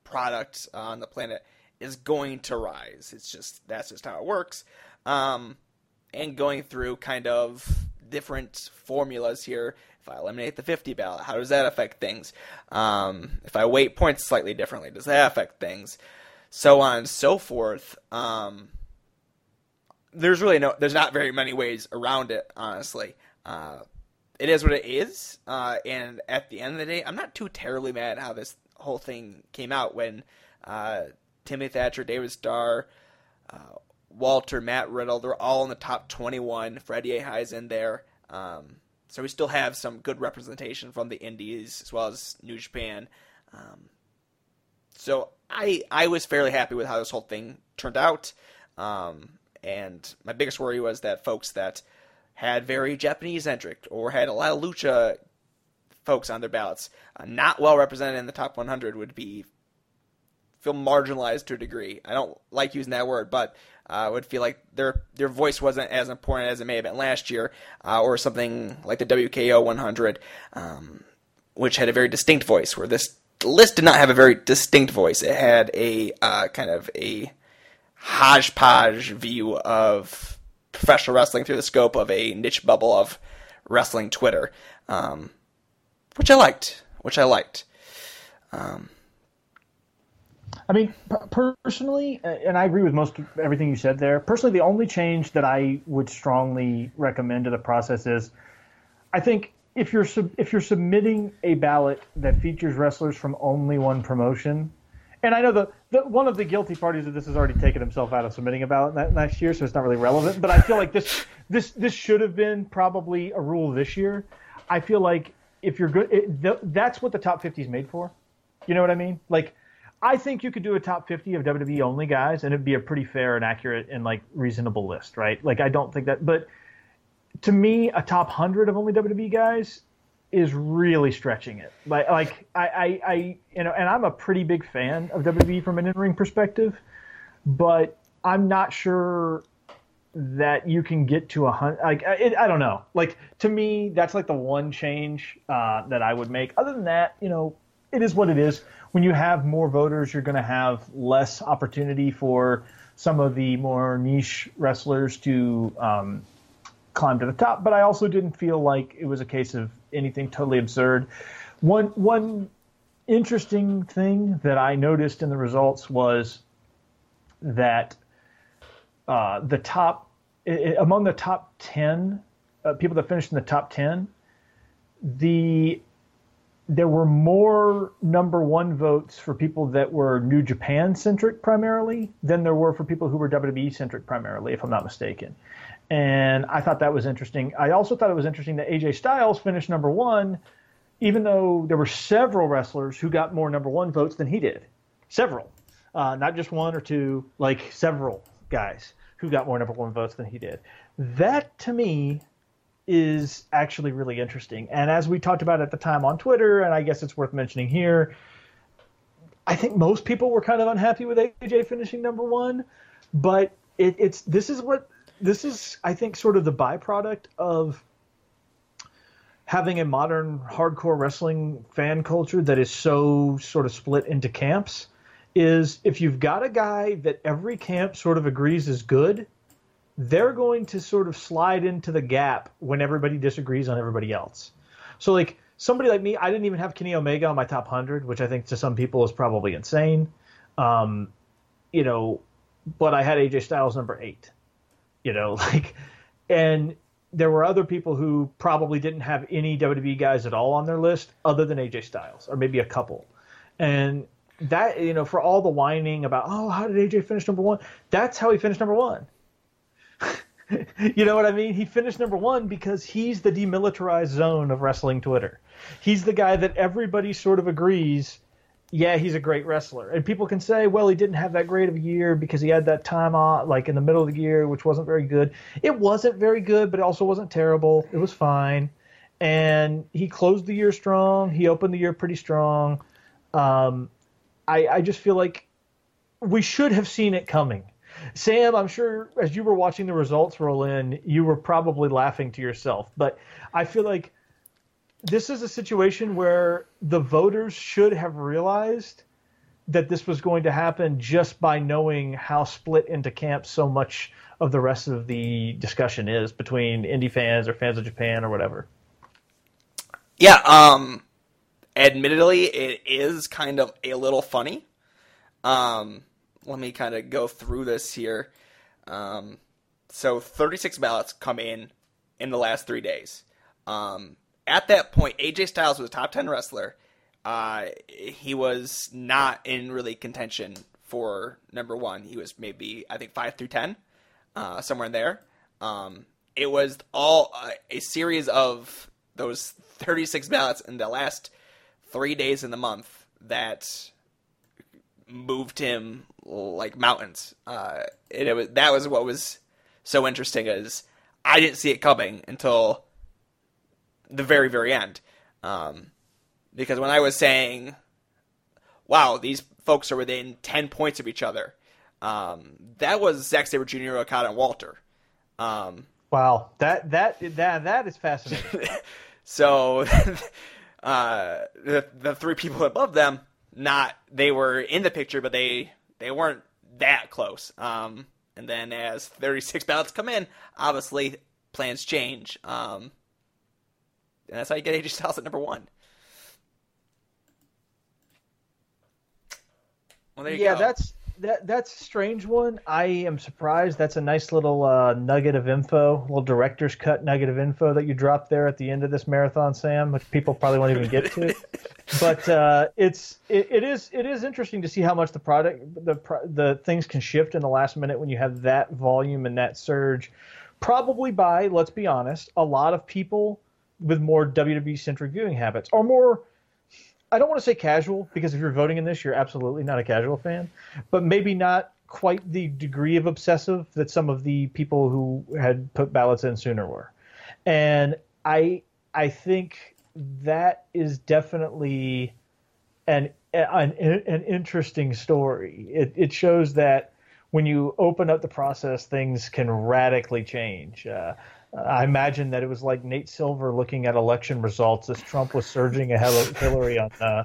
product on the planet, is going to rise. It's just that's just how it works. Um, and going through kind of different formulas here. If I eliminate the 50 ballot, how does that affect things? Um, if I weight points slightly differently, does that affect things? So on and so forth. Um, there's really no, there's not very many ways around it, honestly. Uh, it is what it is, uh, and at the end of the day, I'm not too terribly mad how this whole thing came out when uh, Timothy Thatcher, David Starr, uh, Walter, Matt Riddle, they're all in the top 21. Fred Yehi's in there. Um, so we still have some good representation from the Indies as well as New Japan. Um, so I I was fairly happy with how this whole thing turned out. Um, and my biggest worry was that folks that had very Japanese centric or had a lot of lucha folks on their ballots, uh, not well represented in the top 100, would be feel marginalized to a degree. I don't like using that word, but uh, I would feel like their their voice wasn't as important as it may have been last year, uh, or something like the WKO 100, um, which had a very distinct voice. Where this list did not have a very distinct voice. It had a uh, kind of a hodgepodge view of professional wrestling through the scope of a niche bubble of wrestling Twitter, um, which I liked. Which I liked. Um, I mean, personally, and I agree with most everything you said there. Personally, the only change that I would strongly recommend to the process is, I think if you're sub- if you're submitting a ballot that features wrestlers from only one promotion, and I know the, the one of the guilty parties of this has already taken himself out of submitting a ballot next year, so it's not really relevant. But I feel like this this this should have been probably a rule this year. I feel like if you're good, it, th- that's what the top 50 is made for. You know what I mean? Like, I think you could do a top 50 of WWE only guys, and it'd be a pretty fair and accurate and like reasonable list, right? Like, I don't think that, but to me, a top 100 of only WWE guys is really stretching it. Like, like I, I, I, you know, and I'm a pretty big fan of WWE from an in-ring perspective, but I'm not sure that you can get to a hundred. Like, it, I don't know. Like to me, that's like the one change uh, that I would make. Other than that, you know, it is what it is. When you have more voters, you're going to have less opportunity for some of the more niche wrestlers to um, climb to the top. But I also didn't feel like it was a case of anything totally absurd. One one interesting thing that I noticed in the results was that uh, the top i- i- among the top 10 uh, people that finished in the top 10 the there were more number one votes for people that were New Japan centric primarily than there were for people who were WWE centric primarily, if I'm not mistaken. And I thought that was interesting. I also thought it was interesting that AJ Styles finished number one, even though there were several wrestlers who got more number one votes than he did. Several. Uh, not just one or two, like several guys who got more number one votes than he did. That to me is actually really interesting. And as we talked about at the time on Twitter, and I guess it's worth mentioning here, I think most people were kind of unhappy with AJ finishing number one, but it, it's this is what this is I think sort of the byproduct of having a modern hardcore wrestling fan culture that is so sort of split into camps is if you've got a guy that every camp sort of agrees is good, they're going to sort of slide into the gap when everybody disagrees on everybody else. So like somebody like me, I didn't even have Kenny Omega on my top 100, which I think to some people is probably insane. Um, you know, but I had AJ Styles number 8. You know, like and there were other people who probably didn't have any WWE guys at all on their list other than AJ Styles, or maybe a couple. And that, you know, for all the whining about, oh, how did AJ finish number one? That's how he finished number one. you know what I mean? He finished number one because he's the demilitarized zone of wrestling Twitter. He's the guy that everybody sort of agrees yeah, he's a great wrestler. And people can say, well, he didn't have that great of a year because he had that time off, like in the middle of the year, which wasn't very good. It wasn't very good, but it also wasn't terrible. It was fine. And he closed the year strong. He opened the year pretty strong. Um, I, I just feel like we should have seen it coming. Sam, I'm sure as you were watching the results roll in, you were probably laughing to yourself. But I feel like this is a situation where the voters should have realized that this was going to happen just by knowing how split into camps so much of the rest of the discussion is between indie fans or fans of Japan or whatever. Yeah, um admittedly it is kind of a little funny. Um let me kind of go through this here. Um so 36 ballots come in in the last 3 days. Um at that point, AJ Styles was a top 10 wrestler. Uh, he was not in really contention for number one. He was maybe, I think, 5 through 10, uh, somewhere in there. Um, it was all uh, a series of those 36 ballots in the last three days in the month that moved him like mountains. Uh, it, it was, that was what was so interesting is I didn't see it coming until the very very end. Um, because when I was saying, "Wow, these folks are within ten points of each other," um, that was Zack Sabre Jr., Okada, and Walter. Um, wow, that that that that is fascinating. so, uh, the the three people above them, not they were in the picture, but they they weren't that close. Um, and then as 36 ballots come in, obviously plans change. Um, and that's how you get AJ Styles at number one. Well, there you go. yeah, go. that's that that's a strange one. I am surprised. That's a nice little uh, nugget of info, little director's cut nugget of info that you dropped there at the end of this marathon, Sam, which people probably won't even get to. but uh, it's it, it is it is interesting to see how much the product the the things can shift in the last minute when you have that volume and that surge. Probably by let's be honest, a lot of people with more WWE centric viewing habits or more I don't want to say casual because if you're voting in this, you're absolutely not a casual fan, but maybe not quite the degree of obsessive that some of the people who had put ballots in sooner were. And I I think that is definitely an an, an interesting story. It, it shows that when you open up the process, things can radically change. Uh, I imagine that it was like Nate Silver looking at election results as Trump was surging ahead of Hillary on uh,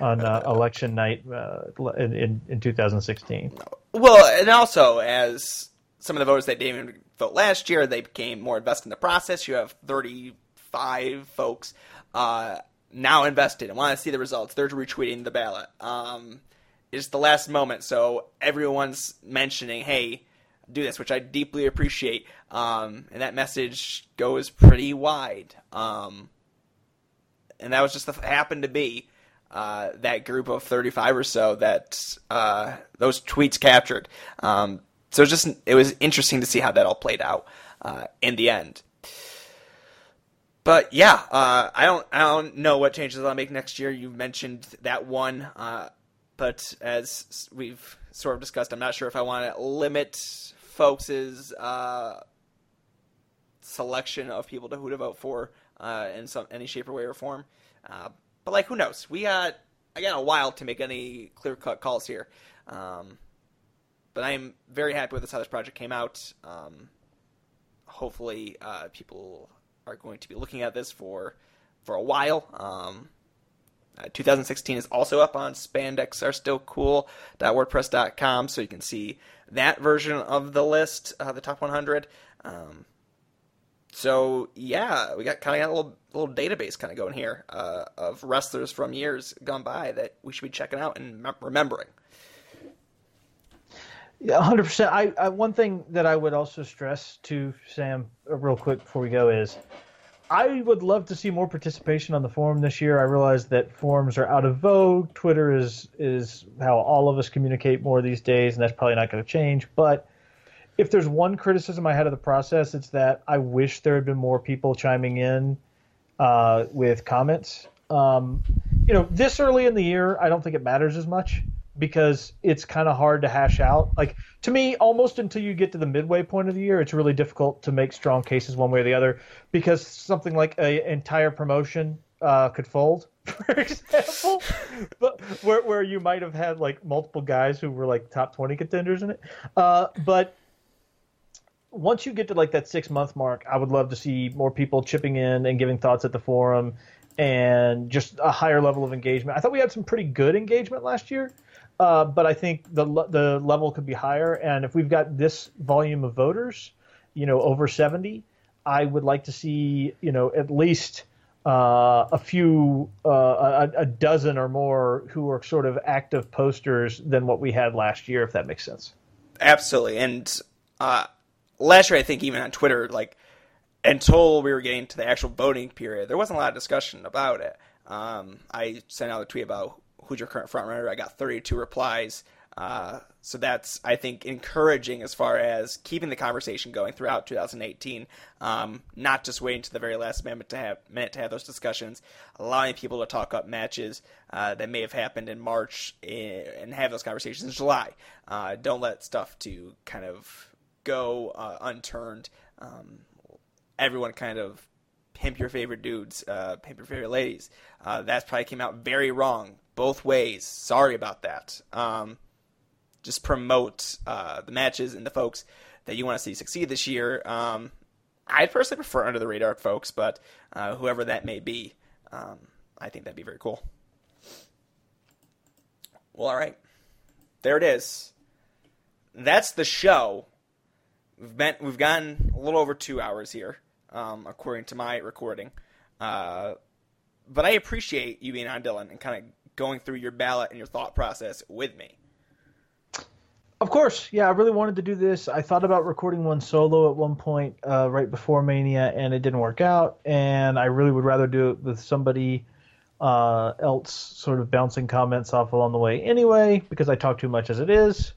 on uh, election night uh, in, in 2016. Well, and also as some of the voters that didn't vote last year, they became more invested in the process. You have 35 folks uh, now invested and want to see the results. They're retweeting the ballot. Um, it's the last moment, so everyone's mentioning, "Hey." Do this, which I deeply appreciate. Um, and that message goes pretty wide. Um, and that was just the, happened to be uh, that group of 35 or so that uh, those tweets captured. Um, so it just it was interesting to see how that all played out uh, in the end. But yeah, uh, I don't I don't know what changes I'll make next year. You mentioned that one, uh, but as we've sort of discussed, I'm not sure if I want to limit folks' uh, selection of people to who to vote for uh, in some any shape or way or form. Uh, but like, who knows? We got got a while to make any clear cut calls here. Um, but I am very happy with this how this project came out. Um, hopefully, uh, people are going to be looking at this for for a while. Um, uh, 2016 is also up on spandexarestillcool.wordpress.com, so you can see that version of the list, uh, the top 100. Um, so yeah, we got kind of got a little little database kind of going here uh, of wrestlers from years gone by that we should be checking out and remembering. Yeah, hundred percent. I, I one thing that I would also stress to Sam, uh, real quick before we go, is I would love to see more participation on the forum this year. I realize that forums are out of vogue. Twitter is is how all of us communicate more these days, and that's probably not going to change. But if there's one criticism I had of the process, it's that I wish there had been more people chiming in uh, with comments. Um, you know, this early in the year, I don't think it matters as much because it's kind of hard to hash out. Like to me, almost until you get to the midway point of the year, it's really difficult to make strong cases one way or the other because something like an entire promotion uh, could fold, for example, but where where you might have had like multiple guys who were like top twenty contenders in it. Uh, but once you get to like that six month mark, I would love to see more people chipping in and giving thoughts at the forum and just a higher level of engagement. I thought we had some pretty good engagement last year. Uh, but I think the the level could be higher. And if we've got this volume of voters, you know, over 70, I would like to see, you know, at least uh, a few, uh, a, a, dozen or more who are sort of active posters than what we had last year, if that makes sense. Absolutely. And uh, last year, I think even on Twitter, like until we were getting to the actual voting period, there wasn't a lot of discussion about it. Um, I sent out a tweet about who's your current frontrunner? I got 32 replies. Uh, so that's, I think, encouraging as far as keeping the conversation going throughout 2018. Um, not just waiting to the very last minute to have minute to have those discussions, allowing people to talk up matches uh, that may have happened in March eh, and have those conversations in July. Uh, don't let stuff to kind of go uh, unturned. Um, everyone kind of pimp your favorite dudes, uh, pimp your favorite ladies. Uh, that probably came out very wrong both ways. Sorry about that. Um, just promote uh, the matches and the folks that you want to see succeed this year. Um, I personally prefer under the radar folks, but uh, whoever that may be, um, I think that'd be very cool. Well, all right, there it is. That's the show. We've been we've gotten a little over two hours here, um, according to my recording. Uh, but I appreciate you being on Dylan and kind of going through your ballot and your thought process with me. Of course, yeah. I really wanted to do this. I thought about recording one solo at one point uh, right before Mania, and it didn't work out. And I really would rather do it with somebody uh, else, sort of bouncing comments off along the way anyway, because I talk too much as it is.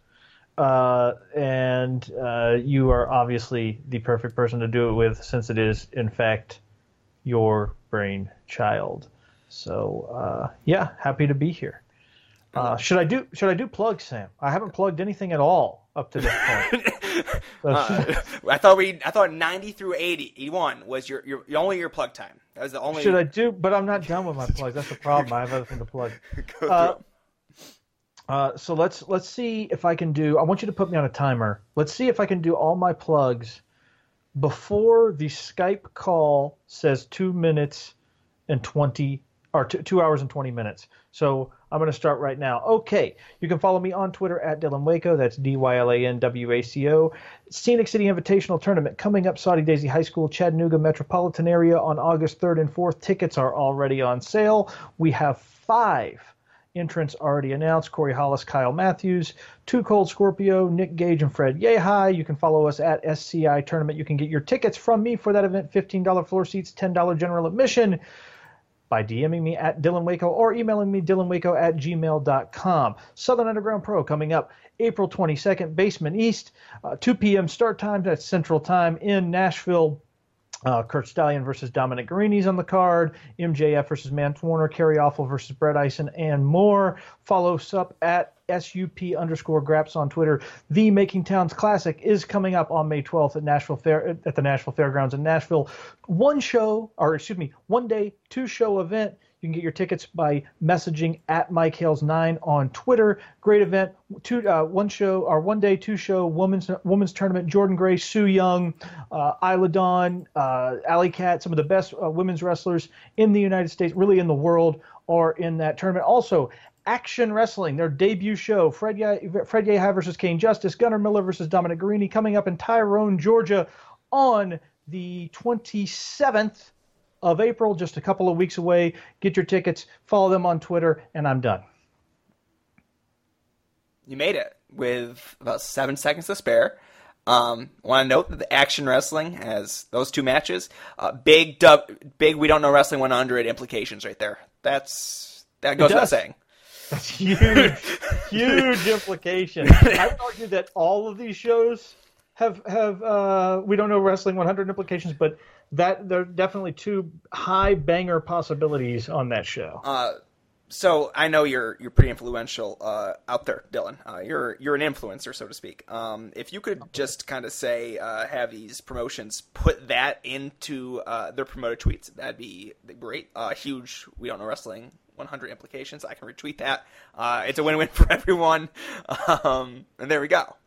Uh, and uh, you are obviously the perfect person to do it with, since it is, in fact, your brainchild. So uh, yeah, happy to be here. Uh, should I do Should I do plugs, Sam? I haven't plugged anything at all up to this point. uh, I thought we I thought ninety through 80, 81 was your, your only your plug time. That was the only. Should I do? But I'm not done with my plugs. That's the problem. I have other things to plug. Uh, uh, so let's let's see if I can do. I want you to put me on a timer. Let's see if I can do all my plugs before the Skype call says two minutes and twenty or two, two hours and 20 minutes. So I'm going to start right now. Okay, you can follow me on Twitter at Dylan Waco. That's D Y L A N W A C O. Scenic City Invitational Tournament coming up, Soddy Daisy High School, Chattanooga metropolitan area on August 3rd and 4th. Tickets are already on sale. We have five entrants already announced Corey Hollis, Kyle Matthews, Two Cold Scorpio, Nick Gage, and Fred Yehi. You can follow us at SCI Tournament. You can get your tickets from me for that event $15 floor seats, $10 general admission by DMing me at Dylan Waco or emailing me dylanwaco at gmail.com. Southern Underground Pro coming up April 22nd, Basement East, uh, 2 p.m. start time. That's Central Time in Nashville. Uh, Curt Stallion versus Dominic Garrini's on the card. MJF versus Mance Warner. Kerry Awful versus Brett Ison, and more. Follow us up at sup underscore graps on Twitter. The Making Towns Classic is coming up on May 12th at Nashville Fair at the Nashville Fairgrounds in Nashville. One show, or excuse me, one day, two show event. You can get your tickets by messaging at Mike Hales nine on Twitter. Great event, two uh, one show or one day two show women's women's tournament. Jordynne Grace, Su Yung, uh, Isla Dawn, uh, Allie Kat, some of the best uh, women's wrestlers in the United States, really in the world, are in that tournament. Also, Action Wrestling, their debut show, Fred, Ye- Fred versus Cain Justice, Gunnar Miller versus Dominic Garrini, coming up in Tyrone, Georgia, on the 27th of April, just a couple of weeks away. Get your tickets, follow them on Twitter, and I'm done. You made it with about seven seconds to spare. Um, Want to note that the Action Wrestling has those two matches. Uh, big dub, big. We don't know wrestling 100 implications right there. That's that goes without saying. That's huge, huge implication. I would argue that all of these shows have have uh, we don't know wrestling 100 implications, but that there are definitely two high banger possibilities on that show. Uh, so I know you're you're pretty influential uh, out there, Dylan. Uh, you're you're an influencer, so to speak. Um, if you could just kind of say, uh, have these promotions put that into uh, their promoted tweets, that'd be great. Uh, huge. We don't know wrestling. 100 implications. I can retweet that. Uh, it's a win-win for everyone. Um, and there we go.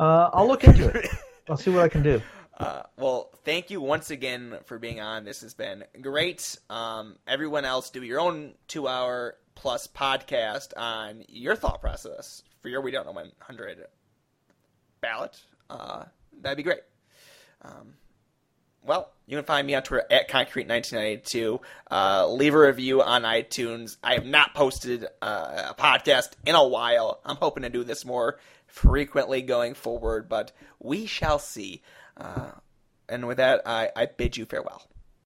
Uh, I'll look into it. I'll see what I can do. Uh, well, thank you once again for being on. This has been great. Um, everyone else, do your own two hour plus podcast on your thought process for your We Don't Know 100 ballot. Uh, that'd be great. Um, well, you can find me on Twitter at Concrete1992. Uh, leave a review on iTunes. I have not posted uh, a podcast in a while. I'm hoping to do this more frequently going forward, but we shall see. Uh, and with that, I, I bid you farewell.